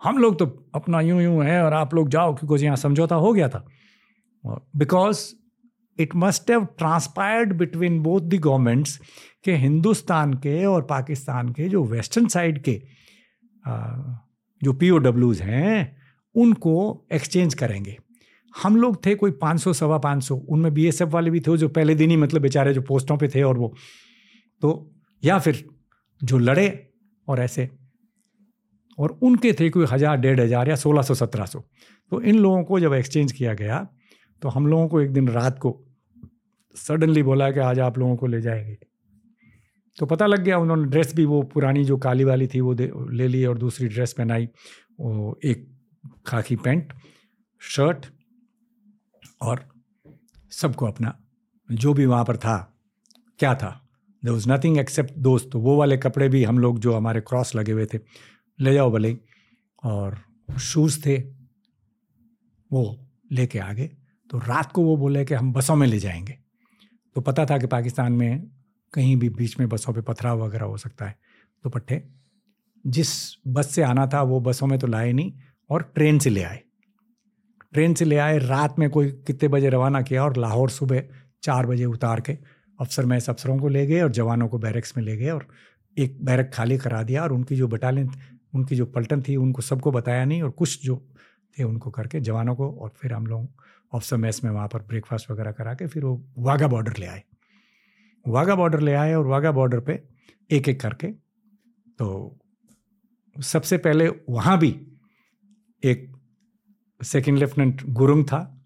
हम लोग तो अपना यूँ यूँ है और आप लोग जाओ, क्योंकि यहाँ समझौता हो गया था। Because it must have transpired between both the governments के हिंदुस्तान के और पाकिस्तान के जो वेस्टर्न साइड के जो पी हैं, उनको एक्सचेंज करेंगे। हम लोग थे कोई 500 सवा पाँच सौ, उनमें बीएसएफ वाले भी थे जो पहले दिन ही मतलब बेचारे जो पोस्टों पे थे और वो। तो या फिर जो लड़े और ऐसे। और उनके थे कोई हज़ार, डेढ़ हज़ार या सोलह सौ, सत्रह सौ। तो इन लोगों को जब एक्सचेंज किया गया तो हम लोगों को एक दिन रात को सडनली बोला कि आज आप लोगों को ले जाएँगे। तो पता लग गया उन्होंने ड्रेस भी वो पुरानी जो काली वाली थी वो ले ली और दूसरी ड्रेस पहनाई। वो एक खाकी पैंट शर्ट और सबको अपना, जो भी वहाँ पर था, क्या था? दे वॉज़ नथिंग एक्सेप्ट दोस्त वो वाले कपड़े भी हम लोग जो हमारे क्रॉस लगे हुए थे, ले जाओ भले और शूज़ थे, वो लेके आ गए। तो रात को वो बोले कि हम बसों में ले जाएँगे। तो पता था कि पाकिस्तान में कहीं भी बीच में बसों पे पथराव वगैरह हो सकता है। तो पट्टे जिस बस से आना था, वो बसों में तो लाए नहीं और ट्रेन से ले आए। ट्रेन से ले आए, रात में कोई कितने बजे रवाना किया और लाहौर सुबह चार बजे उतार के अफसर में अफसरों को ले गए और जवानों को बैरक्स में ले गए और एक बैरक खाली करा दिया और उनकी जो बटालियन उनकी जो पलटन थी, उनको सबको बताया नहीं और कुछ जो थे उनको करके जवानों को और फिर हम लोग ऑफिसर मेस में वहाँ पर ब्रेकफास्ट वगैरह करा के फिर वो वाघा बॉर्डर ले आए। वाघा बॉर्डर ले आए और वाघा बॉर्डर पे एक एक करके तो सबसे पहले वहाँ भी एक सेकंड लेफ्टिनेंट गुरुंग था,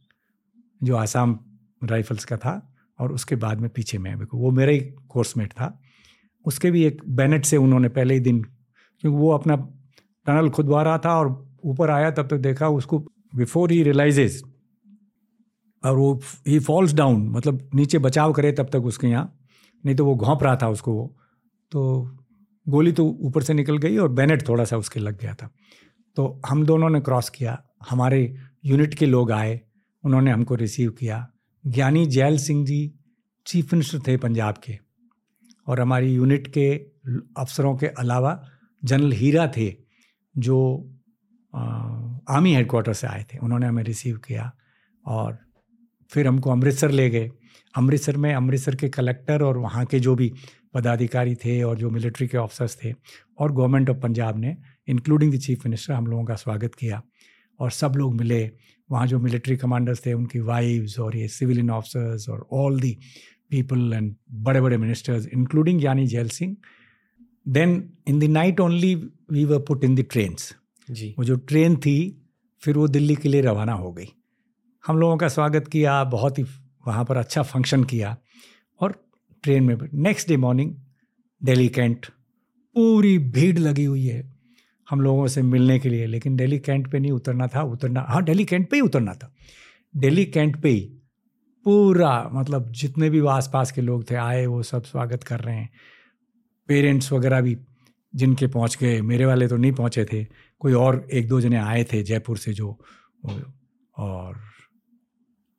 जो आसाम राइफल्स का था। और उसके बाद में पीछे में वो मेरा ही कोर्समेट था। उसके भी एक बैनेट से उन्होंने पहले ही दिन, क्योंकि वो अपना टनल खुदवा रहा था और ऊपर आया तब तक तो देखा, उसको बिफोर ही रियलाइजेज और वो ही फॉल्स डाउन मतलब नीचे बचाव करे तब तक उसके यहाँ, नहीं तो वो घोंप रहा था उसको वो। तो गोली तो ऊपर से निकल गई और बैनेट थोड़ा सा उसके लग गया था। तो हम दोनों ने क्रॉस किया, हमारे यूनिट के लोग आए, उन्होंने हमको रिसीव किया। ज्ञानी जैल सिंह जी चीफ मिनिस्टर थे पंजाब के और हमारी यूनिट के अफसरों के अलावा जनरल हीरा थे जो आर्मी हेडकोार्टर से आए थे। उन्होंने हमें रिसीव किया और फिर हमको अमृतसर ले गए। अमृतसर में अमृतसर के कलेक्टर और वहाँ के जो भी पदाधिकारी थे और जो मिलिट्री के ऑफिसर्स थे और गवर्नमेंट ऑफ़ पंजाब ने, इंक्लूडिंग द चीफ मिनिस्टर, हम लोगों का स्वागत किया और सब लोग मिले वहाँ जो मिलिट्री कमांडर्स थे उनकी वाइव्स और ये सिविलियन ऑफिसर्स और ऑल दी पीपल एंड बड़े बड़े मिनिस्टर्स इंक्लूडिंग यानी Zail Singh. Then in the night only we were put in the trains जी। वो जो ट्रेन थी फिर वो दिल्ली के लिए रवाना हो गई। हम लोगों का स्वागत किया बहुत ही वहाँ पर अच्छा फ़ंक्शन किया और ट्रेन में next day morning Delhi cantt पूरी भीड़ लगी हुई है। हम लोगों से मिलने के लिए। लेकिन दिल्ली कैंट पे नहीं उतरना था, उतरना हाँ दिल्ली कैंट पे ही उतरना था। दिल्ली कैंट पे ही पूरा मतलब जितने भी आस पास के लोग थे, आए, वो सब स्वागत कर रहे हैं। पेरेंट्स वगैरह भी जिनके पहुँच गए, मेरे वाले तो नहीं पहुँचे थे। कोई और एक दो जने आए थे जयपुर से जो और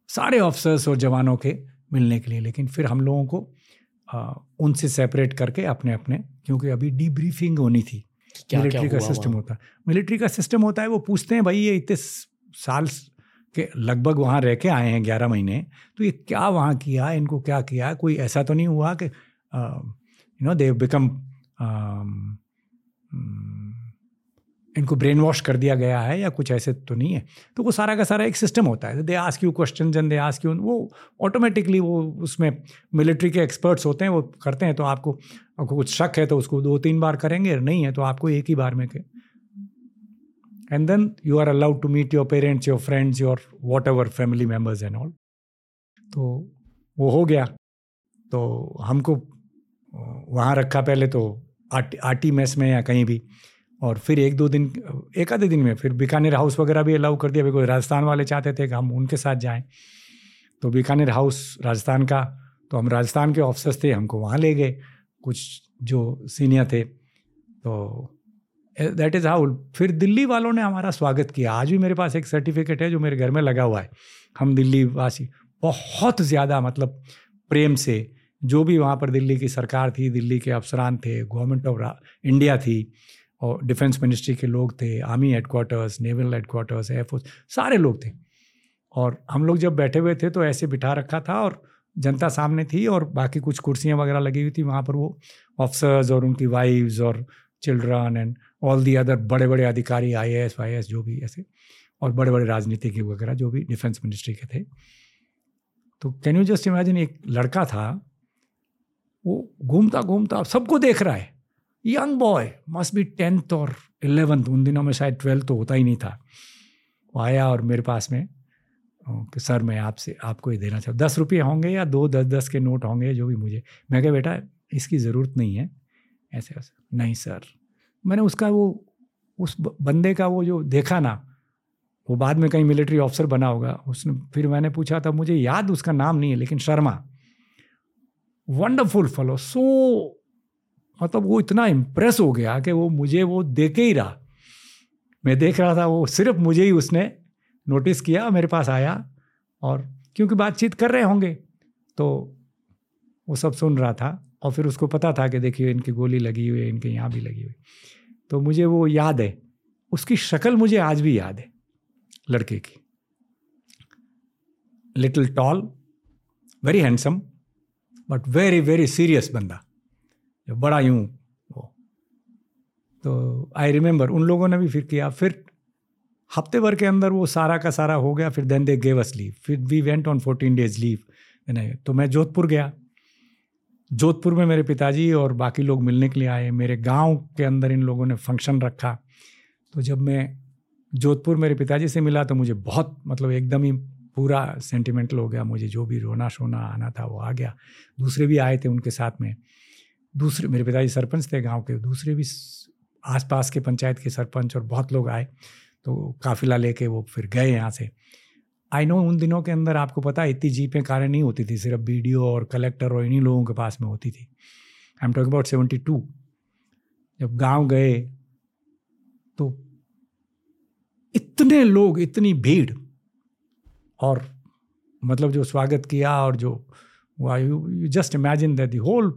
सारे ऑफिसर्स और जवानों के मिलने के लिए। लेकिन फिर हम लोगों को उनसे सेपरेट करके अपने अपने क्योंकि अभी डीब्रीफिंग होनी थी। मिलिट्री का सिस्टम होता है। मिलिट्री का सिस्टम होता है वो पूछते हैं भाई ये इतने साल के लगभग वहाँ रह के आए हैं ग्यारह महीने तो ये क्या वहाँ किया इनको क्या किया? कोई ऐसा तो नहीं हुआ कि यू नो दे बिकम इनको ब्रेन वॉश कर दिया गया है या कुछ ऐसे तो नहीं है। तो वो सारा का सारा एक सिस्टम होता है। They ask you question and they ask you वो ऑटोमेटिकली वो उसमें मिलिट्री के एक्सपर्ट्स होते हैं, वो करते हैं तो आपको कुछ शक है तो उसको दो तीन बार करेंगे, नहीं है तो आपको एक ही बार में and then you are allowed to meet your parents your friends your whatever family members and all तो वो हो गया। तो हमको, वहाँ रखा पहले तो आटी आटी मेस में या कहीं भी। और फिर एक दो दिन, एक आधे दिन में फिर बीकानेर हाउस वगैरह भी अलाउ कर दिया। कोई राजस्थान वाले चाहते थे कि हम उनके साथ जाएँ तो बीकानेर हाउस राजस्थान का तो हम राजस्थान के ऑफिसर्स थे, हमको वहाँ ले गए। कुछ जो सीनियर थे तो दैट इज़ हाउ फिर दिल्ली वालों ने हमारा स्वागत किया। आज भी मेरे पास एक सर्टिफिकेट है जो मेरे घर में लगा हुआ है। हम दिल्ली वासी, बहुत ज़्यादा मतलब प्रेम से, जो भी वहाँ पर दिल्ली की सरकार थी, दिल्ली के अफसरान थे गवर्नमेंट ऑफ़ इंडिया थी और डिफेंस मिनिस्ट्री के लोग थे, army headquarters naval headquarters air force सारे लोग थे। और हम लोग जब बैठे हुए थे तो ऐसे बिठा रखा था और जनता सामने थी और बाकी कुछ कुर्सियाँ वगैरह लगी हुई थी वहाँ पर वो ऑफिसर्स और उनकी वाइफ्स और children and all the other बड़े बड़े अधिकारी आई एस वाई एस जो भी ऐसे और बड़े बड़े राजनीतिक वगैरह जो भी डिफेंस मिनिस्ट्री के थे। तो कैन यू जस्ट इमेजिन एक लड़का था, वो घूमता घूमता सबको देख रहा है। Young boy must be tenth और इलेवेंथ उन दिनों में शायद ट्वेल्थ तो होता ही नहीं था। वो आया और मेरे पास में कि सर, मैं आपसे, आपको ही देना चाहूँ। दस रुपये होंगे या दो, दस दस के नोट होंगे, जो भी मुझे। मैं क्या बेटा, इसकी ज़रूरत नहीं है। ऐसे ऐसे, नहीं, सर। मैंने उसका वो, उस बंदे का वो जो देखा ना, वो बाद में कहीं मिलिट्री ऑफिसर बना होगा। उसने, फिर मैंने पूछा था मुझे याद उसका नाम नहीं है, लेकिन शर्मा। वंडरफुल फलो सो मतलब वो इतना इम्प्रेस हो गया कि वो मुझे वो देखे ही रहा। मैं देख रहा था, वो सिर्फ़ मुझे ही उसने नोटिस किया मेरे पास आया और क्योंकि बातचीत कर रहे होंगे तो वो सब सुन रहा था और फिर उसको पता था कि देखिए, इनकी गोली लगी हुई है, इनके यहाँ भी लगी हुई तो मुझे वो याद है, उसकी शक्ल मुझे आज भी याद है, लड़के की। Little tall very handsome but very very serious बंदा। बड़ा यूँ वो। तो आई रिमेंबर उन लोगों ने भी फिर किया। फिर हफ़्ते भर के अंदर वो सारा का सारा हो गया। फिर then they gave us leave फिर we went on fourteen days leave तो मैं जोधपुर गया। जोधपुर में मेरे पिताजी और बाकी लोग मिलने के लिए आए। मेरे गाँव के अंदर इन लोगों ने फ़ंक्शन रखा। तो जब मैं जोधपुर मेरे पिताजी से मिला तो मुझे बहुत मतलब एकदम ही पूरा सेंटिमेंटल हो गया। मुझे जो भी रोना शोना आना था, वो आ गया। दूसरे भी आए थे उनके साथ में। दूसरे, मेरे पिताजी सरपंच थे गाँव के, दूसरे भी आसपास के पंचायत के सरपंच और बहुत लोग आए तो काफिला लेके वो फिर गए यहाँ से। आई नो उन दिनों के अंदर आपको पता है, इतनी जीपें कारें नहीं होती थी, सिर्फ़ बी और कलेक्टर और इन्हीं लोगों के पास में होती थी। I am talk about seventy two जब गाँव गए तो इतने लोग, इतनी भीड़ और मतलब जो स्वागत किया और जो you just imagine that the whole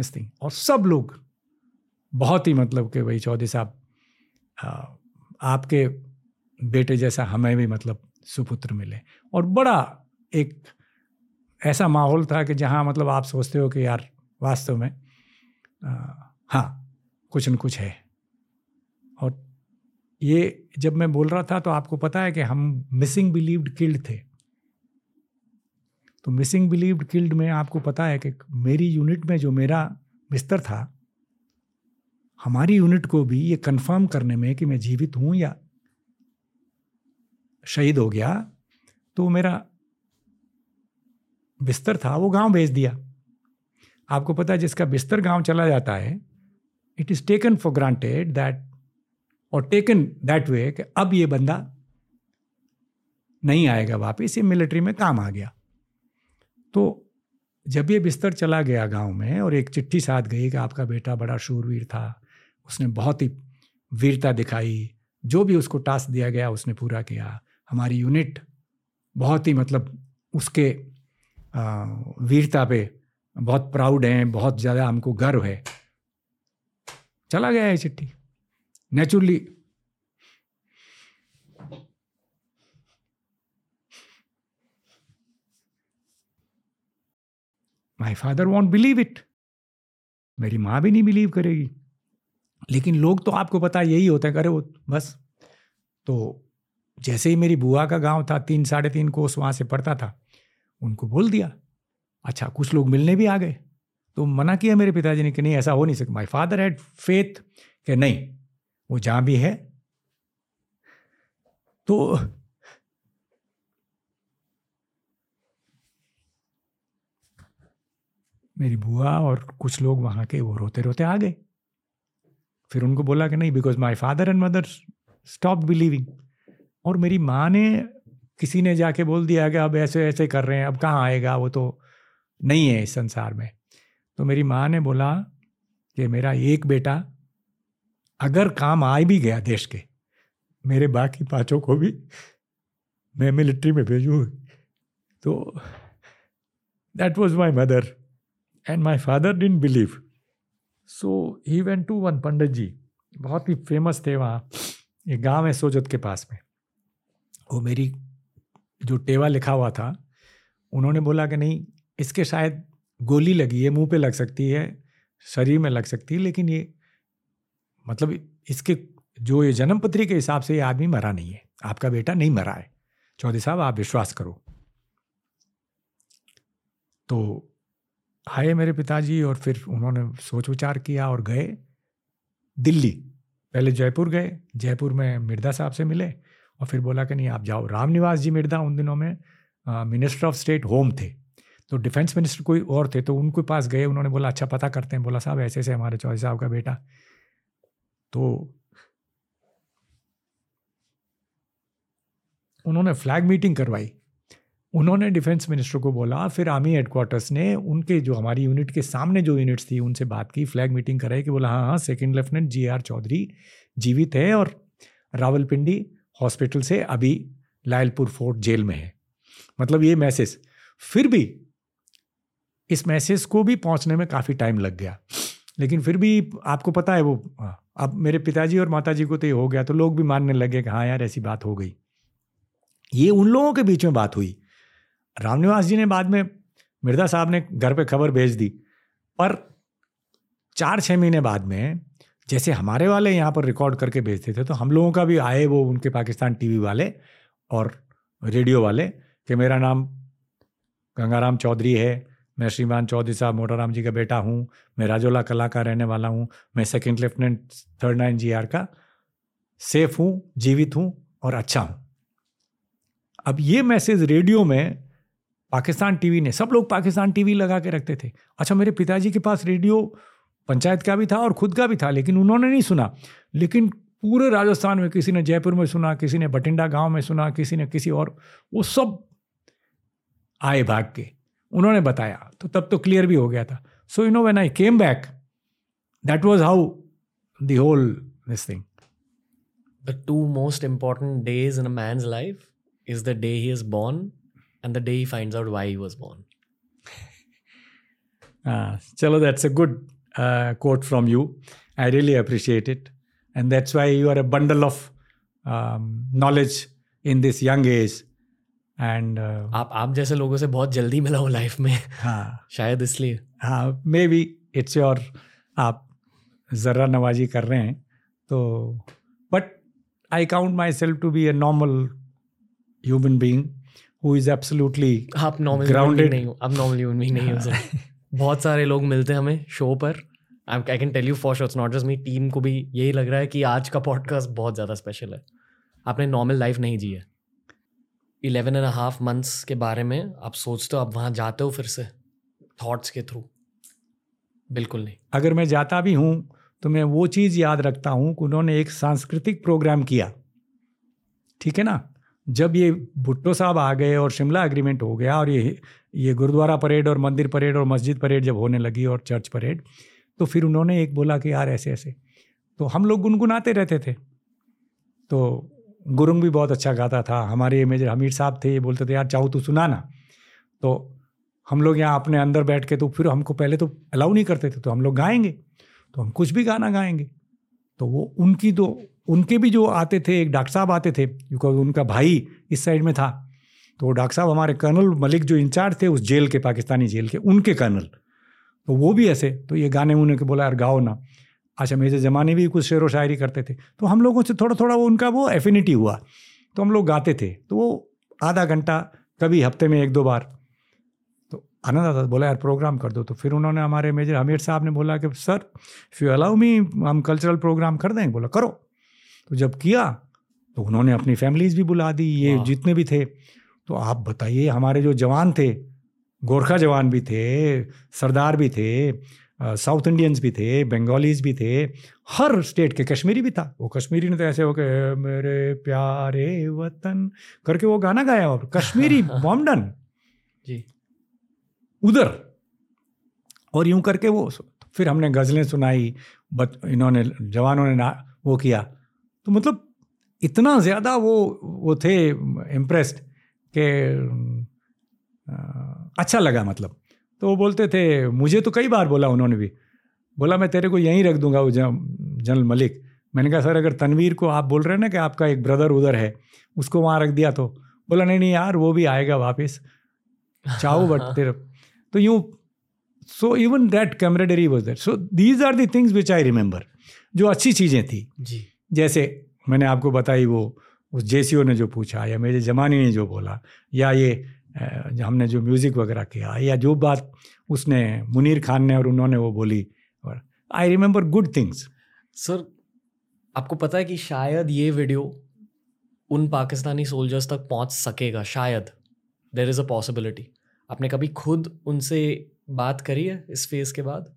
this thing और सब लोग बहुत ही मतलब कि भाई चौधरी साहब आपके बेटे जैसा हमें भी मतलब सुपुत्र मिले। और बड़ा एक ऐसा माहौल था कि जहाँ मतलब आप सोचते हो कि यार वास्तव में आ, हाँ कुछ न कुछ है। और ये जब मैं बोल रहा था तो आपको पता है कि हम मिसिंग बिलीव्ड किल्ड थे। तो मिसिंग बिलीव्ड किल्ड में आपको पता है कि मेरी यूनिट में जो मेरा बिस्तर था, हमारी यूनिट को भी ये कंफर्म करने में कि मैं जीवित हूँ या शहीद हो गया तो मेरा बिस्तर था, वो गाँव भेज दिया। आपको पता है जिसका बिस्तर गाँव चला जाता है it is taken for granted that और टेकन दैट वे कि अब ये बंदा नहीं आएगा वापस, ये मिलिट्री में काम आ गया। तो जब ये बिस्तर चला गया गाँव में और एक चिट्ठी साथ गई कि आपका बेटा बड़ा शूरवीर था, उसने बहुत ही वीरता दिखाई, जो भी उसको टास्क दिया गया उसने पूरा किया। हमारी यूनिट बहुत ही मतलब उसके वीरता पे बहुत प्राउड हैं, बहुत ज़्यादा हमको गर्व है। चला गया है चिट्ठी। Naturally my father won't believe it मेरी माँ भी नहीं बिलीव करेगी। लेकिन लोग तो आपको पता यही होता है करे वो बस। तो जैसे ही मेरी बुआ का गाँव था, तीन, साढ़े तीन कोस वहाँ से पड़ता था, उनको बोल दिया अच्छा कुछ लोग मिलने भी आ गए। तो मना किया मेरे पिताजी ने कि नहीं, ऐसा हो नहीं सकता। माई फादर हैड फेथ कि नहीं, वो जहाँ भी है। तो मेरी बुआ और कुछ लोग वहाँ के वो रोते रोते आ गए। फिर उनको बोला कि नहीं because my father and mother stop believing और मेरी माँ ने किसी ने जाके बोल दिया कि अब ऐसे ऐसे कर रहे हैं, अब कहाँ आएगा वो तो नहीं है इस संसार में। तो मेरी माँ ने बोला कि मेरा एक बेटा अगर काम आ भी गया देश के, मेरे बाकी पाँचों को भी मैं मिलिट्री में भेजूँ। तो that was my mother and my father didn't believe so he went to one pandit ji बहुत ही फ़ेमस थे वहाँ। एक गाँव है सोजत के पास में। वो मेरी जो टेवा लिखा हुआ था, उन्होंने बोला कि नहीं, इसके शायद गोली लगी है, मुँह पे लग सकती है, शरीर में लग सकती है, लेकिन ये मतलब इसके जो ये जन्मपत्री के हिसाब से ये आदमी मरा नहीं है। आपका बेटा नहीं मरा है। चौधरी साहब, आप विश्वास करो। तो आए मेरे पिताजी और फिर उन्होंने सोच विचार किया और गए दिल्ली। पहले जयपुर गए। जयपुर में मिर्दा साहब से मिले और फिर बोला कि नहीं, आप जाओ। रामनिवास जी मिर्दा उन दिनों में मिनिस्टर ऑफ़ स्टेट होम थे। तो डिफेंस मिनिस्टर कोई और थे तो उनके पास गए। उन्होंने बोला अच्छा पता करते हैं। बोला, साहब ऐसे ऐसे हमारे चौधरी साहब का बेटा। तो उन्होंने फ्लैग मीटिंग करवाई। उन्होंने डिफेंस मिनिस्टर को बोला, फिर आर्मी हेडक्वार्टर्स ने उनके जो हमारी यूनिट के सामने जो यूनिट्स थी, उनसे बात की फ्लैग मीटिंग कराई कि बोला हाँ हाँ second lieutenant G R Chaudhary जीवित है और रावलपिंडी हॉस्पिटल से अभी लायलपुर फोर्ट जेल में है। मतलब ये मैसेज फिर भी इस मैसेज को भी पहुँचने में काफ़ी टाइम लग गया। लेकिन फिर भी आपको पता है वो अब मेरे पिताजी और माताजी को तो ये हो गया तो लोग भी मानने लगे कि हाँ यार, ऐसी बात हो गई। ये उन लोगों के बीच में बात हुई। रामनिवास जी ने बाद में मिर्ज़ा साहब ने घर पे खबर भेज दी। पर चार छः महीने बाद में जैसे हमारे वाले यहाँ पर रिकॉर्ड करके भेजते थे तो हम लोगों का भी आए वो उनके पाकिस्तान टीवी वाले और रेडियो वाले कि मेरा नाम गंगाराम चौधरी है, मैं श्रीमान चौधरी साहब मोटाराम जी का बेटा हूँ, मैं राजोला कला का रहने वाला हूँ, मैं second lieutenant third nine G R का सेफ़ हूँ, जीवित हूँ और अच्छा हूँ। अब ये मैसेज रेडियो में पाकिस्तान टीवी ने, सब लोग पाकिस्तान टीवी लगा के रखते थे। अच्छा मेरे पिताजी के पास रेडियो पंचायत का भी था और खुद का भी था, लेकिन उन्होंने नहीं सुना। लेकिन पूरे राजस्थान में किसी ने, जयपुर में सुना, किसी ने बटिंडा गाँव में सुना, किसी ने किसी और, वो सब आए भाग के। उन्होंने बताया तो तब तो क्लियर भी हो गया था। So you know when I came back that was how the whole this thing The two most important days in a man's life is the day he is born and the day he finds out why he was born. Uh, chalo, that's a good uh, quote from you. I really appreciate it. And that's why you are a bundle of um, knowledge in this young age. And uh, आप आप जैसे लोगों से बहुत जल्दी मिला हूँ life में हाँ शायद इसलिए हाँ मे बी इट्स योर आप ज़र्रा नवाजी कर रहे हैं तो but I count myself to be a normal human being who is absolutely आप नॉर्मल Grounded. नहीं हो आप नॉर्मल ह्यूमन बीइंग नहीं हो सर बहुत सारे लोग मिलते हैं हमें शो पर। I can tell you for sure not just me team को भी यही लग रहा है कि आज का पॉडकास्ट बहुत ज़्यादा स्पेशल है। आपने नॉर्मल लाइफ नहीं जी है। इलेवन एंड हाफ़ मंथ्स के बारे में आप सोचते हो आप वहाँ जाते हो फिर से थॉट्स के थ्रू बिल्कुल नहीं। अगर मैं जाता भी हूँ तो मैं वो चीज़ याद रखता हूँ कि उन्होंने एक सांस्कृतिक प्रोग्राम किया। ठीक है ना? जब ये भुट्टो साहब आ गए और शिमला एग्रीमेंट हो गया और ये ये गुरुद्वारा परेड और मंदिर परेड और मस्जिद परेड जब होने लगी और चर्च परेड तो फिर उन्होंने एक बोला कि यार ऐसे ऐसे। तो हम लोग गुनगुनाते रहते थे। तो गुरुंग भी बहुत अच्छा गाता था। हमारे मेजर हमीर साहब थे, ये बोलते थे, यार चाहो तो सुना ना। तो हम लोग यहाँ अपने अंदर बैठ के तो फिर हमको पहले तो अलाउ नहीं करते थे तो हम लोग गाएँगे। तो हम कुछ भी गाना गाएँगे। तो वो उनकी तो उनके भी जो आते थे, एक डॉक्टर साहब आते थे बिकॉज़ उनका भाई इस साइड में था तो डॉक्टर साहब हमारे कर्नल मलिक जो इंचार्ज थे उस जेल के, पाकिस्तानी जेल के, उनके कर्नल तो वो भी ऐसे तो ये गाने उन्हें के बोला, यार गाओ ना। अच्छा मेरे ज़माने भी कुछ शेर व शायरी करते थे तो हम लोगों से थोड़ा थोड़ा वो उनका वो एफिनिटी हुआ तो हम लोग गाते थे तो वो आधा घंटा, कभी हफ़्ते में एक दो बार तो आनंद आता बोला, यार प्रोग्राम कर दो। तो फिर उन्होंने हमारे मेजर हमीर साहब ने बोला कि sir if you allow me हम कल्चरल प्रोग्राम कर देंगे। बोला, करो। तो जब किया तो उन्होंने अपनी फैमिलीज़ भी बुला दी ये जितने भी थे। तो आप बताइए हमारे जो जवान थे गोरखा जवान भी थे सरदार भी थे साउथ इंडियंस भी थे बंगालीज भी थे हर स्टेट के कश्मीरी भी था। वो कश्मीरी ने तो ऐसे हो के "ए मेरे प्यारे वतन करके वो गाना गाया और कश्मीरी बॉम्बडन। जी। उधर। और यूँ करके वो फिर हमने गज़लें सुनाई बच इन्होंने जवानों ने ना वो किया। तो मतलब इतना ज़्यादा वो वो थे इम्प्रेस्ड कि अच्छा लगा मतलब। तो वो बोलते थे मुझे तो कई बार बोला उन्होंने भी। बोला मैं तेरे को यहीं रख दूँगा वो जनरल मलिक। मैंने कहा सर अगर तनवीर को आप बोल रहे हैं ना कि आपका एक ब्रदर उधर है उसको वहाँ रख दिया तो? बोला नहीं नहीं यार वो भी आएगा वापस। चाहो बट तेरे तो यूँ so even that camaraderie was that so these are the things which I remember जो अच्छी चीज़ें थी। जी। जैसे मैंने आपको बताई वो, उस जेसीओ ने जो पूछा या मेरे जमानी ने जो बोला या ये हमने जो म्यूज़िक वगैरह किया या जो बात उसने, मुनीर खान ने और उन्होंने वो बोली, और I remember good things sir, आपको पता है कि शायद ये वीडियो उन पाकिस्तानी सोल्जर्स तक पहुँच सकेगा, शायद। देर इज़ अ पॉसिबिलिटी आपने कभी खुद उनसे बात करी है इस फ़ेज़ के बाद?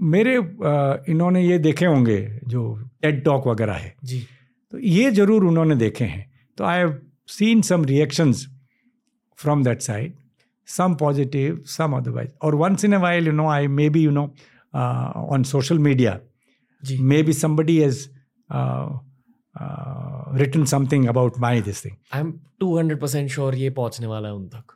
मेरे इन्होंने ये देखे होंगे जो टेड टॉक वगैरह है। जी। तो ये ज़रूर उन्होंने देखे हैं। तो I have seen some reactions from that side some positive some otherwise और once in a while you know I may be you know on social media ji. Maybe somebody has written something about my this thing I am two hundred percent sure ये पहुँचने वाला है उन तक।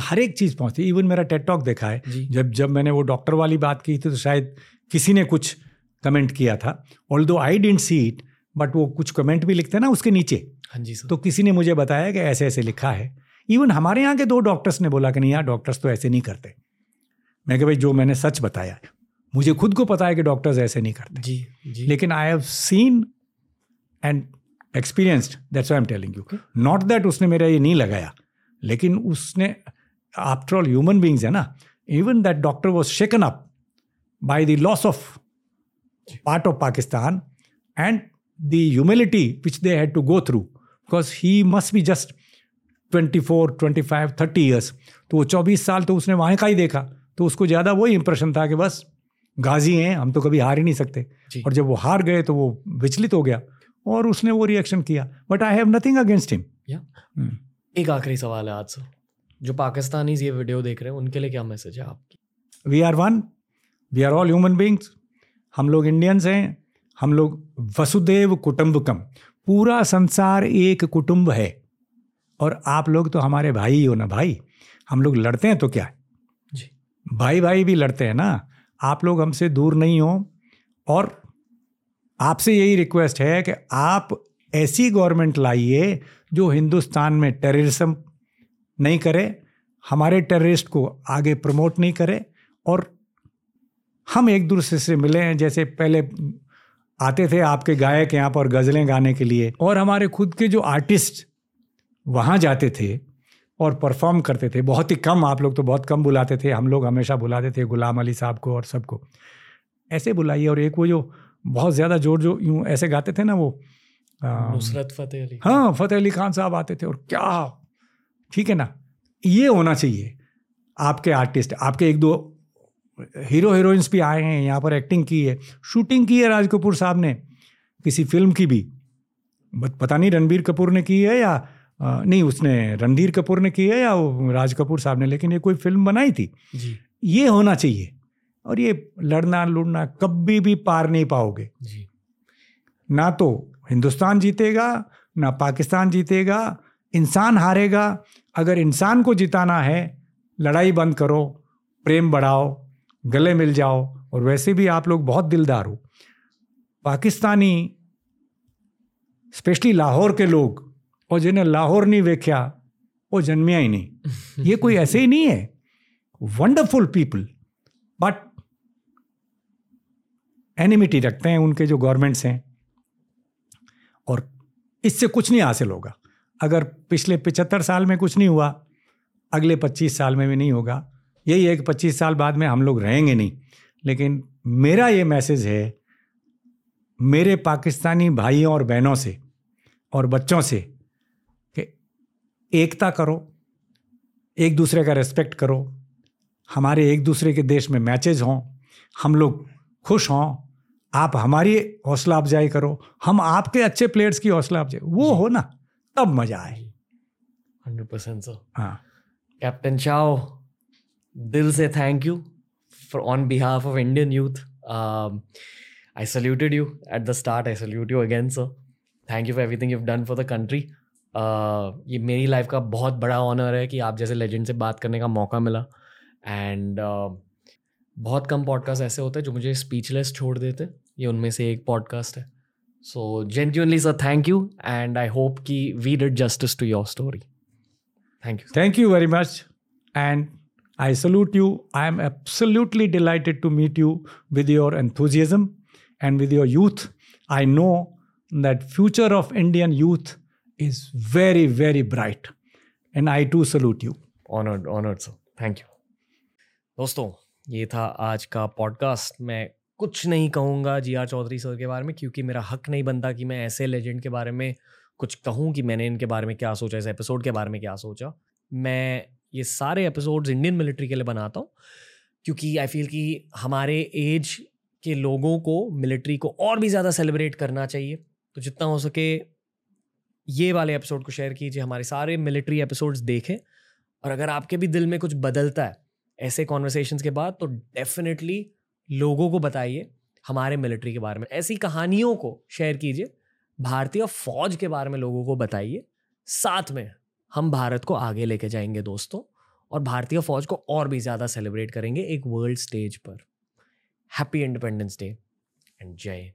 हर एक चीज़ पहुँचती even मेरा TET talk देखा है। जब जब मैंने वो डॉक्टर वाली बात की थी तो शायद किसी ने कुछ कमेंट किया था। Although I didn't see it but वो कुछ कमेंट भी लिखते हैं ना उसके नीचे। हाँ जी सर। तो किसी ने मुझे बताया कि ऐसे ऐसे लिखा है। इवन हमारे यहाँ के दो डॉक्टर्स ने बोला कि नहीं यार डॉक्टर्स तो ऐसे नहीं करते। मैं कहा भाई जो मैंने सच बताया मुझे खुद को पता है कि डॉक्टर्स ऐसे नहीं करते। जी जी। लेकिन I have seen and experienced that's I am telling you not that उसने मेरा ये नहीं लगाया। लेकिन उसने आफ्टर ऑल ह्यूमन बींग्स है ना? Even that doctor was shaken up by the loss of part of Pakistan and the humility which they had to go through because he must be just twenty four twenty five thirty years तो वो चौबीस साल तो उसने वहाँ का ही देखा। तो उसको ज़्यादा वही इंप्रेशन था कि बस गाजी हैं हम तो कभी हार ही नहीं सकते। और जब वो हार गए तो वो विचलित हो गया और उसने वो रिएक्शन किया। But I have nothing against him या एक आखिरी सवाल है आज से जो पाकिस्तानी ये वीडियो देख रहे हैं उनके लिए क्या मैसेज है आपकी? We are one we are all human beings हम लोग इंडियंस हैं हम लोग वसुदेव कुटुंबकम पूरा संसार एक कुटुंब है। और आप लोग तो हमारे भाई ही हो ना भाई? हम लोग लड़ते हैं तो क्या? है जी। भाई भाई भी लड़ते हैं ना? आप लोग हमसे दूर नहीं हो। और आपसे यही रिक्वेस्ट है कि आप ऐसी गवर्नमेंट लाइए जो हिंदुस्तान में टेररिज्म नहीं करे, हमारे टेररिस्ट को आगे प्रमोट नहीं करे और हम एक दूसरे से मिले हैं, जैसे पहले आते थे आपके गायक यहाँ पर गज़लें गाने के लिए और हमारे खुद के जो आर्टिस्ट वहाँ जाते थे और परफॉर्म करते थे। बहुत ही कम, आप लोग तो बहुत कम बुलाते थे, हम लोग हमेशा बुलाते थे गुलाम अली साहब को और सबको। ऐसे बुलाइए और एक वो जो बहुत ज़्यादा ज़ोर जो यूँ ऐसे गाते थे ना वो नुसरत फतेह अली हाँ फतेह अली खान साहब आते थे और क्या ठीक है ना? ये होना चाहिए। आपके आर्टिस्ट आपके एक दो हीरो हीरोइंस भी आए हैं यहाँ पर एक्टिंग की है। शूटिंग की है राज कपूर साहब ने किसी फ़िल्म की भी। पता नहीं रणबीर कपूर ने की है या आ, नहीं उसने रणधीर कपूर ने की है या वो राज कपूर साहब ने लेकिन ये कोई फ़िल्म बनाई थी। जी। ये होना चाहिए। और ये लड़ना लुड़ना कभी भी पार नहीं पाओगे। जी। ना तो हिंदुस्तान जीतेगा ना पाकिस्तान जीतेगा इंसान हारेगा। अगर इंसान को जिताना है लड़ाई बंद करो प्रेम बढ़ाओ गले मिल जाओ और वैसे भी आप लोग बहुत दिलदार हो। पाकिस्तानी स्पेशली लाहौर के लोग और जिन्हें लाहौर नहीं वेख्या वो जन्मिया ही नहीं। ये कोई ऐसे ही नहीं है। वंडरफुल पीपल बट एनिमिटी रखते हैं उनके जो गवर्नमेंट्स हैं। और इससे कुछ नहीं हासिल होगा। अगर पिछले पिछहत्तर साल में कुछ नहीं हुआ, अगले पच्चीस साल में भी नहीं होगा। यही है कि पच्चीस साल बाद में हम लोग रहेंगे नहीं। लेकिन मेरा ये मैसेज है, मेरे पाकिस्तानी भाइयों और बहनों से और बच्चों से कि एकता करो, एक दूसरे का रेस्पेक्ट करो। हमारे एक दूसरे के देश में मैचेज हों, हम लोग खुश हों आप हमारी हौसला अफजाई करो हम आपके अच्छे प्लेयर्स की हौसला अफजाई वो हो ना तब मज़ा आए। हंड्रेड परसेंट सर हाँ। कैप्टन चाओ दिल से thank you for on behalf of Indian youth I saluted you at the start I salute you again sir thank you for everything you done for the country ये मेरी life का बहुत बड़ा honour है कि आप जैसे लेजेंड से बात करने का मौका मिला। एंड बहुत कम पॉडकास्ट ऐसे होते हैं जो मुझे स्पीचलेस छोड़ देते। ये उनमें से एक पॉडकास्ट है। So genuinely sir thank you and I hope कि we did justice to your story thank you thank you very much and I salute you I am absolutely delighted to meet you with your enthusiasm and with your youth I know that future of Indian youth is very very bright and I too salute you honoured honoured sir thank you दोस्तों ये था आज का podcast मैं कुछ नहीं कहूँगा जी R Chaudhary sir के बारे में, क्योंकि मेरा हक नहीं बनता कि मैं ऐसे लेजेंड के बारे में कुछ कहूँ कि मैंने इनके बारे में क्या सोचा, इस एपिसोड के बारे में क्या सोचा। मैं ये सारे एपिसोड्स इंडियन मिलिट्री के लिए बनाता हूँ, क्योंकि आई फील कि हमारे एज के लोगों को मिलिट्री को और भी ज़्यादा सेलिब्रेट करना चाहिए। तो जितना हो सके ये वाले एपिसोड को शेयर कीजिए, हमारे सारे मिलिट्री एपिसोड्स देखें। और अगर आपके भी दिल में कुछ बदलता है ऐसे कॉन्वर्सेशन के बाद तो डेफिनेटली लोगों को बताइए हमारे मिलिट्री के बारे में। ऐसी कहानियों को शेयर कीजिए, भारतीय फौज के बारे में लोगों को बताइए। साथ में हम भारत को आगे लेके जाएँगे दोस्तों और भारतीय फौज को और भी ज़्यादा सेलिब्रेट करेंगे एक वर्ल्ड स्टेज पर। हैप्पी इंडिपेंडेंस डे एंड जय